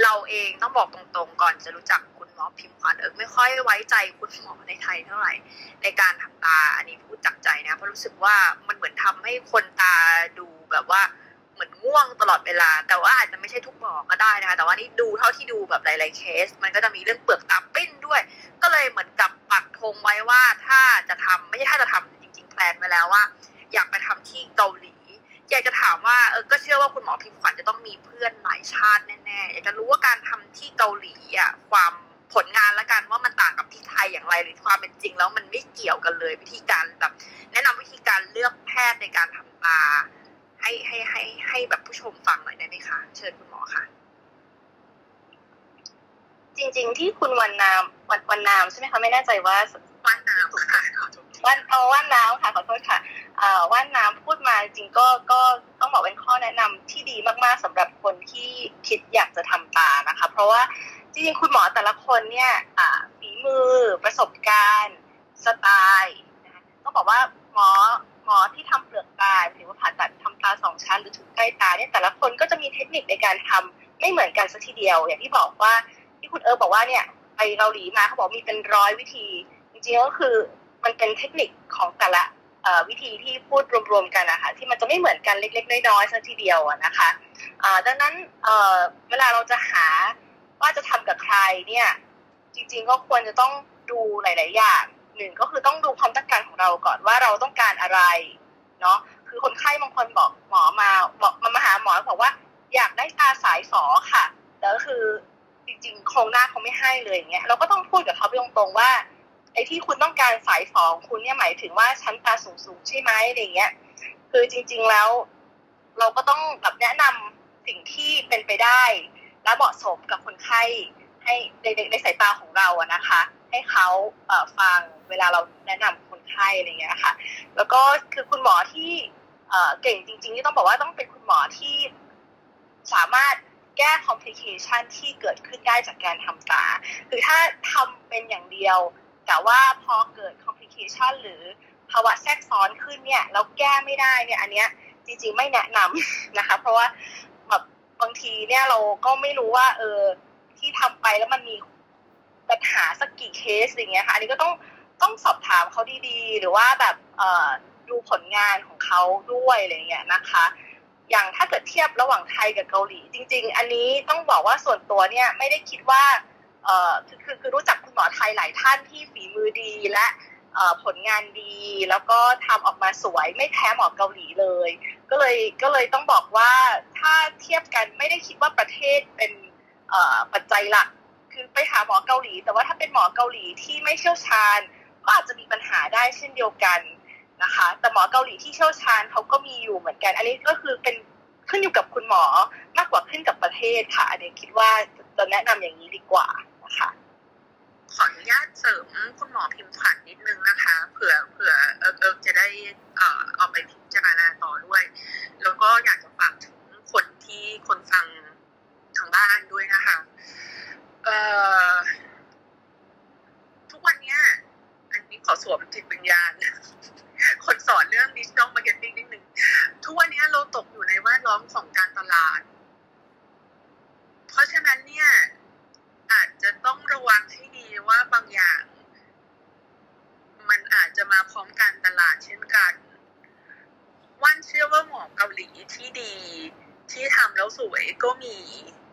เราเองต้องบอกตรงๆ ก่อนจะรู้จัก มอพิมพ์ขวัญเอิร์กไม่ค่อยไว้ใจคุณหมอในไทยเท่าไหร่ ในการทำตา อันนี้พูดจากใจนะ เพราะรู้สึกว่ามันเหมือนทำให้คนตาดูแบบว่าเหมือนง่วงตลอดเวลา แต่ว่าอาจจะไม่ใช่ทุกหมอก็ได้นะคะ แต่ว่านี่ดูเท่าที่ดูแบบหลายๆเคส มันก็จะมีเรื่องเปลือกตาปิ้นด้วย ก็เลยเหมือนกับปักธงไว้ว่าถ้าจะทำไม่ใช่ถ้าจะทำจริง ๆ แพลนไว้แล้วว่า อยากไปทำที่เกาหลีอยากจะถามว่าเออก็เชื่อว่าคุณหมอพิมพ์ขวัญจะต้องมีเพื่อนหลายชาติแน่ๆอยากจะรู้ว่าการทำที่เกาหลีอะความ ผลงานละกันว่ามันต่างกับที่ไทยอย่างไรหรือความเป็นจริง แล้วมันไม่เกี่ยวกันเลยวิธีการแบบ แนะนำวิธีการเลือกแพทย์ในการทำตา ให้ให้ให้ให้แบบผู้ชมฟังหน่อยได้ไหมคะ เชิญคุณหมอค่ะ จริง ๆ ที่คุณวันนามวันวันนามใช่ไหมคะไม่แน่ใจว่าว่านน้ำค่ะขอโทษทีว่านเอาว่านน้ำค่ะขอโทษค่ะเอ่อว่านน้ำพูดมาจริงๆก็ก็ต้องบอกเป็นข้อแนะนำที่ดีมากๆสำหรับคนที่คิดอยากจะทำตานะคะ เพราะว่า จริงๆคุณหมอแต่ละคนเนี่ยฝีมือประสบการณ์ สไตล์นะคะต้องบอกว่าหมอหมอที่ทำเปลือกตาหรือว่าผ่าตัดทำตาสองชั้นหรือถูกใกล้ตาเนี่ยแต่ละคนก็จะมีเทคนิคในการทำไม่เหมือนกันสักทีเดียว อย่างที่บอกว่าที่คุณเอิร์ธบอกว่าเนี่ยไปเกาหลีมาเขาบอกมีเป็นร้อยวิธี จริงๆก็คือมันเป็นเทคนิคของแต่ละวิธีที่พูดรวมๆกันนะคะที่มันจะไม่เหมือนกันเล็ก ๆ น้อยๆสักทีเดียวนะคะดังนั้นเวลาเราจะหา ว่าจะทำกับใครเนี่ย จริงๆก็ควรจะต้องดูหลาย ๆ อย่างหนึ่งก็คือต้องดูความต้องการของเราก่อนว่าเราต้องการอะไรเนาะคือคนไข้บางคนบอกหมอมาบอกมามาหาหมอแล้วบอกว่าอยากได้ตาสายฝอค่ะแต่ก็คือจริงๆโครงหน้าเขาไม่ให้เลยอย่างเงี้ยเราก็ต้องพูดกับเขาไปตรงๆว่าไอ้ที่คุณต้องการสายฝอของคุณเนี่ยหมายถึงว่าชั้นตาสูงๆใช่ไหมอะไรเงี้ย คือจริง ๆแล้ว เราก็ต้องแบบแนะนำสิ่งที่เป็นไปได้ และเหมาะสมกับคนไข้ให้ในในสายตาของเราอะนะคะ ให้เขาเฟังเวลาเราแนะนำคนไข้อะไรเงี้ยค่ะ แล้วก็คือคุณหมอที่เอ่อเก่งจริงๆที่ต้องบอกว่าต้องเป็นคุณหมอที่สามารถแก้คอมพลิเคชันที่เกิดขึ้นได้จากการทำตา คือถ้าทำเป็นอย่างเดียว แต่ว่าพอเกิดคอมพลิเคชันหรือภาวะแทรกซ้อนขึ้นเนี่ยแล้วแก้ไม่ได้เนี่ยอันเนี้ยจริงๆไม่แนะนำนะคะ เพราะว่า บางทีเนี่ยเราก็ไม่รู้ว่า เออ ที่ทำไปแล้วมันมีปัญหาสักกี่เคสอย่างเงี้ยค่ะ อันนี้ก็ต้องต้องสอบถามเขาดีๆ หรือว่าแบบเออดูผลงานของเขาด้วยอะไรเงี้ยนะคะ อย่างถ้าเกิดเทียบระหว่างไทยกับเกาหลี จริง ๆ อันนี้ต้องบอกว่าส่วนตัวเนี่ยไม่ได้คิดว่าเออคือคือคือรู้จักคุณหมอไทยหลายท่านที่ฝีมือดีและผลงานดีแล้วก็ทำออกมาสวยไม่แพ้หมอเกาหลีเลย ก็เลยก็เลยต้องบอกว่าถ้าเทียบกันไม่ได้คิดว่าประเทศเป็นปัจจัยหลัก คือไปหาหมอเกาหลี แต่ว่าถ้าเป็นหมอเกาหลีที่ไม่เชี่ยวชาญ ก็อาจจะมีปัญหาได้เช่นเดียวกันนะคะ แต่หมอเกาหลีที่เชี่ยวชาญเขาก็มีอยู่เหมือนกัน อันนี้ก็คือเป็นขึ้นอยู่กับคุณหมอมากกว่าขึ้นกับประเทศค่ะอันนี้คิดว่าจะแนะนำอย่างนี้ดีกว่านะคะ ขออนุญาตเสริมคุณหมอพิมพ์ขวัญนิดนึงนะคะ เผื่อเผื่อเอิร์กเอิร์กจะได้เอ่อเอาไปพิจารณาต่อด้วย แล้วก็อยากจะฝากถึงคนที่คนฟังทางบ้านด้วยนะคะเอ่อทุกวันเนี้ยอันนี้ขอสวมจิตวิญญาณคนสอนเรื่อง digital marketing นิดนึงทุกวันนี้เราตกอยู่ในแวดล้อมของการตลาด เพราะฉะนั้นเนี่ย อาจจะต้องระวังให้ดีว่าบางอย่าง มันอาจจะมาพร้อมการตลาดเช่นกัน วันเชื่อว่าหมอเกาหลีที่ดีที่ทำแล้วสวยก็มี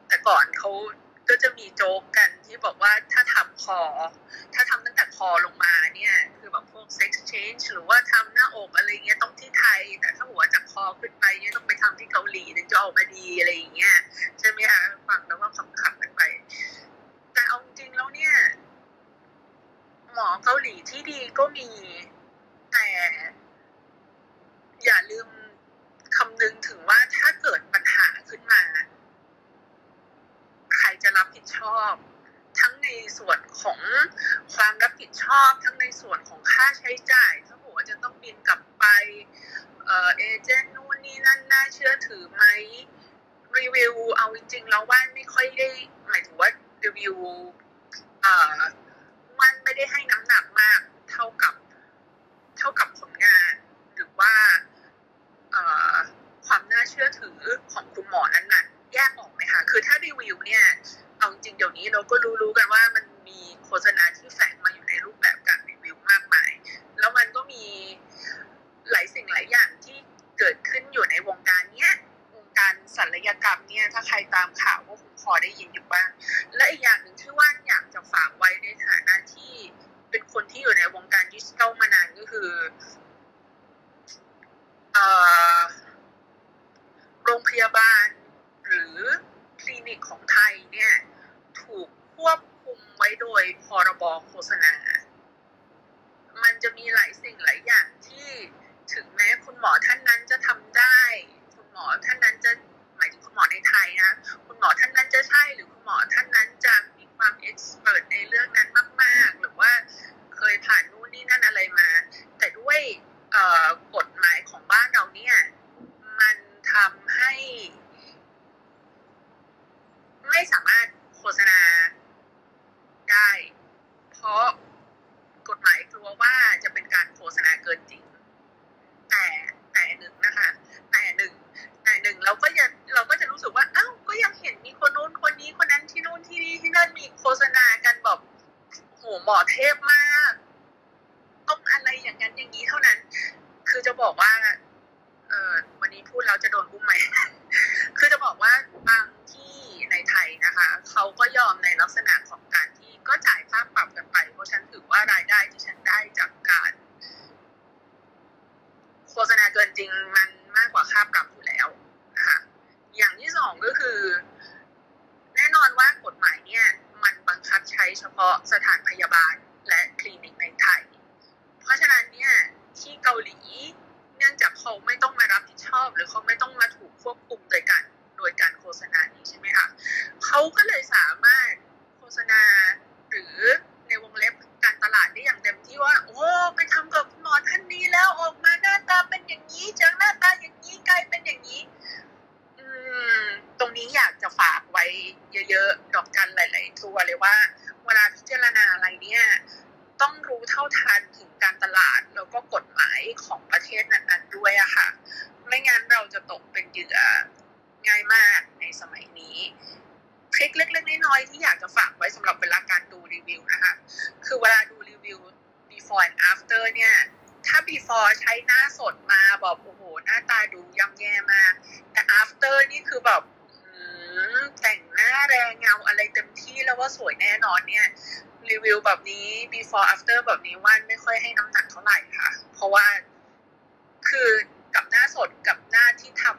แต่ก่อนเขาก็จะมีโจ๊กกันที่บอกว่าถ้าทำคอ ถ้าทำตั้งแต่คอลงมาเนี่ย คือแบบพวกเซ็กซ์เชนจ์หรือว่าทำหน้าอกอะไรเงี้ยต้องที่ไทย แต่ถ้าหัวจากคอขึ้นไปเนี่ยต้องไปทำที่เกาหลีถึงจะออกมาดีอะไรอย่างเงี้ย comigo.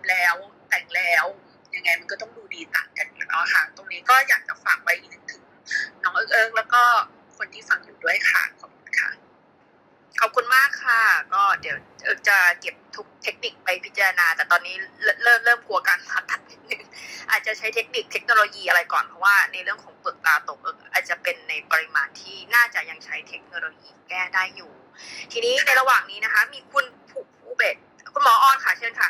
แล้วแต่งแล้วยังไงมันก็ต้องดูดีต่างกันเนาะค่ะ ตรงนี้ก็อยากจะฝากไว้นึกถึงน้องเอิงเอิ้งแล้วก็คนที่ฟังอยู่ด้วยค่ะขอบคุณค่ะ ขอบคุณมากค่ะ ก็เดี๋ยวเอิงจะเก็บทุกเทคนิคไปพิจารณา แต่ตอนนี้เริ่มเริ่มกลัวการผ่าตัดนิดนึงอาจจะใช้เทคนิคเทคโนโลยีอะไรก่อนเพราะว่าในเรื่องของเปลือกตาตกเอิ้งอาจจะเป็นในปริมาณที่น่าจะยังใช้เทคโนโลยีแก้ได้อยู่ ทีนี้ในระหว่างนี้นะคะ มีคุณผู้เบ็ดคุณหมอออนค่ะเชิญค่ะ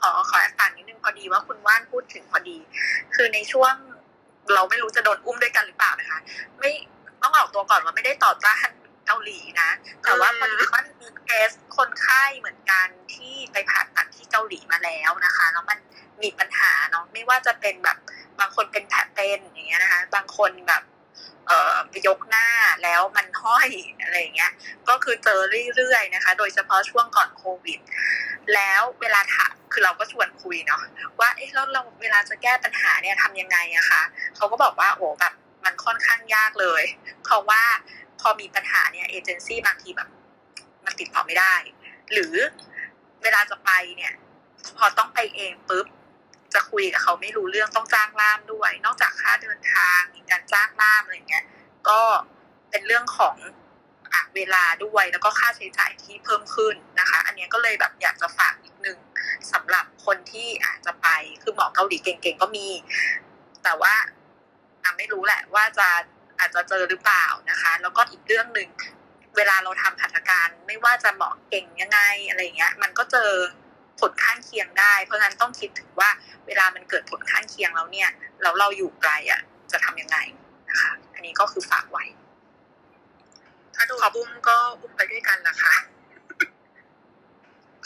ขอขอฝากนิดนึงพอดีว่าคุณว่านพูดถึงพอดี คือในช่วงเราไม่รู้จะโดนอุ้มด้วยกันหรือเปล่านะคะ ไม่ต้องออกตัวก่อนว่าไม่ได้ต่อต้านเกาหลีนะ แต่ว่าพอดีว่ามีเคสคนไข้เหมือนกันที่ไปผ่าตัดที่เกาหลีมาแล้วนะคะแล้วมันมีปัญหาเนาะไม่ว่าจะเป็นแบบบางคนเป็นแผลเป็นอย่างเงี้ยนะคะ บางคนแบบ เออยกหน้าแล้วมันห้อยอะไรเงี้ย ก็คือเจอเรื่อยๆนะคะ โดยเฉพาะช่วงก่อนโควิด แล้วเวลาถามคือเราก็ชวนคุยเนาะว่าเอ๊ะแล้วเราเวลาจะแก้ปัญหาเนี่ยทำยังไงอะคะเขาก็บอกว่าโอ้แบบมันค่อนข้างยากเลย เพราะว่าพอมีปัญหาเนี่ยเอเจนซี่บางทีแบบมันติดต่อไม่ได้ หรือเวลาจะไปเนี่ย พอต้องไปเองปุ๊บ จะคุยกับเขาไม่รู้เรื่องต้องจ้างล่ามด้วย นอกจากค่าเดินทางมีการจ้างล่ามอะไรเงี้ย ก็เป็นเรื่องของอะเวลาด้วยแล้วก็ค่าใช้จ่ายที่เพิ่มขึ้นนะคะ อันนี้ก็เลยแบบอยากจะฝากอีกหนึ่งสำหรับคนที่อาจจะไปคือหมอเกาหลีเก่งๆก็มี แต่ว่าอะไม่รู้แหละว่าจะอาจจะเจอหรือเปล่านะคะ แล้วก็อีกเรื่องหนึ่งเวลาเราทำหัตการไม่ว่าจะหมอเก่งยังไงอะไรเงี้ย มันก็เจอ ผลข้างเคียงได้ เพราะฉะนั้นต้องคิดถึงว่าเวลามันเกิดผลข้างเคียงแล้วเนี่ยแล้วเราอยู่ไกลอะจะทำยังไงนะคะ อันนี้ก็คือฝากไว้ ถ้าดูบุ้มก็อุ้มไปด้วยกันนะคะ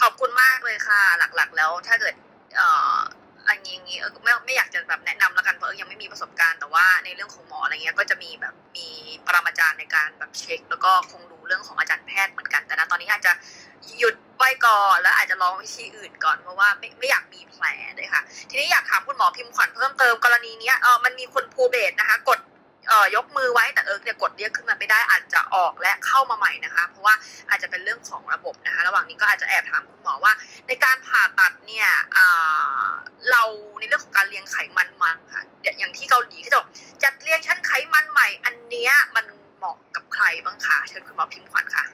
ขอบคุณมากเลยค่ะ หลักๆ แล้วถ้าเกิด เอ่ออันนี้อย่างนี้เออไม่ไม่อยากจะแบบแนะนำแล้วกันเพราะเออยังไม่มีประสบการณ์แต่ว่าในเรื่องของหมออะไรเงี้ยก็จะมีแบบมีปรมาจารย์ในการแบบเช็ค แล้วก็คงรู้ เรื่องของอาจารย์แพทย์เหมือนกันแต่นะตอนนี้อาจจะหยุดไว้ก่อนแล้วอาจจะลองวิธีอื่นก่อนเพราะว่าไม่ไม่อยากมีแผลเลยค่ะ ทีนี้อยากถามคุณหมอพิมพ์ขวัญเพิ่มเติมกรณีนี้เออมันมีคนภูเบศนะคะ กดเอ่อยกมือไว้แต่เอิร์กเนี่ยกดเรียกขึ้นมาไม่ได้อาจจะออกและเข้ามาใหม่นะคะ เพราะว่าอาจจะเป็นเรื่องของระบบนะคะ ระหว่างนี้ก็อาจจะแอบถามคุณหมอว่า ในการผ่าตัดเนี่ยเราในเรื่องของการเรียงไขมันมันค่ะอย่างที่เกาหลีเขาจะบอกจัดเรียงชั้นไขมันใหม่อันเนี้ยมัน เหมาะกับใครบ้างคะเชิญคุณหมอพิมพ์ขวัญค่ะ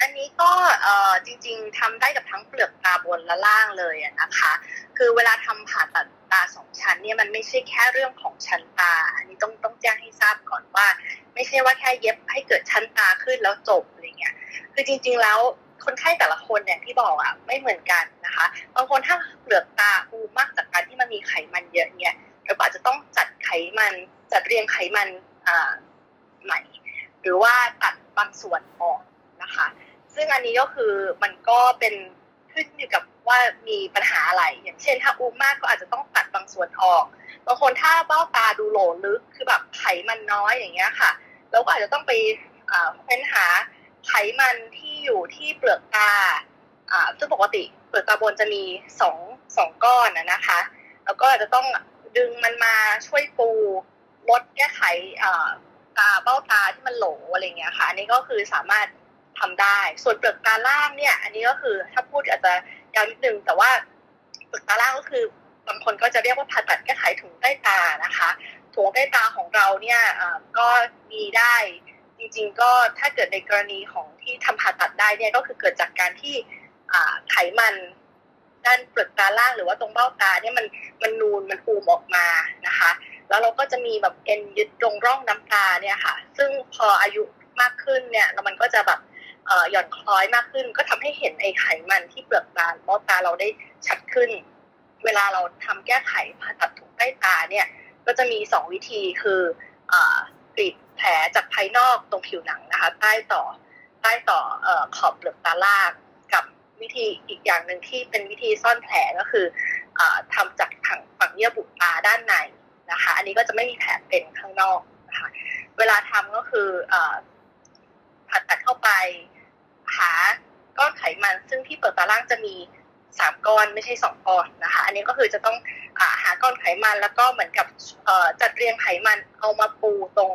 อันนี้ก็เอ่อจริง ๆทำได้กับทั้งเปลือกตาบนและล่างเลยนะคะ คือเวลาทำผ่าตัดตาสองชั้นเนี่ยมันไม่ใช่แค่เรื่องของชั้นตา อันนี้ต้องต้องแจ้งให้ทราบก่อนว่า ไม่ใช่ว่าแค่เย็บให้เกิดชั้นตาขึ้นแล้วจบอะไรเงี้ย คือจริง ๆ แล้วคนไข้แต่ละคนเนี่ยที่บอกอะไม่เหมือนกันนะคะ บางคนถ้าเปลือกตาอูมากจากการที่มันมีไขมันเยอะเนี่ยเราอาจจะต้องจัดไขมันจัดเรียงไขมัน ใหม่ หรือว่าตัดบางส่วนออกนะคะ ซึ่งอันนี้ก็คือมันก็เป็นขึ้นอยู่กับว่ามีปัญหาอะไร อย่างเช่น ถ้าอูมมากก็อาจจะต้องตัดบางส่วนออกบางคนถ้าเบ้าตาดูโหลลึกคือแบบไขมันน้อยอย่างเงี้ยค่ะเราก็อาจจะต้องไปอ่าค้นหาไขมันที่อยู่ที่เปลือกตาอ่าซึ่งปกติเปลือกตาบนจะมีสองสองก้อนนะนะคะ แล้วก็อาจจะต้องดึงมันมาช่วยปู ลดแก้ไขตาเบ้าตาที่มันโหลอะไรเงี้ยค่ะ อันนี้ก็คือสามารถทำได้ ส่วนเปลือกตาล่างเนี่ย อันนี้ก็คือถ้าพูดอาจจะยาวนิดนึง แต่ว่าเปลือกตาล่างก็คือบางคนก็จะเรียกว่าผ่าตัดแก้ไขถุงใต้ตานะคะถุงใต้ตาของเราเนี่ยก็มีได้จริงๆ ก็ถ้าเกิดในกรณีของที่ทำผ่าตัดได้เนี่ยก็คือเกิดจากการที่ไขมันด้านเปลือกตาล่างหรือว่าตรงเบ้าตาเนี่ยมันมันนูนมันปูมออกมานะคะ แล้วเราก็จะมีแบบเอ็นยึดตรงร่องน้ำตาเนี่ยค่ะ ซึ่งพออายุมากขึ้นเนี่ยแล้วมันก็จะแบบเอ่อหย่อนคล้อยมากขึ้น ก็ทำให้เห็นไอ้ไขมันที่เปลือกตาเบ้าตาเราได้ชัดขึ้น เวลาเราทำแก้ไขผ่าตัดถุงใต้ตาเนี่ย ก็จะมีสองวิธีคืออกรีดแผลจากภายนอกตรงผิวหนังนะคะ ใต้ต่อใต้ต่อเอ่อขอบเปลือกตาล่างกับวิธีอีกอย่างหนึ่งที่เป็นวิธีซ่อนแผลก็คืออ่อทำจากถังฝังเยื่อบุตาด้านใน นะคะ อันนี้ก็จะไม่มีแผลเป็นข้างนอกนะคะ เวลาทำก็คืออผ่าตัดเข้าไปหาก้อนไขมัน ซึ่งที่เปลือกตาล่างจะมีสามก้อนไม่ใช่สองก้อนนะคะ อันนี้ก็คือจะต้องอาหาก้อนไขมันแล้วก็เหมือนกับจัดเรียงไขมันเอามาปูตรง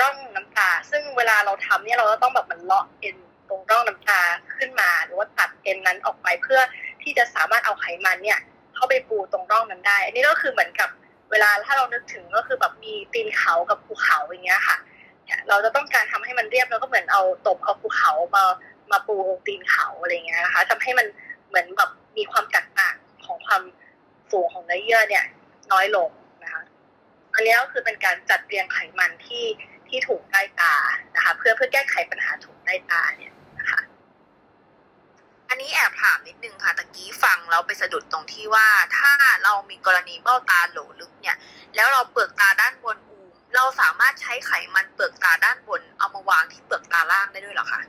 ร่องน้ำตา ซึ่งเวลาเราทำเนี่ยเราก็ต้องแบบมันเลาะเอ็นตรงร่องน้ำตาขึ้นมา หรือว่าตัดเอ็นนั้นออกไปเพื่อที่จะสามารถเอาไขมันเนี่ย เข้าไปปูตรงร่องนั้นได้ อันนี้ก็คือเหมือนกับ เวลาถ้าเรานึกถึงก็คือแบบมีตีนเขากับภูเขาอย่างเงี้ยค่ะ เราจะต้องการทำให้มันเรียบแล้วก็เหมือนเอาตบเอาภูเขามามาปูตรงตีนเขาอะไรเงี้ยนะคะทำให้มันเหมือนแบบมีความแตกต่างของความสูงของเนื้อเยื่อเนี่ย น้อยลงนะคะอันนี้ก็คือเป็นการจัดเรียงไขมันที่ที่ถุงใต้ตานะคะ เพื่อเพื่อแก้ไขปัญหาถุงใต้ตาเนี่ย อันนี้แอบถามนิดนึงค่ะตะกี้ฟังแล้วไปสะดุดตรงที่ว่า ถ้าเรามีกรณีเบ้าตาโหลลึกเนี่ย แล้วเราเปลือกตาด้านบนอูม เราสามารถใช้ไขมันเปลือกตาด้านบน เอามาวางที่เปลือกตาล่างได้ด้วยเหรอคะ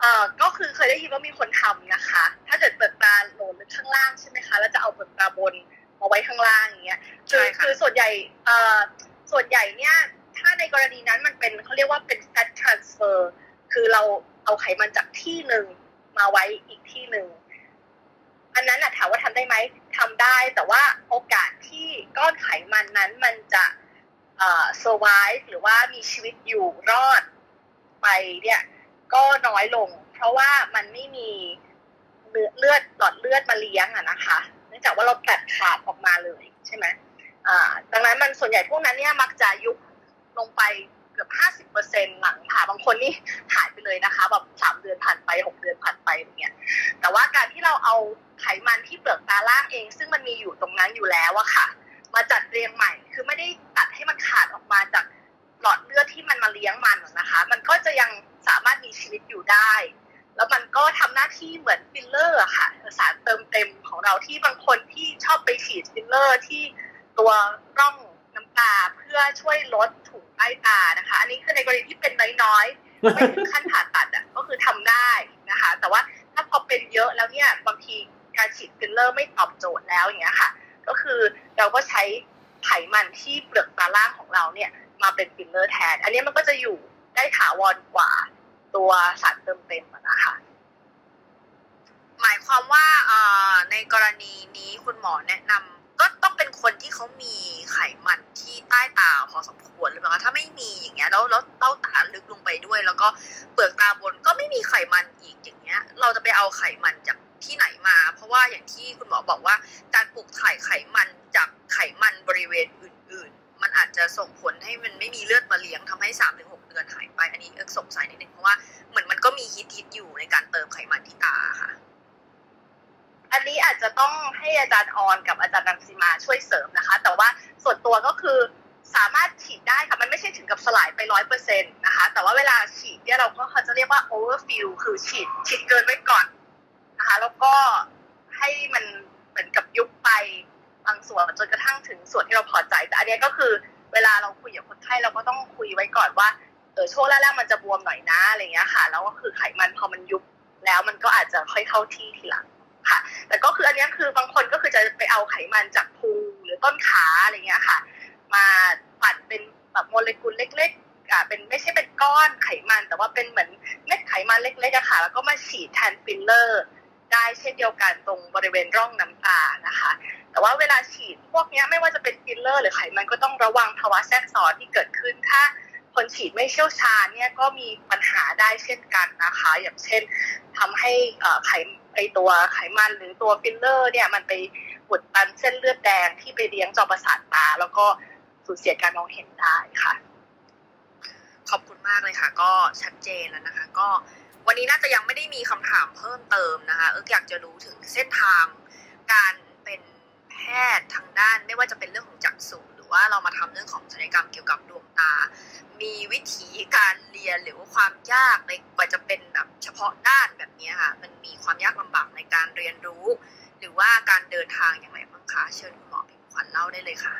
เอ่อก็คือเคยได้ยินว่ามีคนทำนะคะ ถ้าเกิดเปลือกตาโหลลึกข้างล่างใช่ไหมคะ แล้วจะเอาเปลือกตาบนมาไว้ข้างล่างอย่างเงี้ย คือใช่ค่ะคือส่วนใหญ่เอ่อส่วนใหญ่เนี่ย ถ้าในกรณีนั้นมันเป็นเขาเรียกว่าเป็น fat transfer คือเราเอาไขมันจากที่หนึ่ง มาไว้อีกที่หนึ่งอันนั้นอะถามว่าทำได้ไหมทำได้ แต่ว่าโอกาสที่ก้อนไขมันนั้นมันจะเอ่อ survive หรือว่ามีชีวิตอยู่รอดไปเนี่ยก็น้อยลง เพราะว่ามันไม่มีเลือดหลอดเลือดมาเลี้ยงอะนะคะเนื่องจากว่าเราตัดขาดออกมาเลยใช่ไหมอ่าดังนั้นมันส่วนใหญ่พวกนั้นเนี่ยมักจะยุบลงไป กือบห้าสิบเปอร์เซ็นหลังผ่าบางคนนี่หายไปเลยนะคะแบบสามเดือนผ่านไปหกเดือนผ่านไปอย่างเงี้ยแต่ว่าการที่เราเอาไขมันที่เปลือกตาล่างเอง ซึ่งมันมีอยู่ตรงนั้นอยู่แล้วอะค่ะ มาจัดเรียงใหม่ คือไม่ได้ตัดให้มันขาดออกมาจากหลอดเลือดที่มันมาเลี้ยงมันนะคะ มันก็จะยังสามารถมีชีวิตอยู่ได้ แล้วมันก็ทำหน้าที่เหมือนฟิลเลอร์ค่ะ สารเติมเต็มของเราที่บางคนที่ชอบไปฉีดฟิลเลอร์ที่ตัวร่องน้ำตาเพื่อช่วยลดถุงใต้ตานะคะ อันนี้คือในกรณีที่เป็นน้อยๆไม่ถึงขั้นผ่าตัดอะก็คือทำได้นะคะ แต่ว่าถ้าพอเป็นเยอะแล้วเนี่ยบางทีการฉีดฟิลเลอร์ไม่ตอบโจทย์แล้วอย่างเงี้ยค่ะ ก็คือเราก็ใช้ไขมันที่เปลือกตาล่างของเราเนี่ยมาเป็นฟิลเลอร์แทน อันนี้มันก็จะอยู่ได้ถาวรกว่า ตัวสารเติมเต็มนะคะ หมายความว่าในกรณีนี้คุณหมอแนะนำ ก็ต้องเป็นคนที่เขามีไขมันที่ใต้ตาพอสมควรหรือเปล่าถ้าไม่มีอย่างเงี้ยแล้วแล้วเบ้าตาลึกลงไปด้วย แล้วก็เปลือกตาบนก็ไม่มีไขมันอีกอย่างเงี้ย เราจะไปเอาไขมันจากที่ไหนมา เพราะว่าอย่างที่คุณหมอบอกว่า การปลูกถ่ายไขมันจากไขมันบริเวณอื่น ๆ มันอาจจะส่งผลให้มันไม่มีเลือดมาเลี้ยงทำให้สามถึงหกเดือนหายไป อันนี้เอิสงสัยนิดนึงเพราะว่าเหมือนมันก็มีฮิตฮิตอยู่ในการเติมไขมันที่ตาค่ะ อันนี้อาจจะต้องให้อาจารย์ออนกับอาจารย์รังสีมาช่วยเสริมนะคะ แต่ว่าส่วนตัวก็คือสามารถฉีดได้ค่ะ มันไม่ใช่ถึงกับสลายไปร้อยเปอร์เซ็นต์นะคะ แต่ว่าเวลาฉีดเนี่ยเราก็เขาจะเรียกว่า overfill คือฉีดฉีดเกินไว้ก่อนนะคะ แล้วก็ให้มันเหมือนกับยุบไปบางส่วนจนกระทั่งถึงส่วนที่เราพอใจ แต่อันนี้ก็คือเวลาเราคุยกับคนไข้เราก็ต้องคุยไว้ก่อนว่าเออช่วงแรกๆมันจะบวมหน่อยนะอะไรเงี้ยค่ะ แล้วก็คือไขมันพอมันยุบแล้วมันก็อาจจะค่อยเข้าที่ทีหลัง ค่ะ แต่ก็คืออันนี้คือบางคนก็คือจะไปเอาไขมันจากภูหรือต้นขาอะไรเงี้ยค่ะ มาปั่นเป็นแบบโมเลกุลเล็กๆอ่าเป็นไม่ใช่เป็นก้อนไขมันแต่ว่าเป็นเหมือนเม็ดไขมันเล็กๆอะค่ะ แล้วก็มาฉีดแทนฟิลเลอร์ ได้เช่นเดียวกันตรงบริเวณร่องน้ำตานะคะ แต่ว่าเวลาฉีดพวกนี้ไม่ว่าจะเป็นฟิลเลอร์ หรือไขมันก็ต้องระวังภาวะแทรกซ้อนที่เกิดขึ้นถ้าคนฉีดไม่เชี่ยวชาญเนี่ยก็มีปัญหาได้เช่นกันนะคะ อย่างเช่นทำให้ไขไอ ตัวไขมันหรือตัวฟิลเลอร์เนี่ยมันไปอุดตันเส้นเลือดแดงที่ไปเลี้ยงจอประสาทตา แล้วก็สูญเสียการมองเห็นได้ค่ะ ขอบคุณมากเลยค่ะ ก็ชัดเจนแล้วนะคะ ก็วันนี้น่าจะยังไม่ได้มีคำถามเพิ่มเติมนะคะ เอิกอยากจะรู้ถึงเส้นทางการเป็นแพทย์ทางด้าน ไม่ว่าจะเป็นเรื่องของจักษุ รือว่าเรามาทำเรื่องของศัลยกรรมเกี่ยวกับดวงตา มีวิธีการเรียนหรือว่าความยากในกว่าจะเป็นแบบเฉพาะด้านแบบนี้ค่ะ มันมีความยากลำบากในการเรียนรู้ หรือว่าการเดินทางอย่างไรบ้างคะเชิญคุณหมอพิมขวัญเล่าได้เลยค่ะ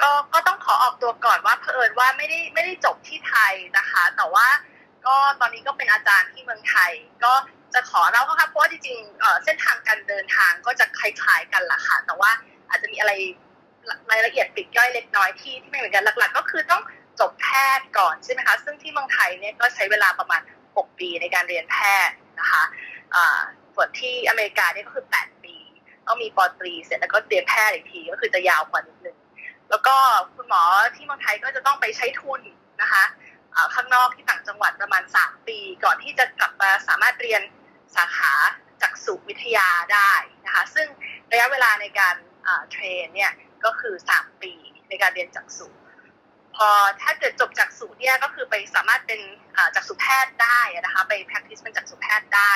ก็ก็ต้องขอออกตัวก่อนว่าเผอิญว่าไม่ได้ไม่ได้จบที่ไทยนะคะ แต่ว่าก็ตอนนี้ก็เป็นอาจารย์ที่เมืองไทย ก็ จะขอเล่าค่ะเพราะว่าจริงๆเส้นทางการเดินทางก็จะคล้ายๆกันแหละค่ะ แต่ว่าอาจจะมีอะไรรายละเอียดปลีกย่อยเล็กน้อยที่ที่ไม่เหมือนกันหลัก ๆ ก็คือต้องจบแพทย์ก่อนใช่ไหมคะ ซึ่งที่เมืองไทยเนี่ยก็ใช้เวลาประมาณ 6 ปีในการเรียนแพทย์นะคะส่วนที่อเมริกาเนี่ยก็คือ 8 ปีต้องมีปอตรีเสร็จแล้วก็เรียนแพทย์อีกทีก็คือจะยาวกว่านิดนึงแล้วก็คุณหมอที่เมืองไทยก็จะต้องไปใช้ทุนนะคะ ข้างนอกที่ต่างจังหวัดประมาณ 3 ปี ก่อนที่จะกลับมาสามารถเรียนสาขาจักษุวิทยาได้นะคะซึ่งระยะเวลาในการเทรนเนี่ยก็คือ 3 ปีในการเรียนจักษุพอถ้าเกิดจบจักษุเนี่ยก็คือไปสามารถเป็นจักษุแพทย์ได้นะคะไป practice เป็นจักษุแพทย์ได้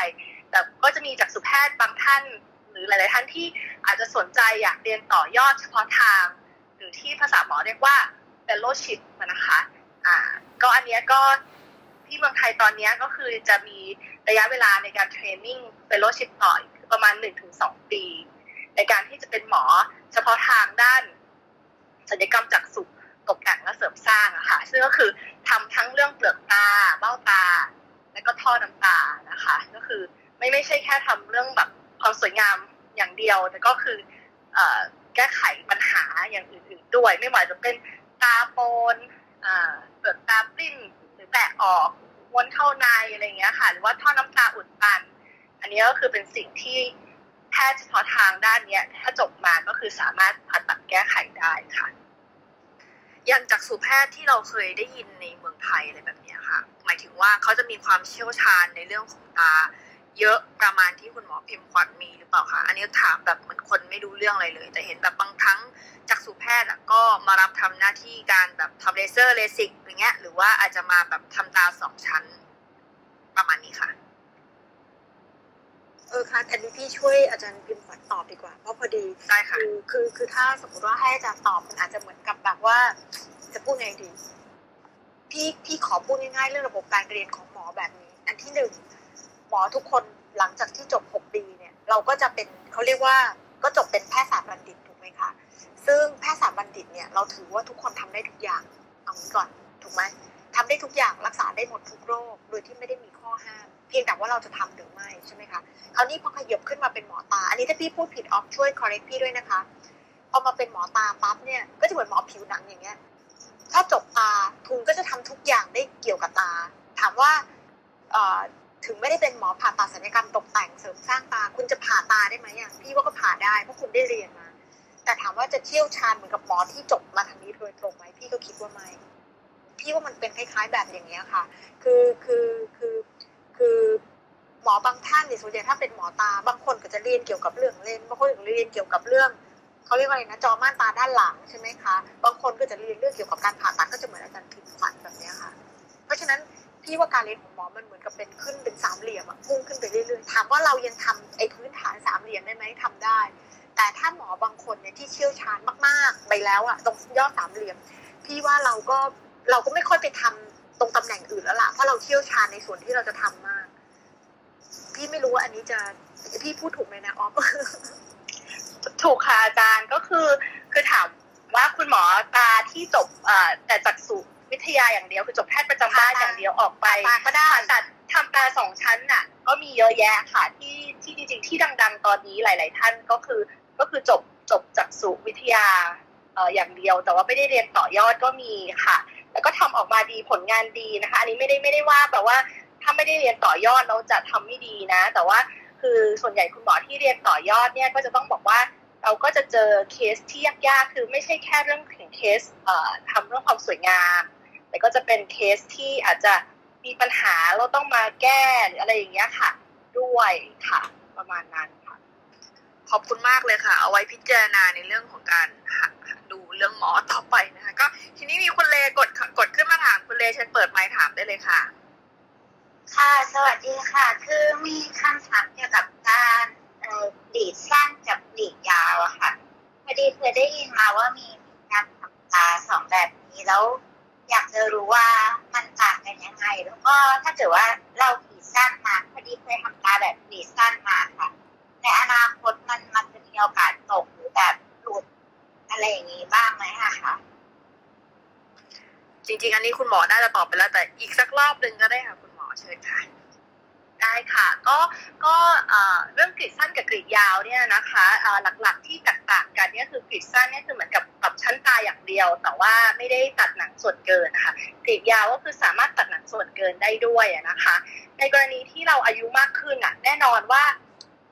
แต่ก็จะมีจักษุแพทย์บางท่าน หรือหลาย ๆ ท่านที่อาจจะสนใจอยากเรียนต่อยอดเฉพาะทาง หรือที่ภาษาหมอเรียกว่า fellowship นะคะ ก็อันนี้ก็ที่เมืองไทยตอนนี้ก็คือจะมีระยะเวลาในการเทรนนิ่ง fellowship ต่อยประมาณ 1-2 ปี ในการที่จะเป็นหมอเฉพาะทางด้านศัลยกรรมจักษุตกแต่งและเสริมสร้างอะค่ะ ซึ่งก็คือทำทั้งเรื่องเปลือกตา เบ้าตา และก็ท่อน้ำตานะคะ ก็คือไม่ไม่ใช่แค่ทำเรื่องแบบความสวยงามอย่างเดียว แต่ก็คือแก้ไขปัญหาอย่างอื่นๆด้วย ไม่ว่าจะเป็นตาโปน เปลือกตาปลิ้นหรือแตกออกม้วนเข้าในอะไรเงี้ยค่ะ หรือว่าท่อน้ำตาอุดตัน อันนี้ก็คือเป็นสิ่งที่แพทย์เฉพาะทางด้านเนี้ย ถ้าจบมาก็คือสามารถผ่าตัดแก้ไขได้ค่ะอย่างจากสุแพทย์ที่เราเคยได้ยินในเมืองไทยอะไรแบบนี้ค่ะ หมายถึงว่าเขาจะมีความเชี่ยวชาญในเรื่องของตา เยอะประมาณที่คุณหมอพิมพ์ขวัญมีหรือเปล่าคะอันนี้ถามแบบเหมือนคนไม่รู้เรื่องอะไรเลย แต่เห็นแบบบางครั้งจากสุแพทย์ก็มารับทำหน้าที่การแบบทำเลเซอร์เลสิกอย่างเงี้ย หรือว่าอาจจะมาแบบทำตาสองชั้น ประมาณนี้ค่ะ เออค่ะอันนี้พี่ช่วยอาจารย์พิมพ์ขวัญตอบดีกว่าเพราะพอดีได้ค่ะคือคือคือถ้าสมมติว่าให้อาจารย์ตอบมันอาจจะเหมือนกับแบบว่า จะพูดไงดีพี่พี่ขอพูดง่ายๆเรื่องระบบการเรียนของหมอแบบนี้ อันที่หนึ่ง หมอทุกคนหลังจากที่จบหกปีเนี่ย เราก็จะเป็นเขาเรียกว่าก็จบเป็นแพทยศาสตร์บัณฑิตถูกไหมคะ ซึ่งแพทยศาสตร์บัณฑิตเนี่ยเราถือว่าทุกคนทำได้ทุกอย่างเอางี้ก่อนถูกไหมทำได้ทุกอย่างรักษาได้หมดทุกโรคโดยที่ไม่ได้มีข้อห้าม เพียงแต่ว่าเราจะทำหรือไม่ใช่ไหมคะคราวนี้พอขยับขึ้นมาเป็นหมอตา อันนี้ถ้าพี่พูดผิดออฟช่วย correct พี่ด้วยนะคะพอมาเป็นหมอตาปั๊บเนี่ยก็จะเหมือนหมอผิวหนังอย่างเงี้ยถ้าจบตาทุนก็จะทำทุกอย่างได้เกี่ยวกับตา ถามว่า ถึงไม่ได้เป็นหมอผ่าตัดศัลยกรรมตกแต่งเสริมสร้างตา คุณจะผ่าตาได้ไหมอะพี่ว่าก็ผ่าได้เพราะคุณได้เรียนมา แต่ถามว่าจะเชี่ยวชาญเหมือนกับหมอที่จบมาทางนี้โดยตรงไหมพี่ก็คิดว่าไม่พี่ว่ามันเป็นคล้ายๆแบบอย่างเงี้ยค่ะ คือคือคือคือหมอบางท่านเนี่ยส่วนใหญ่ถ้าเป็นหมอตาบางคนก็จะเรียนเกี่ยวกับเรื่องเลนบางคนก็เรียนเกี่ยวกับเรื่องเขาเรียกว่าอะไรนะจอม่านตาด้านหลังใช่ไหมคะบางคนก็จะเรียนเรื่องเกี่ยวกับการผ่าตัดก็จะเหมือนอาจารย์พิมพ์ขวัญแบบนี้ค่ะ เพราะฉะนั้น พี่ว่าการเรียนของหมอมันเหมือนกับเป็นขึ้นเป็นสามเหลี่ยมพุ่งขึ้นไปเรื่อยๆถามว่าเรายังทำไอ้พื้นฐานสามเหลี่ยมได้ไหมทำได้ แต่ถ้าหมอบางคนเนี่ยที่เชี่ยวชาญมากๆไปแล้วอะตรงยอดสามเหลี่ยม พี่ว่าเราก็เราก็ไม่ค่อยไปทำตรงตำแหน่งอื่นแล้วล่ะเพราะเราเชี่ยวชาญในส่วนที่เราจะทำมาก พี่ไม่รู้ว่าอันนี้จะพี่พูดถูกไหมนะออฟถูกค่ะอาจารย์ก็คือคือถามว่าคุณหมอตาที่จบแต่จักษุ วิทยาอย่างเดียวคือจบแพทย์ประจำบ้านอย่างเดียวออกไปก็ได้แต่ทำตาสองชั้นน่ะ ก็มีเยอะแยะค่ะที่ที่จริงๆที่ดัง ๆ ตอนนี้หลาย ๆ ท่านก็คือก็คือจบจบจักษุวิทยาอย่างเดียว แต่ว่าไม่ได้เรียนต่อยอดก็มีค่ะ แล้วก็ทำออกมาดีผลงานดีนะคะ อันนี้ไม่ได้ไม่ได้ว่าแบบว่าถ้าไม่ได้เรียนต่อยอดเราจะทำไม่ดีนะ แต่ว่าคือส่วนใหญ่คุณหมอที่เรียนต่อยอดเนี่ยก็จะต้องบอกว่าเราก็จะเจอเคสที่ยากๆ คือไม่ใช่แค่เรื่องของเคสเอ่อทำเรื่องความสวยงาม แต่ก็จะเป็นเคสที่อาจจะมีปัญหาเราต้องมาแก้หรืออะไรอย่างเงี้ยค่ะ ด้วยค่ะ ประมาณนั้นค่ะ ขอบคุณมากเลยค่ะ เอาไว้พิจารณาในเรื่องของการดูเรื่องหมอต่อไปนะคะก็ทีนี้มีคุณเลกดกดขึ้นมาถามคุณเลฉันเปิดไมค์ถามได้เลยค่ะ ค่ะสวัสดีค่ะ คือมีคำถามเกี่ยวกับการดีดสั้นกับดีดยาวอะค่ะพอดีเคยได้ยินมาว่ามีการทำตาสองแบบนี้แล้ว อยากจะรู้ว่ามันต่างกันยังไง แล้วก็ถ้าเกิดว่าเราผีสั้นมาพอดีเคยทำตาแบบผีสั้นมาค่ะ ในอนาคตมันมันจะมีโอกาสตกหรือแบบหลุดอะไรอย่างนี้บ้างไหมคะจริงๆ อันนี้คุณหมอน่าจะตอบไปแล้ว แต่อีกสักรอบหนึ่งก็ได้ค่ะ คุณหมอเชิญค่ะ ได้ค่ะ ก็ก็เรื่องกรีดสั้นกับกรีดยาวเนี่ยนะคะหลักๆที่แตกต่างกันเนี่ยคือกรีดสั้นเนี่ยคือเหมือนกับปรับชั้นตาอย่างเดียว แต่ว่าไม่ได้ตัดหนังส่วนเกินนะคะกรีดยาวก็คือสามารถตัดหนังส่วนเกินได้ด้วยนะคะ ในกรณีที่เราอายุมากขึ้นอะแน่นอนว่า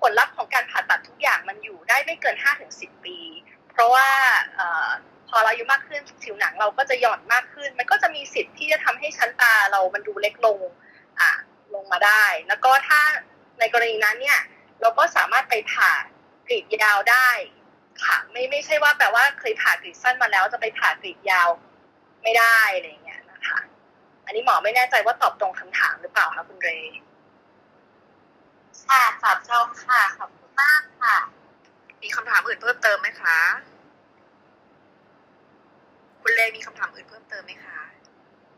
ผลลัพธ์ของการผ่าตัดทุกอย่างมันอยู่ได้ไม่เกิน 5-10 ปี เพราะว่าพอเราอายุมากขึ้นผิวหนังเราก็จะหย่อนมากขึ้น มันก็จะมีสิทธิ์ที่จะทำให้ชั้นตาเรามันดูเล็กลง มาได้ แล้วก็ถ้าในกรณีนั้นเนี่ย เราก็สามารถไปผ่ากรีดยาวได้ค่ะไม่ไม่ใช่ว่าแบบว่าเคยผ่ากรีดสั้นมาแล้วจะไปผ่ากรีดยาวไม่ได้อะไรเงี้ยนะคะ อันนี้หมอไม่แน่ใจว่าตอบตรงคำถามหรือเปล่าคะคุณเรย์ค่ะตอบตรงค่ะขอบคุณมากค่ะ มีคำถามอื่นเพิ่มเติมไหมคะ คุณเลมีคำถามอื่นเพิ่มเติมไหมคะ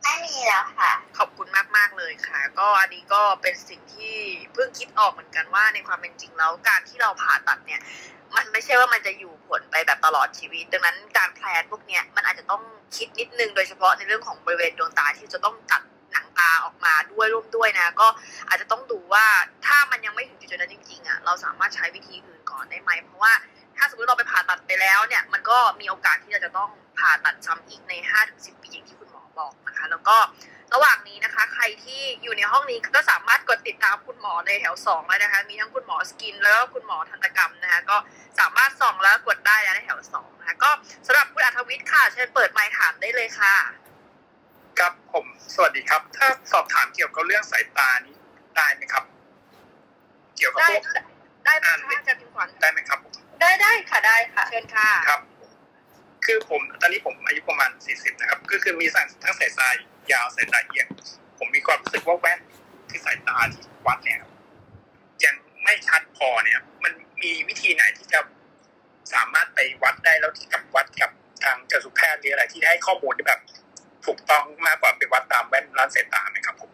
ไม่มีแล้วค่ะ ขอบคุณมากมากเลยค่ะ ก็อันนี้ก็เป็นสิ่งที่เพิ่งคิดออกเหมือนกันว่าในความเป็นจริงแล้วการที่เราผ่าตัดเนี่ย มันไม่ใช่ว่ามันจะอยู่ผลไปแบบตลอดชีวิต ดังนั้นการแพลนพวกเนี้ยมันอาจจะต้องคิดนิดนึงโดยเฉพาะในเรื่องของบริเวณดวงตาที่จะต้องตัดหนังตาออกมาด้วยร่วมด้วยนะ ก็อาจจะต้องดูว่าถ้ามันยังไม่ถึงจุดนั้นจริงๆอะเราสามารถใช้วิธีอื่นก่อนได้ไหมเพราะว่าถ้าสมมติเราไปผ่าตัดไปแล้วเนี่ยมันก็มีโอกาสที่เราจะต้องผ่าตัดซ้ำอีกใน5-10ปีอย่างที่คุณ บอกนะคะ แล้วก็ระหว่างนี้นะคะ ใครที่อยู่ในห้องนี้ก็สามารถกดติดตามคุณหมอในแถวสองเลยนะคะ มีทั้งคุณหมอสกินแล้วก็คุณหมอทันตกรรมนะคะ ก็สามารถส่องแล้วกดได้ในแถวสองนะคะก็สำหรับคุณอัธวิทย์ค่ะเชิญเปิดไมค์ถามได้เลยค่ะ ครับผมสวัสดีครับ ถ้าสอบถามเกี่ยวกับเรื่องสายตานี้ได้ไหมครับ เกี่ยวกับได้พวกได้ไหมคะอาจารย์พิมพ์ขวัญได้ไหมครับผมได้ได้ค่ะได้ค่ะ เชิญค่ะครับ คือผมตอนนี้ผมอายุประมาณสี่สิบนะครับก็คือมีสายทั้งสายตายาวสายตาเอียงผมมีความรู้สึกว่าแว่นที่สายตาที่วัดเนี่ยยังไม่ชัดพอเนี่ย มันมีวิธีไหนที่จะสามารถไปวัดได้แล้วที่กับวัดกับทางจักษุแพทย์หรืออะไรที่ให้ข้อมูลที่แบบ ถูกต้องมากกว่าไปวัดตามแว่นร้านสายตาไหมครับผม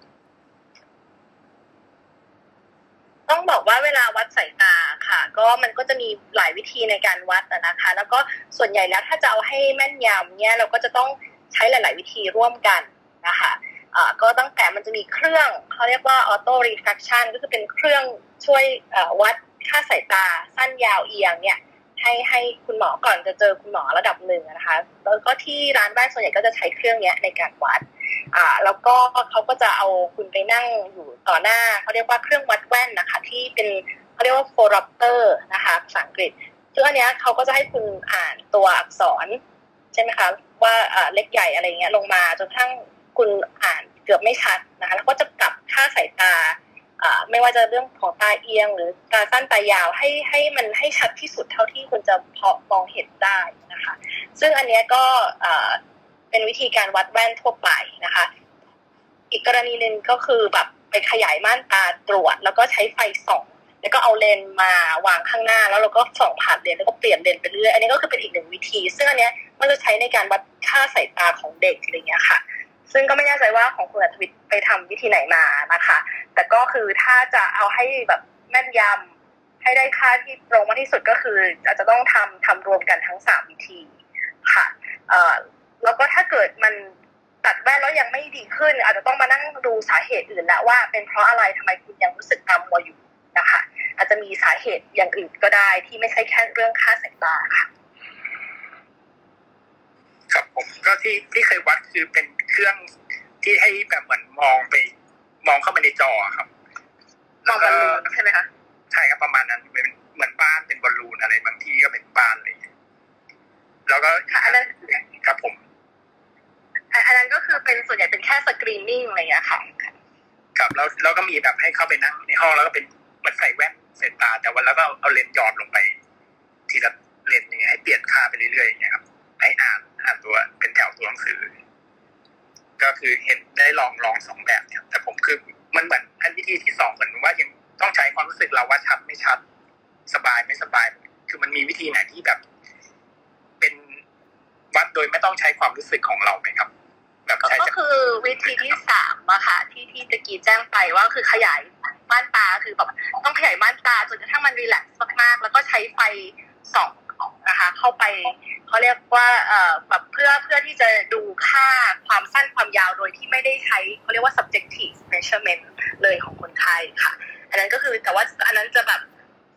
ต้องบอกว่าเวลาวัดสายตาค่ะ ก็มันก็จะมีหลายวิธีในการวัดนะคะ แล้วก็ส่วนใหญ่แล้วถ้าจะเอาให้แม่นยำเนี่ยเราก็จะต้องใช้หลาย ๆ วิธีร่วมกันนะคะก็ตั้งแต่มันจะมีเครื่องเขาเรียกว่า auto refraction ก็คือเป็นเครื่องช่วยวัดค่าสายตาสั้นยาวเอียงเนี่ย ให้ให้คุณหมอก่อนจะเจอคุณหมอระดับหนึ่งนะคะแล้วก็ที่ร้านแว่นส่วนใหญ่ก็จะใช้เครื่องเนี้ยในการวัดอ่าแล้วก็เขาก็จะเอาคุณไปนั่งอยู่ต่อหน้าเขาเรียกว่าเครื่องวัดแว่นนะคะ ที่เป็นเขาเรียกว่าโฟรัปเตอร์นะคะภาษาอังกฤษซึ่งอันเนี้ยเขาก็จะให้คุณอ่านตัวอักษรใช่ไหมคะว่าอ่าเล็กใหญ่อะไรเงี้ยลงมาจนกระทั่งคุณอ่านเกือบไม่ชัดนะคะแล้วก็จะปรับค่าสายตา ไม่ว่าจะเรื่องของตาเอียง หรือตาสั้นตายาวให้ให้มันให้ชัดที่สุดเท่าที่คุณจะพอมองเห็นได้นะคะ ซึ่งอันนี้ก็เป็นวิธีการวัดแว่นทั่วไปนะคะ อีกกรณีหนึ่งก็คือแบบไปขยายม่านตาตรวจ แล้วก็ใช้ไฟส่องแล้วก็เอาเลนมาวางข้างหน้า แล้วเราก็ส่องผ่านเลนแล้วก็เปลี่ยนเลนไปเรื่อยอันนี้ก็คือเป็นอีกหนึ่งวิธี ซึ่งอันเนี้ยมันจะใช้ในการวัดค่าสายตาของเด็กอะไรเงี้ยค่ะ ซึ่งก็ไม่แน่ใจว่าของคุณอัธวิทย์ไปทำวิธีไหนมานะคะ แต่ก็คือถ้าจะเอาให้แบบแม่นยำให้ได้ค่าที่ตรงมากที่สุดก็คืออาจจะต้องทำทำรวมกันทั้งสามวิธีค่ะเอ่อแล้วก็ถ้าเกิดมันตัดแว่นแล้วยังไม่ดีขึ้น อาจจะต้องมานั่งดูสาเหตุอื่นแล้วว่าเป็นเพราะอะไรทำไมคุณยังรู้สึกตามัวอยู่นะคะ อาจจะมีสาเหตุอย่างอื่นก็ได้ที่ไม่ใช่แค่เรื่องค่าสายตาค่ะ ครับผมก็ที่ที่เคยวัดคือเป็นเครื่องที่ให้แบบเหมือนมองไป มองเข้ามาในจอครับมองบอลลูนใช่ไหมคะใช่ครับประมาณนั้นเป็นเหมือนบ้านเป็นบอลลูนอะไรบางที่ก็เป็นบ้านอะไรอย่างเงี้ยแล้วก็ค่ะอันนั้นครับผมอันอันนั้นก็คือเป็นส่วนใหญ่เป็นแค่ screening อะไรอย่างเงี้ยค่ะครับแล้วแล้วก็มีแบบให้เข้าไปนั่งในห้องแล้วก็เป็นเหมือนใส่แว่นใส่ตา แต่ว่าแล้วก็เอาเลนส์หยอดลงไป ทีละเลนส์อย่างเงี้ยให้เปลี่ยนค่าไปเรื่อยๆอย่างเงี้ยครับให้อ่าน อ่านตัวเป็นแถวตัวหนังสือ ก็คือเห็นได้ลองลองสองแบบเนี่ยแต่ผมคือมันเหมือนอันวิธีที่สองเหมือนว่ายังต้องใช้ความรู้สึกเราว่าชัดไม่ชัด สบายไม่สบาย คือมันมีวิธีไหนที่แบบ เป็นวัดโดยไม่ต้องใช้ความรู้สึกของเราไหมครับ แบบใช้ก็คือวิธีที่สามอะค่ะ ที่ที่ตะกี้แจ้งไปว่าคือขยายม่านตาคือแบบต้องขยายม่านตาจนกระทั่งมันรีแลกซ์มากๆ แล้วก็ใช้ไฟสอง นะคะ เข้าไปเขาเรียกว่าเอ่อแบบเพื่อเพื่อที่จะดูค่าความสั้นความยาวโดยที่ไม่ได้ใช้เขาเรียกว่า subjective measurement เลยของคนไข้ค่ะ อันนั้นก็คือแต่ว่าอันนั้นจะแบบ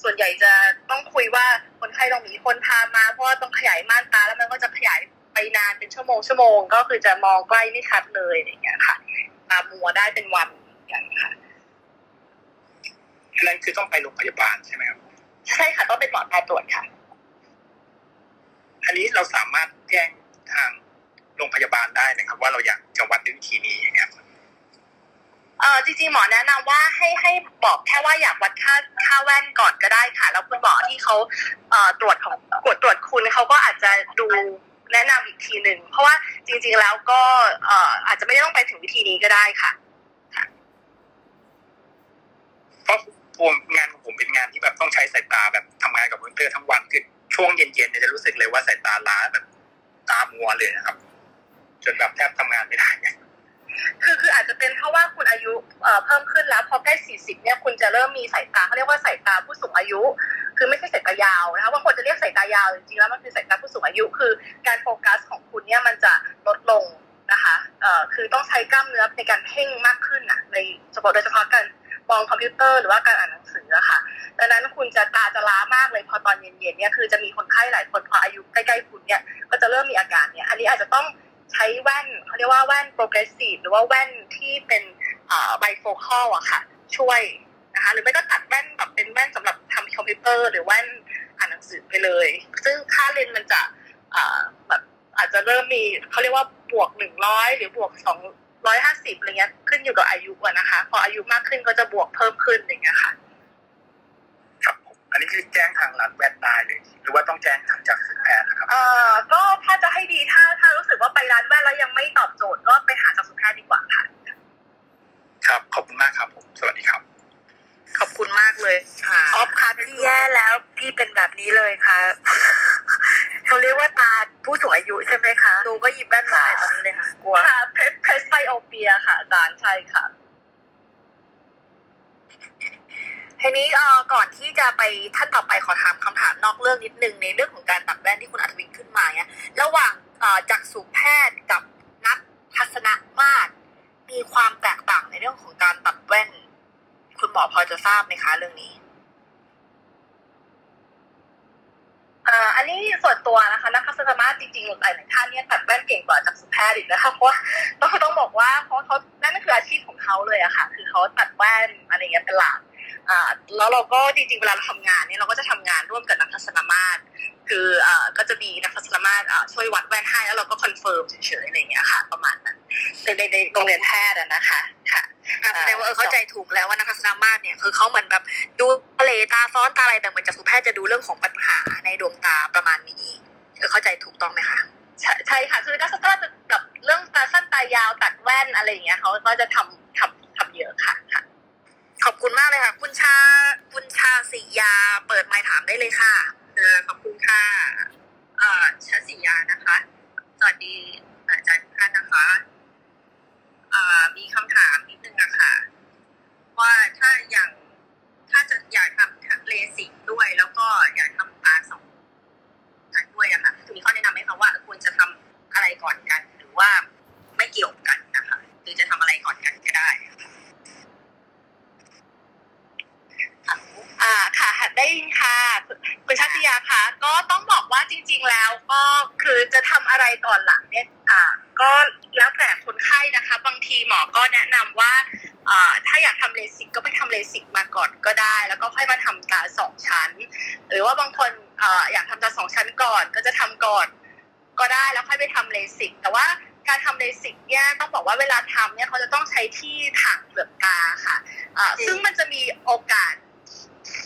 ส่วนใหญ่จะต้องคุยว่าคนไข้ต้องมีคนพามาเพราะว่าต้องขยายม่านตาแล้วมันก็จะขยายไปนานเป็นชั่วโมงชั่วโมงก็คือจะมองใกล้ไม่ชัดเลยอย่างเงี้ยค่ะตามัวได้เป็นวันอย่างเงี้ยค่ะนั่นคือต้องไปโรงพยาบาลใช่ไหมครับใช่ค่ะต้องเป็นหมอตาตรวจค่ะ อันนี้เราสามารถแจ้งทางโรงพยาบาลได้นะครับ ว่าเราอยากจะวัดด้วยวิธีนี้อย่างเงี้ยเออจริงๆหมอแนะนำว่าให้ให้บอกแค่ว่าอยากวัดค่าค่าแว่นก่อนก็ได้ค่ะ แล้วคุณหมอที่เขาเอ่อตรวจของกดตรวจคุณเขาก็อาจจะดูแนะนำอีกทีหนึ่งเพราะว่าจริง ๆแล้วก็เอ่ออาจจะไม่ต้องไปถึงวิธีนี้ก็ได้ค่ะเพราะผมงานของผมเป็นงานที่แบบต้องใช้สายตาแบบทำงานกับคอมพิวเตอร์ทั้งวันคือ ช่วงเย็นๆเนี่ยจะรู้สึกเลยว่าสายตาล้าแบบตามัวเลยนะครับ จนแบบแทบทำงานไม่ได้คือคืออาจจะเป็นเพราะว่าคุณอายุเพิ่มขึ้นแล้วพอใกล้40เนี่ยคุณจะเริ่มมีสายตาเขาเรียกว่าสายตาผู้สูงอายุ คือไม่ใช่สายตายาวนะคะบางคนจะเรียกสายตายาวจริงๆแล้วมันคือสายตาผู้สูงอายุ คือการโฟกัสของคุณเนี่ยมันจะลดลงนะคะเอ่อคือต้องใช้กล้ามเนื้อในการเพ่งมากขึ้นอะในเฉพาะโดยเฉพาะการ มองคอมพิวเตอร์หรือว่าการอ่านหนังสืออะค่ะดังนั้นคุณจะตาจะล้ามากเลยพอตอนเย็นๆเนี่ยคือจะมีคนไข้หลายคนพออายุใกล้ๆคุณเนี่ยก็จะเริ่มมีอาการเนี่ยอันนี้อาจจะต้องใช้แว่นเขาเรียกว่าแว่น progressive หรือว่าแว่นที่เป็นไบโฟคอลอะค่ะ ช่วยนะคะหรือไม่ก็ตัดแว่นแบบเป็นแว่นสำหรับทำคอมพิวเตอร์ หรือแว่นอ่านหนังสือไปเลย ซึ่งค่าเลนส์มันจะอ่าแบบอาจจะเริ่มมีเขาเรียกว่าบวกหนึ่งร้อยหรือบวกสอง ร้อยห้าสิบอะไรเงี้ยขึ้นอยู่กับอายุอะนะคะ พออายุมากขึ้นก็จะบวกเพิ่มขึ้นอย่างเงี้ยค่ะ ครับผมอันนี้คือแจ้งทางรัฐแวดได้เลยหรือว่าต้องแจ้งทางจากแพทย์นะครับเอ่อก็ถ้าจะให้ดีถ้าถ้ารู้สึกว่าไปร้านแว่นแล้วยังไม่ตอบโจทย์ก็ไปหาจักษุแพทย์ดีกว่าค่ะ ครับขอบคุณมากครับผมสวัสดีครับ ขอบคุณมากเลยค่ะออฟค่ะพี่แย่แล้วพี่เป็นแบบนี้เลยค่ะ เขาเรียกว่าตาผู้สูงอายุใช่ไหมคะดูก็หยิบแว่นมาตอนนี้เลยค่ะกลัวค่ะเพรสไบโอเปียค่ะอาจารย์ใช่ค่ะทีนี้เอ่อก่อนที่จะไปท่านต่อไปขอถามคำถามนอกเรื่องนิดนึงในเรื่องของการตัดแว่นที่คุณอัธวินขึ้นมาเนี่ยระหว่างเอ่อจักษุแพทย์กับนักทัศนมาตรมีความแตกต่างในเรื่องของการตัดแว่น คุณหมอพอจะทราบไหมคะเรื่องนี้ เอันนี้ส่วนตัวนะคะนักทัศนมาตรจริงๆหลายท่านเนี่ยตัดแว่นเก่งกว่าจักษุแพทย์อีกนะคะเพราะต้องต้องบอกว่าเพราะเขานั่นคืออาชีพของเขาเลยอะค่ะ คือเขาตัดแว่นอะไรเงี้ยเป็นหลักอ่าแล้วเราก็จริงๆเวลาเราทำงานเนี่ยเราก็จะทำงานร่วมกับนักทัศนมาตรคืออ่อก็จะมีนักทัศนมาตรช่วยวัดแว่นให้แล้วเราก็ confirm เฉยๆอะไรเงี้ยค่ะ ประมาณนั้นในในโรงเรียนแพทย์นะคะค่ะ แสดงว่าเออเข้าใจถูกแล้วว่านักทัศนมาตรเนี่ยคือเขาเหมือนแบบดูทะเลตาซ้อนตาอะไรแต่เหมือนจักษุแพทย์จะดูเรื่องของปัญหาในดวงตาประมาณนี้เออเข้าใจถูกต้องไหมคะใช่ใช่ค่ะ คือนักศึกษาจะแบบเรื่องตาสั้นตายาวตัดแว่นอะไรอย่างเงี้ยเขาก็จะทำทำทำเยอะค่ะค่ะ ขอบคุณมากเลยค่ะ คุณชาคุณชาสิยาเปิดไมค์ถามได้เลยค่ะเออขอบคุณค่ะเอ่อชศิยานะคะสวัสดีอาจารย์ทุกท่านนะคะเอ่อ มีคำถามนิดนึงอะค่ะ ว่าถ้าอย่างถ้าจะอยากทำเลสิกด้วย แล้วก็อยากทำตาสองชั้นด้วยอะค่ะคือมีข้อแนะนำไหมคะว่าควรจะทำอะไรก่อนกัน หรือว่าไม่เกี่ยวกันนะคะหรือจะทำอะไรก่อนกันก็ได้อ่าค่ะได้ค่ะคุณชัชยาค่ะก็ต้องบอกว่าจริง ๆ แล้วก็คือจะทำอะไรก่อนหลังเนี่ยอ่า ก็แล้วแต่คนไข้นะคะ บางทีหมอก็แนะนำว่าอ่าถ้าอยากทำเลสิกก็ไปทำเลสิกมาก่อนก็ได้ แล้วก็ค่อยมาทำตาสองชั้น หรือว่าบางคนอ่าอยากทำตาสองชั้นก่อนก็จะทำก่อนก็ได้แล้วค่อยไปทำเลสิก แต่ว่าการทำเลสิกเนี่ยต้องบอกว่าเวลาทำเนี่ยเขาจะต้องใช้ที่ถังเปลือกตาค่ะอ่าซึ่งมันจะมีโอกาส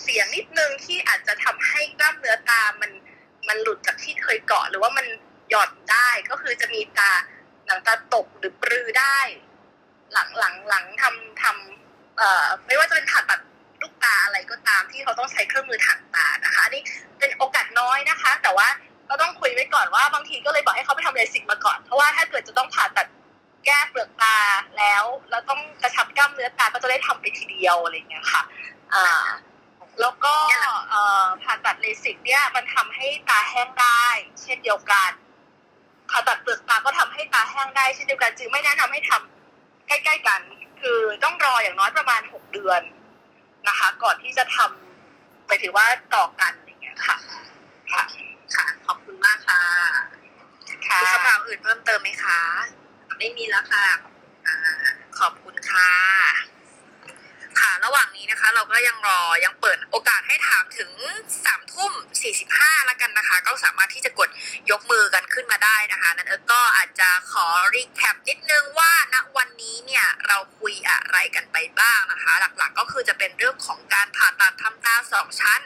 เสียงนิดนึงที่อาจจะทำให้กล้ามเนื้อตามันมันหลุดจากที่เคยเกาะหรือว่ามันหย่อนได้ก็คือจะมีตา หนังตาตกหรือปรือได้ หลังหลังหลังทำทำเอ่อไม่ว่าจะเป็นผ่าตัดลูกตาอะไรก็ตามที่เขาต้องใช้เครื่องมือถังตานะคะอันนี้เป็นโอกาสน้อยนะคะ แต่ว่าก็ต้องคุยไว้ก่อนว่าบางทีก็เลยบอกให้เขาไปทำเลสิกมาก่อน เพราะว่าถ้าเกิดจะต้องผ่าตัดแก้เปลือกตาแล้วแล้วต้องกระชับกล้ามเนื้อตาก็จะได้ทำไปทีเดียวอะไรอย่างเงี้ยค่ะอ่าแล้วก็ผ่าตัดเลสิกเนี่ยมันทำให้ตาแห้งได้ เช่นเดียวกัน ผ่าตัดเปลือกตาก็ทำให้ตาแห้งได้เช่นเดียวกันจึงไม่แนะนำให้ทำใกล้ๆกัน คือต้องรออย่างน้อยประมาณหกเดือนนะคะ ก่อนที่จะทำไปถือว่าต่อกันอย่างเงี้ยค่ะ ค่ะ ค่ะ ขอบคุณมากค่ะค่ะมีคำถามอื่นเพิ่มเติมไหมคะ ไม่มีแล้วค่ะอ่าขอบคุณค่ะ ค่ะ ระหว่างนี้นะคะ เราก็ยังรอยังเปิดโอกาสให้ถามถึงสามทุ่มสี่สิบห้าแล้วกันนะคะ ก็สามารถที่จะกดยกมือกันขึ้นมาได้นะคะ นั้นเอิร์กก็อาจจะขอ recap นิดนึงว่าณวันนี้เนี่ยเราคุยอะไรกันไปบ้างนะคะ หลักๆก็คือจะเป็นเรื่องของการผ่าตัดทำตาสองชั้น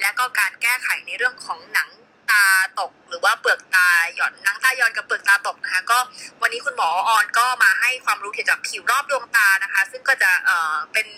และก็การแก้ไขในเรื่องของหนัง ตาตกหรือว่าเปลือกตาหย่อนนังตาหย่อนกับเปลือกตาตกนะคะ ก็วันนี้คุณหมอออนก็มาให้ความรู้เกี่ยวกับผิวรอบดวงตานะคะ ซึ่งก็จะเอ่อเป็น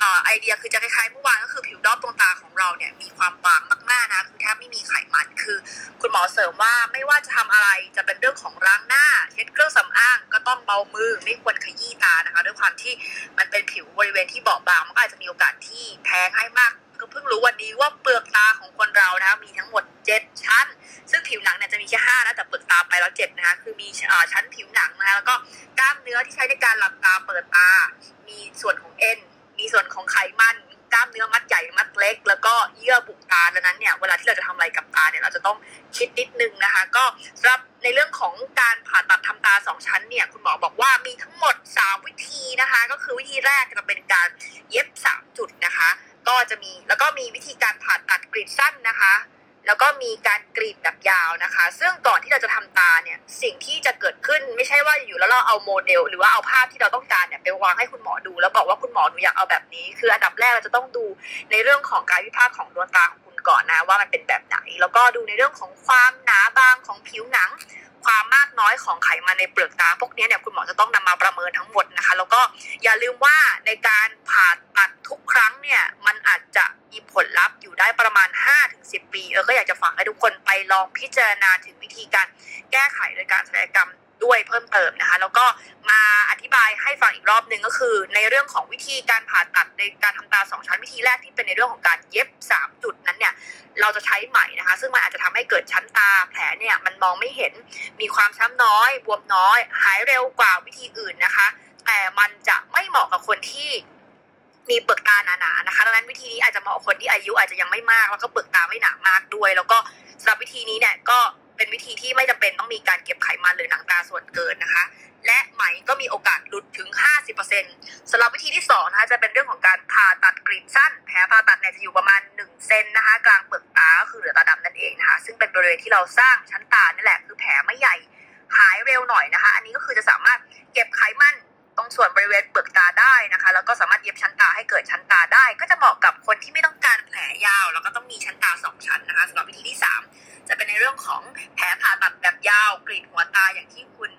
เออไอเดียคือจะคล้ายๆเมื่อวานก็คือผิวรอบดวงตาของเราเนี่ยมีความบางมากๆนะคือแทบไม่มีไขมันคือ คุณหมอเสริมว่าไม่ว่าจะทำอะไรจะเป็นเรื่องของล้างหน้าเช็ดเครื่องสำอางก็ต้องเบามือไม่ควรขยี้ตานะคะ ด้วยความที่มันเป็นผิวบริเวณที่เบาบางมันก็อาจจะมีโอกาสที่แพ้ง่ายมาก ก็เพิ่งรู้วันนี้ว่าเปลือกตาของคนเรานะคะมีทั้งหมด7ชั้น ซึ่งผิวหนังเนี่ยจะมีแค่ห้านะแต่เปิดตาไปแล้วเจ็ดนะคะคือมีอชั้นผิวหนังนะคะแล้วก็กล้ามเนื้อที่ใช้ในการหลับตาเปิดตา มีส่วนของเอ็นมีส่วนของไขมันกล้ามเนื้อมัดใหญ่มัดเล็ก แล้วก็เยื่อบุตาดังนั้นเนี่ยเวลาที่เราจะทำอะไรกับตาเนี่ยเราจะต้องคิดนิดนึงนะคะ ก็สำหรับในเรื่องของการผ่าตัดทำตาสองชั้นเนี่ยคุณหมอบอกว่ามีทั้งหมด 3 วิธีนะคะ ก็คือวิธีแรกจะเป็นการเย็บ 3 จุดน ก็จะมีแล้วก็มีวิธีการผ่าตัดกรีดสั้นนะคะ แล้วก็มีการกรีดแบบยาวนะคะ ซึ่งก่อนที่เราจะทำตาเนี่ยสิ่งที่จะเกิดขึ้นไม่ใช่ว่าอยู่แล้วเราเอาโมเดล หรือว่าเอาภาพที่เราต้องการเนี่ยไปวางให้คุณหมอดู แล้วบอกว่าคุณหมอหนูอยากเอาแบบนี้ คืออันดับแรกเราจะต้องดูในเรื่องของการวิพากษ์ของดวงตาของ ก่อนนะว่ามันเป็นแบบไหน แล้วก็ดูในเรื่องของความหนาบางของผิวหนัง ความมากน้อยของไขมันในเปลือกตาพวกนี้เนี่ยคุณหมอจะต้องนำมาประเมินทั้งหมดนะคะ แล้วก็อย่าลืมว่าในการผ่าตัดทุกครั้งเนี่ยมันอาจจะมีผลลัพธ์อยู่ได้ประมาณ 5-10 ปี เออก็อยากจะฝากให้ทุกคนไปลองพิจารณาถึงวิธีการแก้ไขโดยการศัลยกรรม ด้วยเพิ่มเติมนะคะ แล้วก็มาอธิบายให้ฟังอีกรอบหนึ่งก็คือ ในเรื่องของวิธีการผ่าตัดในการทำตาสองชั้นวิธีแรกที่เป็นในเรื่องของการเย็บ 3 จุดนั้นเนี่ยเราจะใช้ไหมนะคะ ซึ่งมันอาจจะทำให้เกิดชั้นตาแผลเนี่ยมันมองไม่เห็นมีความช้ำน้อยบวมน้อย หายเร็วกว่าวิธีอื่นนะคะ แต่มันจะไม่เหมาะกับคนที่มีเปลือกตาหนาๆนะคะดังนั้นวิธีนี้อาจจะเหมาะกับคนที่อายุอาจจะยังไม่มาก แล้วก็เปลือกตาไม่หนามากด้วย แล้วก็สำหรับวิธีนี้เนี่ยก็ เป็นวิธีที่ไม่จำเป็นต้องมีการเก็บไขมันหรือหนังตาส่วนเกินนะคะ และไหมก็มีโอกาสหลุดถึง 50%สำหรับวิธีที่2นะคะจะเป็นเรื่องของการผ่าตัดกรีดสั้น แผลผ่าตัดเนี่ยจะอยู่ประมาณ1เซนนะคะกลางเปลือกตาก็คือเหลือตาดำนั่นเองนะคะ ซึ่งเป็นบริเวณที่เราสร้างชั้นตานี่แหละคือแผลไม่ใหญ่หายเร็วหน่อยนะคะ อันนี้ก็คือจะสามารถเก็บไขมันตรงส่วนบริเวณเปลือกตาได้นะคะ แล้วก็สามารถเย็บชั้นตาให้เกิดชั้นตาได้ ก็จะเหมาะกับคนที่ไม่ต้องการแผลยาว แล้วก็ต้องมีชั้นตาสองชั้นนะคะสำหรับวิธีที่3 จะเป็นในเรื่องของแผลผ่าตัดแบบยาวกรีดหัวตาอย่างที่คุณ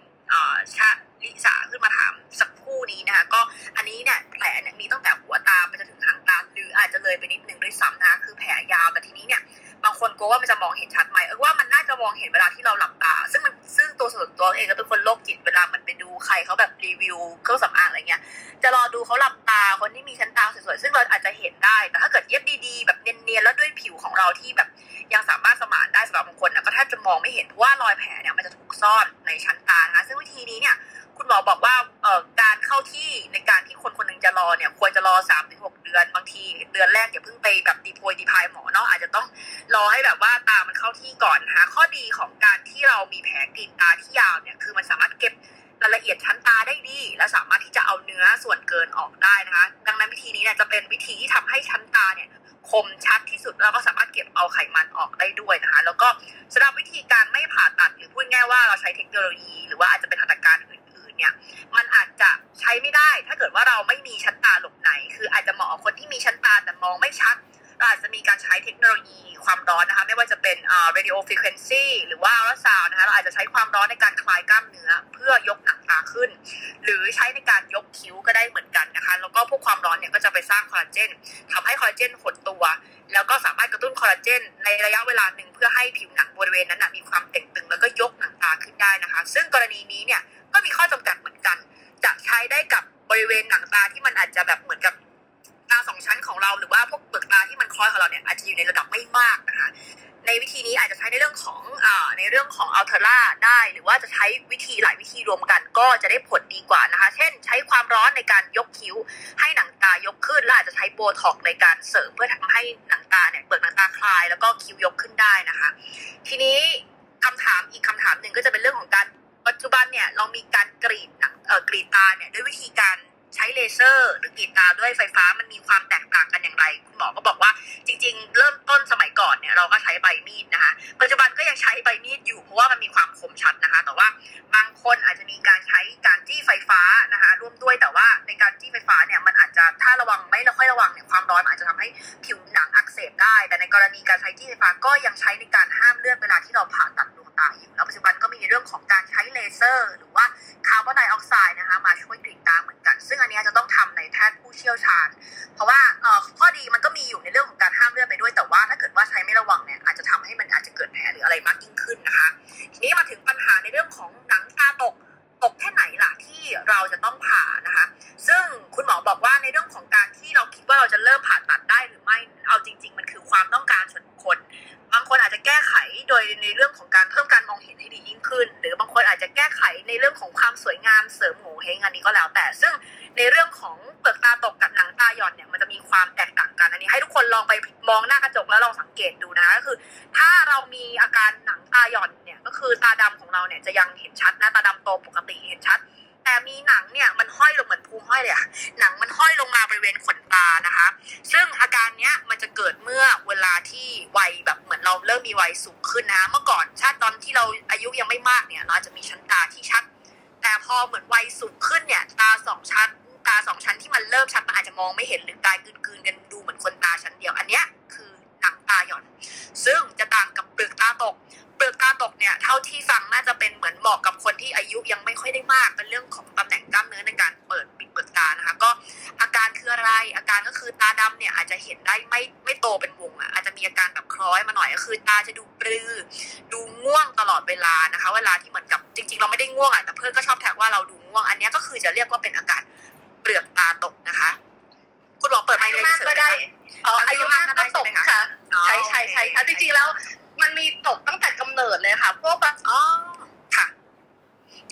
ชะลิสาขึ้นมาถามสักครู่นี้นะคะก็อันนี้เนี่ยแผลเนี่ยมีตั้งแต่หัวตาไปจนถึงหางตาหรืออาจจะเลยไปนิดนึงด้วยซ้ำนะคะคือแผลยาวแต่ทีนี้เนี่ย บางคนกลัวว่ามันจะมองเห็นชัดไหมเออว่ามันน่าจะมองเห็นเวลาที่เราหลับตา ซึ่งมันซึ่งตัวส่วนตัวเองก็เป็นคนโรคจิตเวลามันไปดูใครเขาแบบรีวิวเครื่องสำอางอะไรเงี้ย จะรอดูเขาหลับตาคนที่มีชั้นตาสวยๆซึ่งเราอาจจะเห็นได้แต่ถ้าเกิดเย็บดีๆแบบเนียนๆแล้วด้วยผิวของเราที่แบบยังสามารถสมานได้สำหรับบางคนนะก็ถ้าจะมองไม่เห็นเพราะว่ารอยแผลเนี่ยมันจะถูกซ่อนในชั้นตานะคะซึ่งวิธีนี้เนี่ย คุณหมอบอกว่าเอ่อการเข้าที่ในการที่คนคนหนึ่งจะรอเนี่ย ควรจะรอ3ามถึงหกเดือนบางที เดือนแรกอย่าเพิ่งไปแบบดีโพยดีพายหมอเนาะอาจจะต้องรอให้แบบว่าตามันเข้าที่ก่อนนะคะข้อดีของการที่เรามีแผลกรีดตาที่ยาวเนี่ยคือมันสามารถเก็บรายละเอียดชั้นตาได้ดี และสามารถที่จะเอาเนื้อส่วนเกินออกได้นะคะ ดังนั้นวิธีนี้เนี่ยจะเป็นวิธีที่ทำให้ชั้นตาเนี่ยคมชัดที่สุดแล้วก็สามารถเก็บเอาไขมันออกได้ด้วยนะคะ แล้วก็สำหรับวิธีการไม่ผ่าตัดหรือพูดง่ายว่าเราใช้เทคโนโลยี หรือว่าอาจจะเป็นหัตถการอื่น เนี่ย มันอาจจะใช้ไม่ได้ ถ้าเกิดว่าเราไม่มีชั้นตาหลบใน คืออาจจะเหมาะกับคนที่มีชั้นตาแต่มองไม่ชัดเราอาจจะมีการใช้เทคโนโลยีความร้อนนะคะ ไม่ว่าจะเป็นอ่า radio frequency หรือว่า ultrasound นะคะ เราอาจจะใช้ความร้อนในการคลายกล้ามเนื้อ เพื่อยกหนังตาขึ้น หรือใช้ในการยกคิ้วก็ได้เหมือนกันนะคะ แล้วก็พวกความร้อนเนี่ยก็จะไปสร้างคอลลาเจนทำให้คอลลาเจนหดตัว แล้วก็สามารถกระตุ้นคอลลาเจนในระยะเวลาหนึ่งเพื่อให้ผิวหนังบริเวณนั้นนะมีความเต่งตึง แล้วก็ยกหนังตาขึ้นได้นะคะ ซึ่งกรณีนี้เนี่ย ก็มีข้อจำกัดเหมือนกัน จะใช้ได้กับบริเวณหนังตาที่มันอาจจะแบบเหมือนกับตาสองชั้นของเราหรือว่าพวกเปลือกตาที่มันคล้อยของเราเนี่ยอาจจะอยู่ในระดับไม่มากนะคะในวิธีนี้อาจจะใช้ในเรื่องของอในเรื่องของอัลเทอร่าได้ หรือว่าจะใช้วิธีหลายวิธีรวมกัน ก็จะได้ผลดีกว่านะคะ เช่น ใช้ความร้อนในการยกคิ้ว ให้หนังตายกขึ้นและอาจจะใช้โบท็อกในการเสริมเพื่อทำให้หนังตาเนี่ยเปลือกหนังตาคลาย แล้วก็คิ้วยกขึ้นได้นะคะ ทีนี้คำถามอีกคำถามหนึ่งก็จะเป็นเรื่องของการ เรามีการกรีดหนังเอ่อกรีดตาเนี่ยด้วยวิธีการใช้เลเซอร์ หรือกรีดตาด้วยไฟฟ้ามันมีความแตกต่างกันอย่างไร คุณหมอก็บอกว่าจริง ๆ เริ่มต้นสมัยก่อนเนี่ยเราก็ใช้ใบมีดนะคะปัจจุบันก็ยังใช้ใบมีดอยู่เพราะว่ามันมีความคมชัดนะคะ แต่ว่าบางคนอาจจะมีการใช้การจี้ไฟฟ้านะคะร่วมด้วยแต่ว่าในการจี้ไฟฟ้าเนี่ยมันอาจจะถ้าระวังไม่ค่อยระวังเนี่ยความร้อนมันอาจจะทำให้ผิวหนังอักเสบได้ แต่ในกรณีการใช้จี้ไฟฟ้าก็ยังใช้ในการห้ามเลือดเวลาที่เราผ่าตัดด วงๆอยู่แล้วปัจจุบันก็มีเรื่องของการใช้เลเซอร์ หรือว่าคาร์บอนไดออกไซด์นะคะมาช่วยกรีดตาเหมือนกัน ซึ่งอันนี้จะต้องทำในแพทย์ผู้เชี่ยวชาญ เพราะว่าข้อดีมันก็มีอยู่ในเรื่องของการห้ามเลือดไปด้วยแต่ว่าถ้าเกิดว่าใช้ไม่ระวังเนี่ยอาจจะทำให้มันอาจจะเกิดแผลหรืออะไรมากยิ่งขึ้นนะคะ ทีนี้มาถึงปัญหาในเรื่องของหนังตาตก กแค่ไหนล่ะที่เราจะต้องผ่านะคะ ซึ่งคุณหมอบอกว่าในเรื่องของการที่เราคิดว่าเราจะเริ่มผ่าตัดได้หรือไม่เอาจริง ๆ มันคือความต้องการส่วนบุคคลบางคนอาจจะแก้ไขโดยในเรื่องของการเพิ่มการมองเห็นให้ดียิ่งขึ้น หรือบางคนอาจจะแก้ไขในเรื่องของความสวยงามเสริมโหเฮงอันนี้ก็แล้วแต่ซึ่ง ในเรื่องของเปลือกตาตกกับหนังตาหย่อนเนี่ยมันจะมีความแตกต่างกันอันนี้ ให้ทุกคนลองไปมองหน้ากระจกแล้วลองสังเกตดูนะก็คือ ถ้าเรามีอาการหนังตาหย่อนเนี่ยก็คือตาดำของเราเนี่ยจะยังเห็นชัดนะตาดำโตปกติเห็นชัด แต่มีหนังเนี่ยมันห้อยลงเหมือนพุงห้อยเลยอะหนังมันห้อยลงมาบริเวณขนตานะคะ ซึ่งอาการเนี้ยมันจะเกิดเมื่อเวลาที่วัยแบบเหมือนเราเริ่มมีวัยสูงขึ้นนะ เมื่อก่อนชาติตอนที่เราอายุยังไม่มากเนี่ย เราจะมีชั้นตาที่ชัดแต่พอเหมือนวัยสูงขึ้นเนี่ย ตาสองชั้น ตาสองชั้นที่มันเริ่มชัดมันอาจจะมองไม่เห็นหรือกลายกืนๆกันดูเหมือนคนตาชั้นเดียว อันเนี้ยคือหนังตาหย่อน ซึ่งจะต่างกับเปลือกตาตก เปลือกตาตกเนี่ยเท่าที่ฟังน่าจะเป็นเหมือนเหมาะกับคนที่อายุยังไม่ค่อยได้มากเป็นเรื่องของตำแหน่งกล้ามเนื้อในการเปิดปิดเปลือกตานะคะก็อาการคืออะไรอาการก็คือตาดำเนี่ยอาจจะเห็นได้ไม่ไม่โตเป็นวงอะอาจจะมีอาการแบบคล้อยมาหน่อยก็คือตาจะดูปลือ ดูง่วงตลอดเวลานะคะ เวลาที่เหมือนกับจริง ๆ เราไม่ได้ง่วงอะแต่เพื่อนก็ชอบแท็กว่าเราดูง่วงอันนี้ก็คือจะเรียกว่าเป็นอาการ เปลือกตาตกนะคะ คุณหมอเปิดไมอาค์ยุเลยมากเฉยๆก็นะได้คะอ๋ออายุมากก็ตกค่ะอ๋อใช่ใช่ใช่ค่ะจริงๆแล้ว มันมีตกตั้งแต่กำเนิดเลยค่ะ พวกแบบอ๋อค่ะ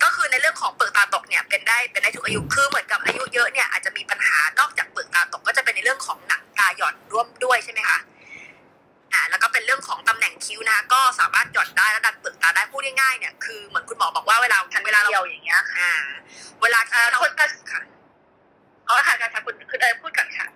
ก็คือในเรื่องของเปลือกตาตกเนี่ย เป็นได้เป็นได้ทุกอายุคือเหมือนกับอายุเยอะเนี่ยอาจจะมีปัญหานอกจากเปลือกตาตกก็จะเป็นในเรื่องของหนังตาหย่อนร่วมด้วยใช่ไหมคะอ่าแล้วก็เป็นเรื่องของตำแหน่งคิ้วนะคะ ก็สามารถหย่อนได้แล้วดันเปลือกตาได้พูดง่ายๆเนี่ยคือเหมือนคุณหมอบอกว่าเวลาชั้นเวลาเดียเราวอย่างเงี้ยค่ะอ่า เวลาที่เอ่อเราคนจะค่ะ เอาละค่ะค่ะคุณคือเอ๋พูดกันค่ะ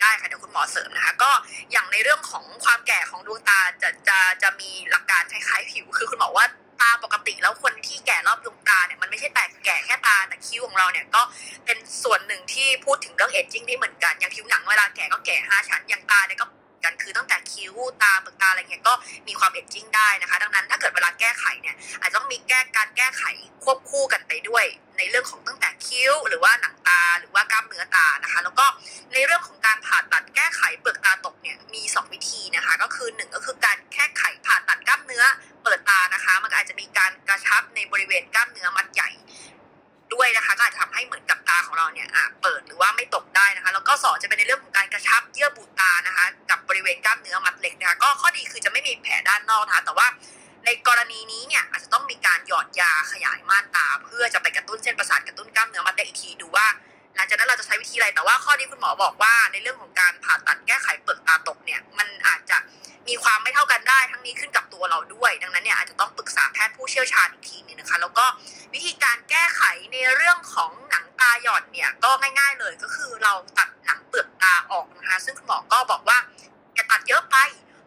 ได้ค่ะเดี๋ยวคุณหมอเสริมนะคะ ก็อย่างในเรื่องของความแก่ของดวงตาจะจะจะมีหลักการคล้ายๆผิว คือคุณหมอว่าตาปกติแล้วคนที่แก่รอบดวงตาเนี่ยมันไม่ใช่แต่แก่แค่ตาแต่คิ้วของเราเนี่ยก็เป็นส่วนหนึ่งที่พูดถึงเรื่องเอจจิ้งได้เหมือนกันอย่างผิวหนังเวลาแก่ก็แก่ห้าชั้นอย่างตาเนี่ยก็ กันคือตั้งแต่คิ้วตาเปลือกตาอะไรเงี้ยก็มีความเอจจิ้งได้นะคะ ดังนั้นถ้าเกิดเวลาแก้ไขเนี่ยอาจจะต้องมีแก้การแก้ไขควบคู่กันไปด้วย ในเรื่องของตั้งแต่คิ้ว หรือว่าหนังตาหรือว่ากล้ามเนื้อตานะคะ แล้วก็ในเรื่องของการผ่าตัดแก้ไขเปลือกตาตกเนี่ยมี 2 วิธีนะคะ ก็คือ 1 ก็คือการแก้ไขผ่าตัดกล้ามเนื้อเปิดตานะคะ มันอาจจะมีการกระชับในบริเวณกล้ามเนื้อมัดใหญ่ ด้วยนะคะก็อาจจะทำให้เหมือนกับตาของเราเนี่ยอะเปิดหรือว่าไม่ตกได้นะคะ แล้วก็สองจะเป็นในเรื่องของการกระชับเยื่อบุตานะคะ กับบริเวณกล้ามเนื้อมัดเล็กนะคะก็ข้อดีคือจะไม่มีแผลด้านนอกนะคะแต่ว่าในกรณีนี้เนี่ยอาจจะต้องมีการหยอดยาขยายม่านตา เพื่อจะไปกระตุ้นเส้นประสาทกระตุ้นกล้ามเนื้อมัดเล็กอีกทีดูว่าหลังจากนั้นเราจะใช้วิธีอะไรแต่ว่าข้อที่คุณหมอบอกว่า ในเรื่องของการผ่าตัดแก้ไขเปลือกตาตกเนี่ยมันอาจจะมีความไม่เท่ากันได้ทั้งนี้ขึ้นกับตัวเราด้วย ดังนั้นเนี่ยอาจจะต้องปรึกษาแพทย์ผู้เชี่ยวชาญอีกทีนึงนะคะ แล้วก็ แก้ไขในเรื่องของหนังตาหย่อนเนี่ยก็ง่ายๆเลยก็คือเราตัดหนังเปลือกตาออกนะคะ ซึ่งคุณหมอก็บอกว่าอย่าตัดเยอะไป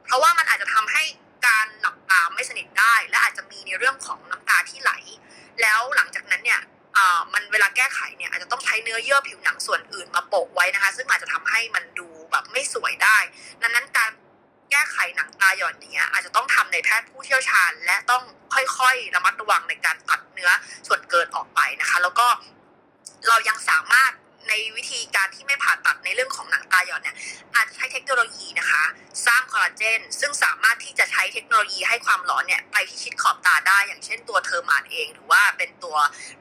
เพราะว่ามันอาจจะทำให้การหลับตาไม่สนิทได้ และอาจจะมีในเรื่องของน้ำตาที่ไหล แล้วหลังจากนั้นเนี่ยมันเวลาแก้ไขเนี่ยอาจจะต้องใช้เนื้อเยื่อผิวหนังส่วนอื่นมาโปะไว้นะคะ ซึ่งอาจจะทำให้มันดูแบบไม่สวยได้ดังนั้นการ แก้ไขหนังตาหย่อนอย่างเงี้ยอาจจะต้องทำในแพทย์ผู้เชี่ยวชาญ และต้องค่อยๆระมัดระวังในการตัดเนื้อส่วนเกินออกไปนะคะ แล้วก็เรายังสามารถ ในวิธีการที่ไม่ผ่าตัดในเรื่องของหนังตาหย่อนเนี่ยอาจจะใช้เทคโนโลยีนะคะ สร้างคอลลาเจน ซึ่งสามารถที่จะใช้เทคโนโลยีให้ความร้อนเนี่ยไปที่ชิดขอบตาได้ อย่างเช่นตัว Thermage เอง หรือว่าเป็นตัว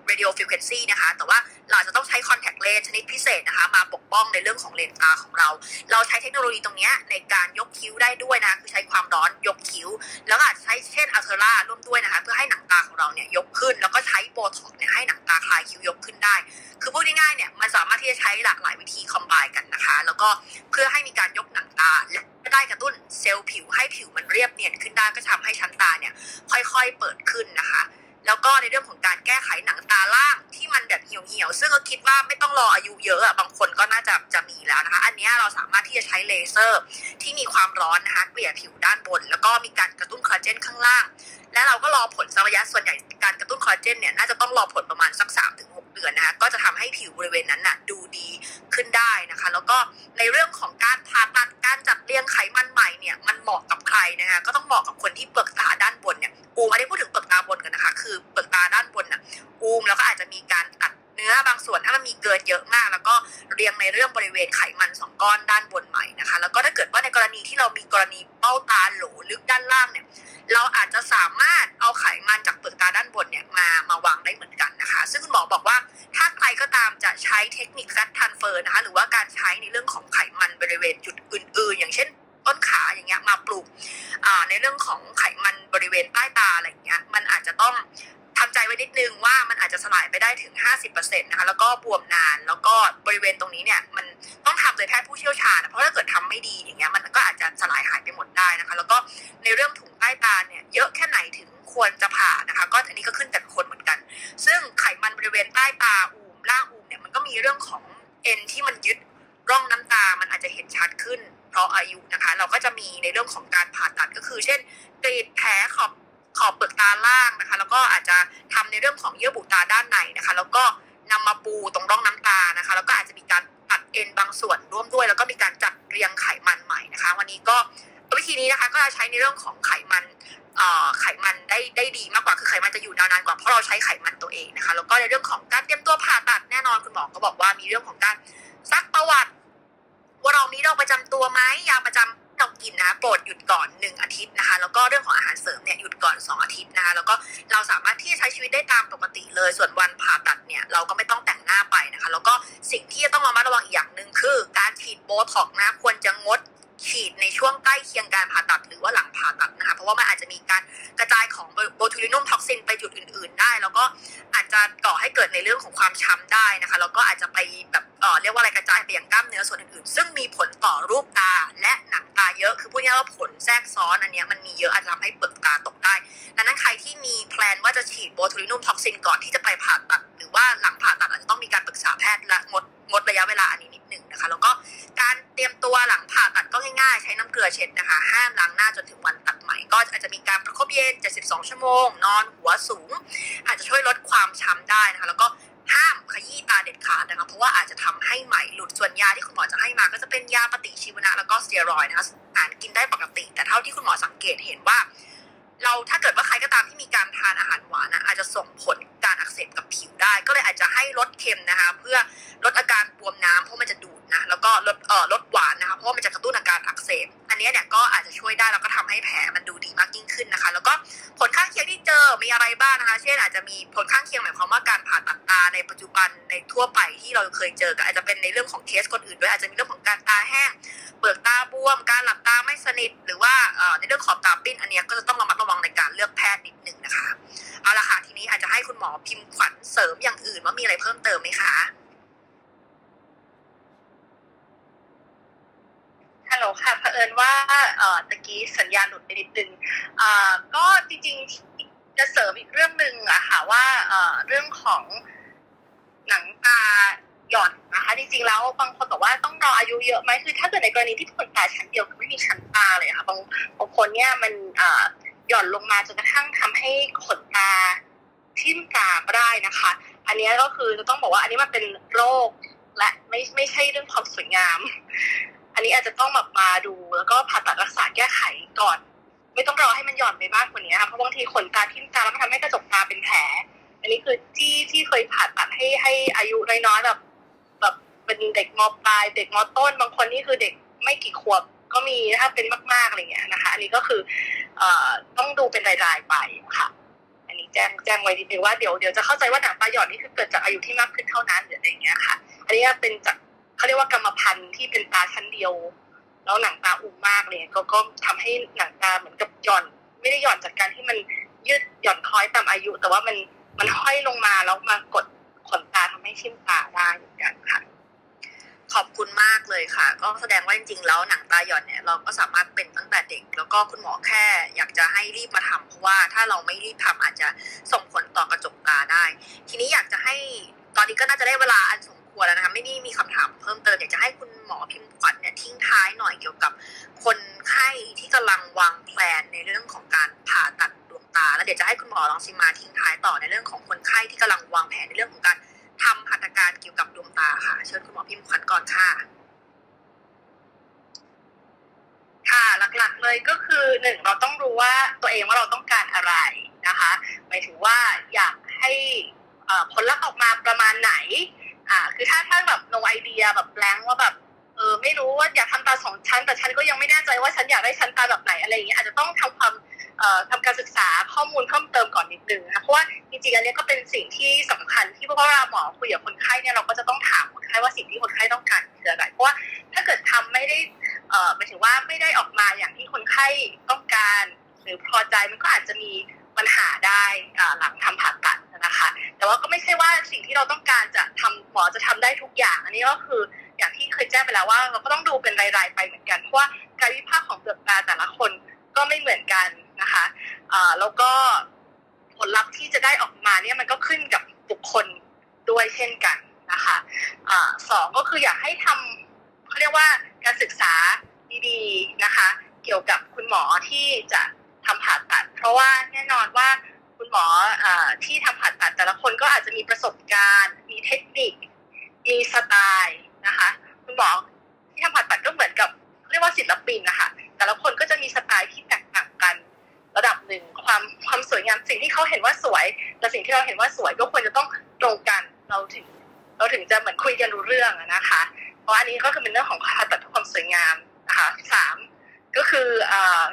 radio frequency นะคะ แต่ว่าเราจะต้องใช้ contact lens ชนิดพิเศษนะคะ มาปกป้องในเรื่องของเลนส์ตาของเรา เราใช้เทคโนโลยีตรงนี้ในการยกคิ้วได้ด้วยนะคือใช้ความร้อนยกคิ้ว แล้วอาจจะใช้เช่น Ulthera ร่วมด้วยนะคะ เพื่อให้หนังตาของเราเนี่ยยกขึ้น แล้วก็ใช้โบท็อกซ์เนี่ยให้หนังตาคลายคิ้วยกขึ้นได้ คือพูดง่ายๆเนี่ยมันสามารถที่จะใช้หลากหลายวิธีคอมไบกันนะคะ แล้วก็เพื่อให้มีการยกหนังตาและได้กระตุ้นเซลล์ผิวให้ผิวมันเรียบเนียนขึ้นได้ก็ทำให้ชั้นตาเนี่ยค่อยๆเปิดขึ้นนะคะ แล้วก็ในเรื่องของการแก้ไขหนังตาล่างที่มันแบบเหี่ยวเหี่ยวๆซึ่งก็คิดว่าไม่ต้องรออายุเยอะอะบางคนก็น่าจะจะมีแล้วนะคะ อันนี้เราสามารถที่จะใช้เลเซอร์ที่มีความร้อนนะคะเกลี่ยผิวด้านบน แล้วก็มีการกระตุ้นคอลลาเจนข้างล่างและเราก็รอผลสักระยะส่วนใหญ่การกระตุ้นคอลลาเจนเนี่ยน่าจะต้องรอผลประมาณสัก3-6ถึง เดือนนะคะก็จะทำให้ผิวบริเวณนั้นน่ะดูดีขึ้นได้นะคะ แล้วก็ในเรื่องของการผ่าตัดการจัดเรียงไขมันใหม่เนี่ยมันเหมาะกับใครนะคะก็ต้องเหมาะกับคนที่เปลือกตาด้านบนเนี่ยอูมอันนี้พูดถึงเปลือกตาบนกันนะคะ คือเปลือกตาด้านบนน่ะอูมแล้วก็อาจจะมีการตัด เนื้อบางส่วนถ้ามันมีเกินเยอะมาก แล้วก็เรียงในเรื่องบริเวณไขมันสองก้อนด้านบนใหม่นะคะ แล้วก็ถ้าเกิดว่าในกรณีที่เรามีกรณีเบ้าตาโหลลึกด้านล่างเนี่ย เราอาจจะสามารถเอาไขมันจากเปลือกตาด้านบนเนี่ยมามาวางได้เหมือนกันนะคะ ซึ่งคุณหมอบอกว่าถ้าใครก็ตามจะใช้เทคนิคแฟตทันเฟอร์นะคะหรือว่าการใช้ในเรื่องของไขมันบริเวณจุดอื่น ๆ อย่างเช่นต้นขาอย่างเงี้ยมาปลูกในเรื่องของไขมันบริเวณใต้ตาอะไรอย่างเงี้ยมันอาจจะต้อง ทำใจไว้นิดนึงว่ามันอาจจะสลายไปได้ถึง 50%นะคะแล้วก็บวมนานแล้วก็บริเวณตรงนี้เนี่ยมันต้องทำโดยแพทย์ผู้เชี่ยวชาญเพราะถ้าเกิดทำไม่ดีอย่างเงี้ยมันก็อาจจะสลายหายไปหมดได้นะคะ แล้วก็ในเรื่องถุงใต้ตาเนี่ยเยอะแค่ไหนถึงควรจะผ่านะคะ ก็อันนี้ก็ขึ้นแต่คนเหมือนกัน ซึ่งไขมันบริเวณใต้ตาอูมล่างอูมเนี่ยมันก็มีเรื่องของเอ็นที่มันยึดร่องน้ำตา มันอาจจะเห็นชัดขึ้น เพราะอายุนะคะ เราก็จะมีในเรื่องของการผ่าตัดก็คือ เช่นกรีดแผลขอบ ขอบเปลือกตาล่างนะคะ แล้วก็อาจจะทำในเรื่องของเยื่อบุตาด้านในนะคะ แล้วก็นำมาปูตรงร่องน้ำตานะคะ แล้วก็อาจจะมีการตัดเอ็นบางส่วนร่วมด้วย แล้วก็มีการจัดเรียงไขมันใหม่นะคะ วันนี้ก็วิธีนี้นะคะก็จะใช้ในเรื่องของไขมันไขมันได้ได้ดีมากกว่าคือไขมันจะอยู่นานกว่าเพราะเราใช้ไขมันตัวเองนะคะ แล้วก็ในเรื่องของการเตรียมตัวผ่าตัดแน่นอนคุณหมอก็บอกว่ามีเรื่องของการซักประวัติ ว่าเรามีโรคประจำตัวไหมยาประจำ้องกินนะโปรดหยุดก่อนหนึ่งอาทิตย์นะคะ แล้วก็เรื่องของอาหารเสริมเนี่ยหยุดก่อนสองอาทิตย์นะคะแล้วก็เราสามารถที่จะใช้ชีวิตได้ตามปกติเลย ส่วนวันผ่าตัดเนี่ยเราก็ไม่ต้องแต่งหน้าไปนะคะ แล้วก็สิ่งที่จะต้องระมัดระวังอีกอย่างหนึ่งคือ การฉีดโบท็อกซ์นะควรจะงด ฉีดในช่วงใกล้เคียงการผ่าตัดหรือว่าหลังผ่าตัดนะคะเพราะว่ามันอาจจะมีการกระจายของ botulinum toxin ไปจุดอื่น ๆ ได้ แล้วก็อาจจะก่อให้เกิดในเรื่องของความช้ำได้นะคะแล้วก็อาจจะไปแบบเออเรียกว่าอะไรกระจายไปยังกล้ามเนื้อส่วนอื่นๆ ซึ่งมีผลต่อรูปตาและหนังตาเยอะคือพูดง่ายว่าผลแทรกซ้อนอันนี้มันมีเยอะอาจจะทำให้เปลือกตาตกได้ดังนั้นใครที่มี plan ว่าจะฉีด botulinum toxin ก่อนที่จะไปผ่าตัด หรือว่าหลังผ่าตัด คือเช็ดนะคะห้ามล้างหน้าจนถึงวันตัดไหม ก็อาจจะมีการประคบเย็น 72 ชั่วโมง นอนหัวสูง อาจจะช่วยลดความช้ำได้นะคะ แล้วก็ห้ามขยี้ตาเด็ดขาดนะคะ เพราะว่าอาจจะทำให้ไหมหลุดส่วนยาที่คุณหมอจะให้มา ก็จะเป็นยาปฏิชีวนะแล้วก็สเตียรอยด์นะคะอ่านกินได้ปกติ แต่เท่าที่คุณหมอสังเกตเห็นว่า เราถ้าเกิดว่าใครก็ตามที่มีการทานอาหารหวานนะอาจจะส่งผลการอักเสบกับผิวได้ ก็เลยอาจจะให้ลดเค็มนะคะ เพื่อลดอาการบวมน้ำเพราะมันจะดูดนะแล้วก็ลดเอ่อลดหวานนะคะเพราะว่ามันจะกระตุ้นอาการอักเสบ นนี้เนี่ยก็อาจจะช่วยได้แล้วก็ทำให้แผลมันดูดีมากยิ่งขึ้นนะคะ แล้วก็ผลข้างเคียงที่เจอมีอะไรบ้างนะคะ เช่นอาจจะมีผลข้างเคียงหมายความว่าการผ่าตัดตาในปัจจุบันในทั่วไปที่เราเคยเจอก็อาจจะเป็นในเรื่องของเคสคนอื่นด้วยอาจจะมีเรื่องของการตาแห้งเปลือกตาบวม การหลับตาไม่สนิท หรือว่าในเรื่องขอบตาปิ้นอันนี้ก็จะต้องระมัดระวังในการเลือกแพทย์นิดหนึ่งนะคะเอาละค่ะทีนี้อาจจะให้คุณหมอพิมพ์ขวัญเสริมอย่างอื่นว่ามีอะไรเพิ่มเติมไหมคะ ฮัลโหลค่ะเผอิญว่าเอ่อตะกี้สัญญาณหลุดไปนิดนึงอ่าก็จริงๆจะเสริมอีกเรื่องหนึ่งอะค่ะว่าเอ่อเรื่องของหนังตาหย่อนนะคะจริงๆแล้วบางคนบอกว่าต้องรออายุเยอะไหมคือถ้าเกิดในกรณีที่ขนตาชั้นเดียวคือไม่มีชั้นตาเลยค่ะบางบางคนเนี่ยมันอ่าหย่อนลงมาจนกระทั่งทำให้ขนตาทิ่มตาได้นะคะ อันนี้ก็คือจะต้องบอกว่าอันนี้มันเป็นโรคและไม่ไม่ใช่เรื่องความสวยงาม อันนี้อาจจะต้องแบบมาดู แล้วก็ผ่าตัดรักษาแก้ไขก่อน ไม่ต้องรอให้มันหย่อนไปมากกว่านี้ค่ะเพราะบางทีขนตาทิ่มตาแล้วมันทำให้กระจกตาเป็นแผล อันนี้คือที่ที่เคยผ่าตัดให้ให้อายุน้อยๆแบบแบบเป็นเด็กมปลาย เด็กมต้น บางคนนี่คือเด็กไม่กี่ขวบก็มีถ้าเป็นมากๆอะไรเงี้ยนะคะ อันนี้ก็คือเอ่อต้องดูเป็นรายๆไปค่ะ อันนี้แจ้งแจ้งไว้นิดนึงว่าเดี๋ยวเดี๋ยวจะเข้าใจว่าหนังตาหย่อนนี่คือเกิดจากอายุที่มากขึ้นเท่านั้นหรืออะไรเงี้ยค่ะ อันนี้เป็นจาก เขาเรียกว่ากรรมพันธุ์ที่เป็นตาชั้นเดียว แล้วหนังตาอุ้มมากเลยก็ก็ทำให้หนังตาเหมือนกับหย่อน ไม่ได้หย่อนจากการที่มันยืดหย่อนคล้อยตามอายุ แต่ว่ามันมันห้อยลงมาแล้วมากดขนตาทำให้ชิมตาได้เหมือนกันค่ะขอบคุณมากเลยค่ะ ก็แสดงว่าจริงๆ แล้วหนังตาหย่อนเนี่ยเราก็สามารถเป็นตั้งแต่เด็ก แล้วก็คุณหมอแค่อยากจะให้รีบมาทำเพราะว่าถ้าเราไม่รีบทำอาจจะส่งผลต่อกระจกตาได้ ทีนี้อยากจะให้ตอนนี้ก็น่าจะได้เวลาอันสม ควแล้วนะคะไม่ได้มีคำถามเพิ่มเติมอยากจะให้คุณหมอพิมพ์ขวัญเนี่ยทิ้งท้ายหน่อยเกี่ยวกับ คนไข้ที่กำลังวางแผนในเรื่องของการผ่าตัดดวงตา แล้วเดี๋ยวจะให้คุณหมอลองซิมาทิ้งท้ายต่อในเรื่องของคนไข้ที่กำลังวางแผนในเรื่องของการทำหัตถการเกี่ยวกับดวงตาค่ะ เชิญคุณหมอพิมพ์ขวัญก่อนค่ะ ค่ะหลักๆเลยก็คือหนึ่งเราต้องรู้ว่าตัวเองว่าเราต้องการอะไรนะคะหมายถึงว่าอยากให้ผลลัพธ์ออกมาประมาณไหน อ่า คือถ้าถ้าแบบ no idea แบบแบงว่าแบบเออไม่รู้ว่าอยากทำตาสองชั้น แต่ฉันก็ยังไม่แน่ใจว่าฉันอยากได้ชั้นตาแบบไหนอะไรอย่างเงี้ยอาจจะต้องทำความเอ่อทำการศึกษาข้อมูลเพิ่มเติมก่อนนิดนึงนะเพราะว่าจริงๆอันนี้ก็เป็นสิ่งที่สำคัญที่พราะว่าหมอคุยกับคนไข้เนี่ยเราก็จะต้องถามคนไข้ว่าสิ่งที่คนไข้ต้องการคืออะไรเพราะว่าถ้าเกิดทำไม่ได้เอ่อหมายถึงว่าไม่ได้ออกมาอย่างที่คนไข้ต้องการ หรือพอใจมันก็อาจจะมี ปัญหาได้หลังทำผ่าตัดนะคะ แต่ว่าก็ไม่ใช่ว่าสิ่งที่เราต้องการจะทำหมอจะทำได้ทุกอย่าง อันนี้ก็คืออย่างที่เคยแจ้งไปแล้วว่า เราก็ต้องดูเป็นรายๆไปเหมือนกันเพราะว่าการวิพากษ์ของเปลือกตาแต่ละคนก็ไม่เหมือนกันนะคะแล้วก็ผลลัพธ์ที่จะได้ออกมาเนี่ยมันก็ขึ้นกับบุคคลด้วยเช่นกันนะคะสองก็คืออยากให้ทำเขาเรียกว่าการศึกษาดีๆนะคะ เกี่ยวกับคุณหมอที่จะ เพราะว่าแน่นอนว่าคุณหมออที่ทำผ่าตัดแต่ละคนก็อาจจะมีประสบการณ์ มีเทคนิค มีสไตล์นะคะ คุณหมอที่ทำผ่าตัดก็เหมือนกับเรียกว่าศิลปินนะคะแต่ละคนก็จะมีสไตล์ที่แตกต่างกันระดับหนึ่งความความสวยงามสิ่งที่เขาเห็นว่าสวย แต่สิ่งที่เราเห็นว่าสวยก็ควรจะต้องตรงกันเราถึง เราถึงจะเหมือนคุยกันรู้เรื่องนะคะ เพราะอันนี้ก็คือเป็นเรื่องของผ่าตัดความสวยงามนะคะสามก็คืออ่า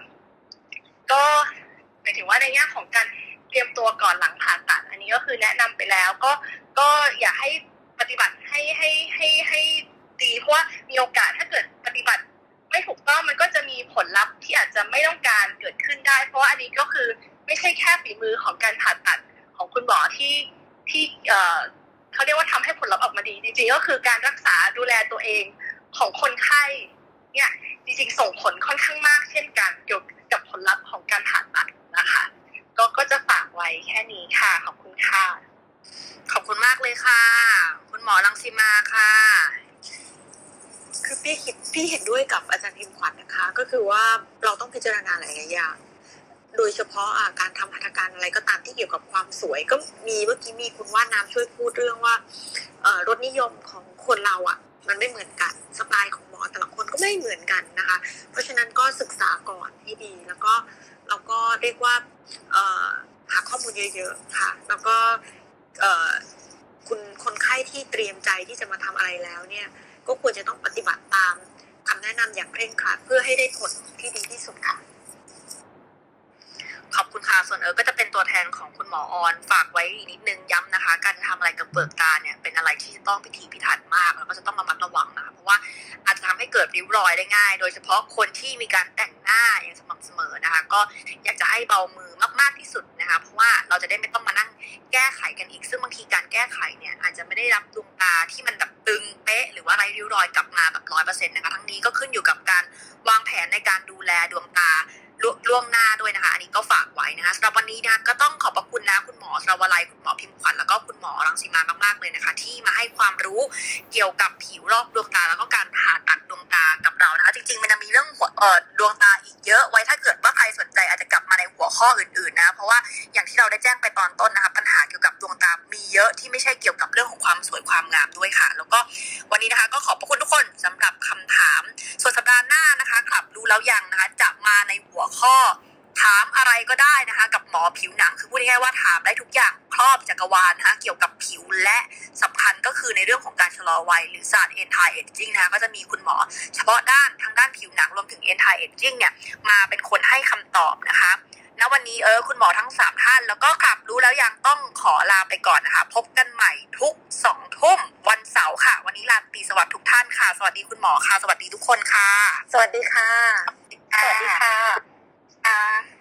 ก็ายถึงว่าในแง่ของการเตรียมตัวก่อนหลังผ่าตัด อันนี้ก็คือแนะนำไปแล้ว ก็ก็อยากให้ปฏิบัติให้ให้ให้ให้ดีเพราะว่ามีโอกาสถ้าเกิดปฏิบัติไม่ถูกต้องมันก็จะมีผลลัพธ์ที่อาจจะไม่ต้องการเกิดขึ้นได้ เพราะว่าอันนี้ก็คือไม่ใช่แค่ฝีมือของการผ่าตัดของคุณหมอที่ที่เอ่อเขาเรียกว่าทำให้ผลลัพธ์ออกมาดีจริงๆก็คือการรักษาดูแลตัวเองของคนไข้เนี่ยจริงๆส่งผลค่อนข้างมากเช่นกันเกี่ยวกับผลลัพธ์ของการผ่าตัด นะคะ ก็ก็จะฝากไว้แค่นี้ค่ะ ขอบคุณค่ะ ขอบคุณมากเลยค่ะ คุณหมอรังสีมาค่ะ คือพี่คิดพี่เห็นด้วยกับอาจารย์พิมพ์ขวัญนะคะ ก็คือว่าเราต้องพิจารณาหลายๆอย่างโดยเฉพาะการทำหัตถการอะไรก็ตามที่เกี่ยวกับความสวยก็มีเมื่อกี้มีคุณว่าน้ำช่วยพูดเรื่องว่ารสนิยมของคนเราอะ มันไม่เหมือนกันสไตล์ของหมอแต่ละคนก็ไม่เหมือนกันนะคะ เพราะฉะนั้นก็ศึกษาก่อนให้ดีแล้วก็ เราก็เรียกว่าหาข้อมูลเยอะๆค่ะ แล้วก็คุณคนไข้ที่เตรียมใจที่จะมาทำอะไรแล้วเนี่ย ก็ควรจะต้องปฏิบัติตามคำแนะนำอย่างเคร่งครัดเพื่อให้ได้ผลที่ดีที่สุดค่ะ ขอบคุณค่ะส่วนเออก็จะเป็นตัวแทนของคุณหมอออนฝากไว้นิดนึงย้ำนะคะ การทำอะไรกับเปลือกตาเนี่ยเป็นอะไรที่จะต้องพิถีพิถันมากแล้วก็จะต้องระมัดระวังนะคะเพราะว่าอาจจะทำให้เกิดริ้วรอยได้ง่าย โดยเฉพาะคนที่มีการแต่งหน้าอย่างสม่ำเสมอนะคะ ก็อยากจะให้เบามือมากๆที่สุดนะคะ เพราะว่าเราจะได้ไม่ต้องมานั่งแก้ไขกันอีก ซึ่งบางทีการแก้ไขเนี่ยอาจจะไม่ได้รับดวงตาที่มันแบบตึงเป๊ะ หรือว่าไรริ้วรอยกลับมาแบบร้อยเปอร์เซ็นต์นะคะทั้งนี้ก็ขึ้นอยู่กับการวางแผนในการดูแลดวงตา ล่วงหน้าด้วยนะคะ อันนี้ก็ฝากไว้นะคะสำหรับวันนี้นะก็ต้องขอบพระคุณนะคุณหมอสรวลัยคุณหมอพิมพ์ขวัญแล้วก็คุณหมอรังสีมามากๆเลยนะคะ ที่มาให้ความรู้เกี่ยวกับผิวรอบดวงตาแล้วก็การผ่าตัดดวงตากับเรานะคะ จริงๆมันจะมีเรื่องหัวเอ่อดวงตาอีกเยอะไว้ถ้าเกิดว่าใครสนใจอาจจะกลับมาในหัวข้ออื่นๆนะเพราะว่าอย่างที่เราได้แจ้งไปตอนต้นนะคะปัญหาเกี่ยวกับดวงตามีเยอะที่ไม่ใช่เกี่ยวกับเรื่องของความสวยความงามด้วยค่ะ แล้วก็วันนี้นะคะ ก็ขอบพระคุณทุกคนสำหรับคำถาม ส่วนสัปดาห์หน้านะคะกลับรู้แล้วยังนะคะจะมาในหัวข้อ ถามอะไรก็ได้นะคะ กับหมอผิวหนังคือพูดง่ายๆว่าถามได้ทุกอย่างครอบจักรวาลนะคะเกี่ยวกับผิวและสำคัญก็คือในเรื่องของการชะลอวัยหรือศาสตร์ anti aging นะคะก็จะมีคุณหมอ เฉพาะด้านทางด้านผิวหนังรวมถึง anti aging เนี่ยมาเป็นคนให้คำตอบนะคะณวันนี้เออคุณหมอทั้ง 3 ท่าน แล้วก็กลับรู้แล้วยังต้องขอลาไปก่อนนะคะ พบกันใหม่ทุก2ทุ่มวันเสาร์ค่ะ วันนี้ลาตีสวัสดีทุกท่านค่ะ สวัสดีคุณหมอค่ะ สวัสดีทุกคนค่ะ สวัสดีค่ะ uh,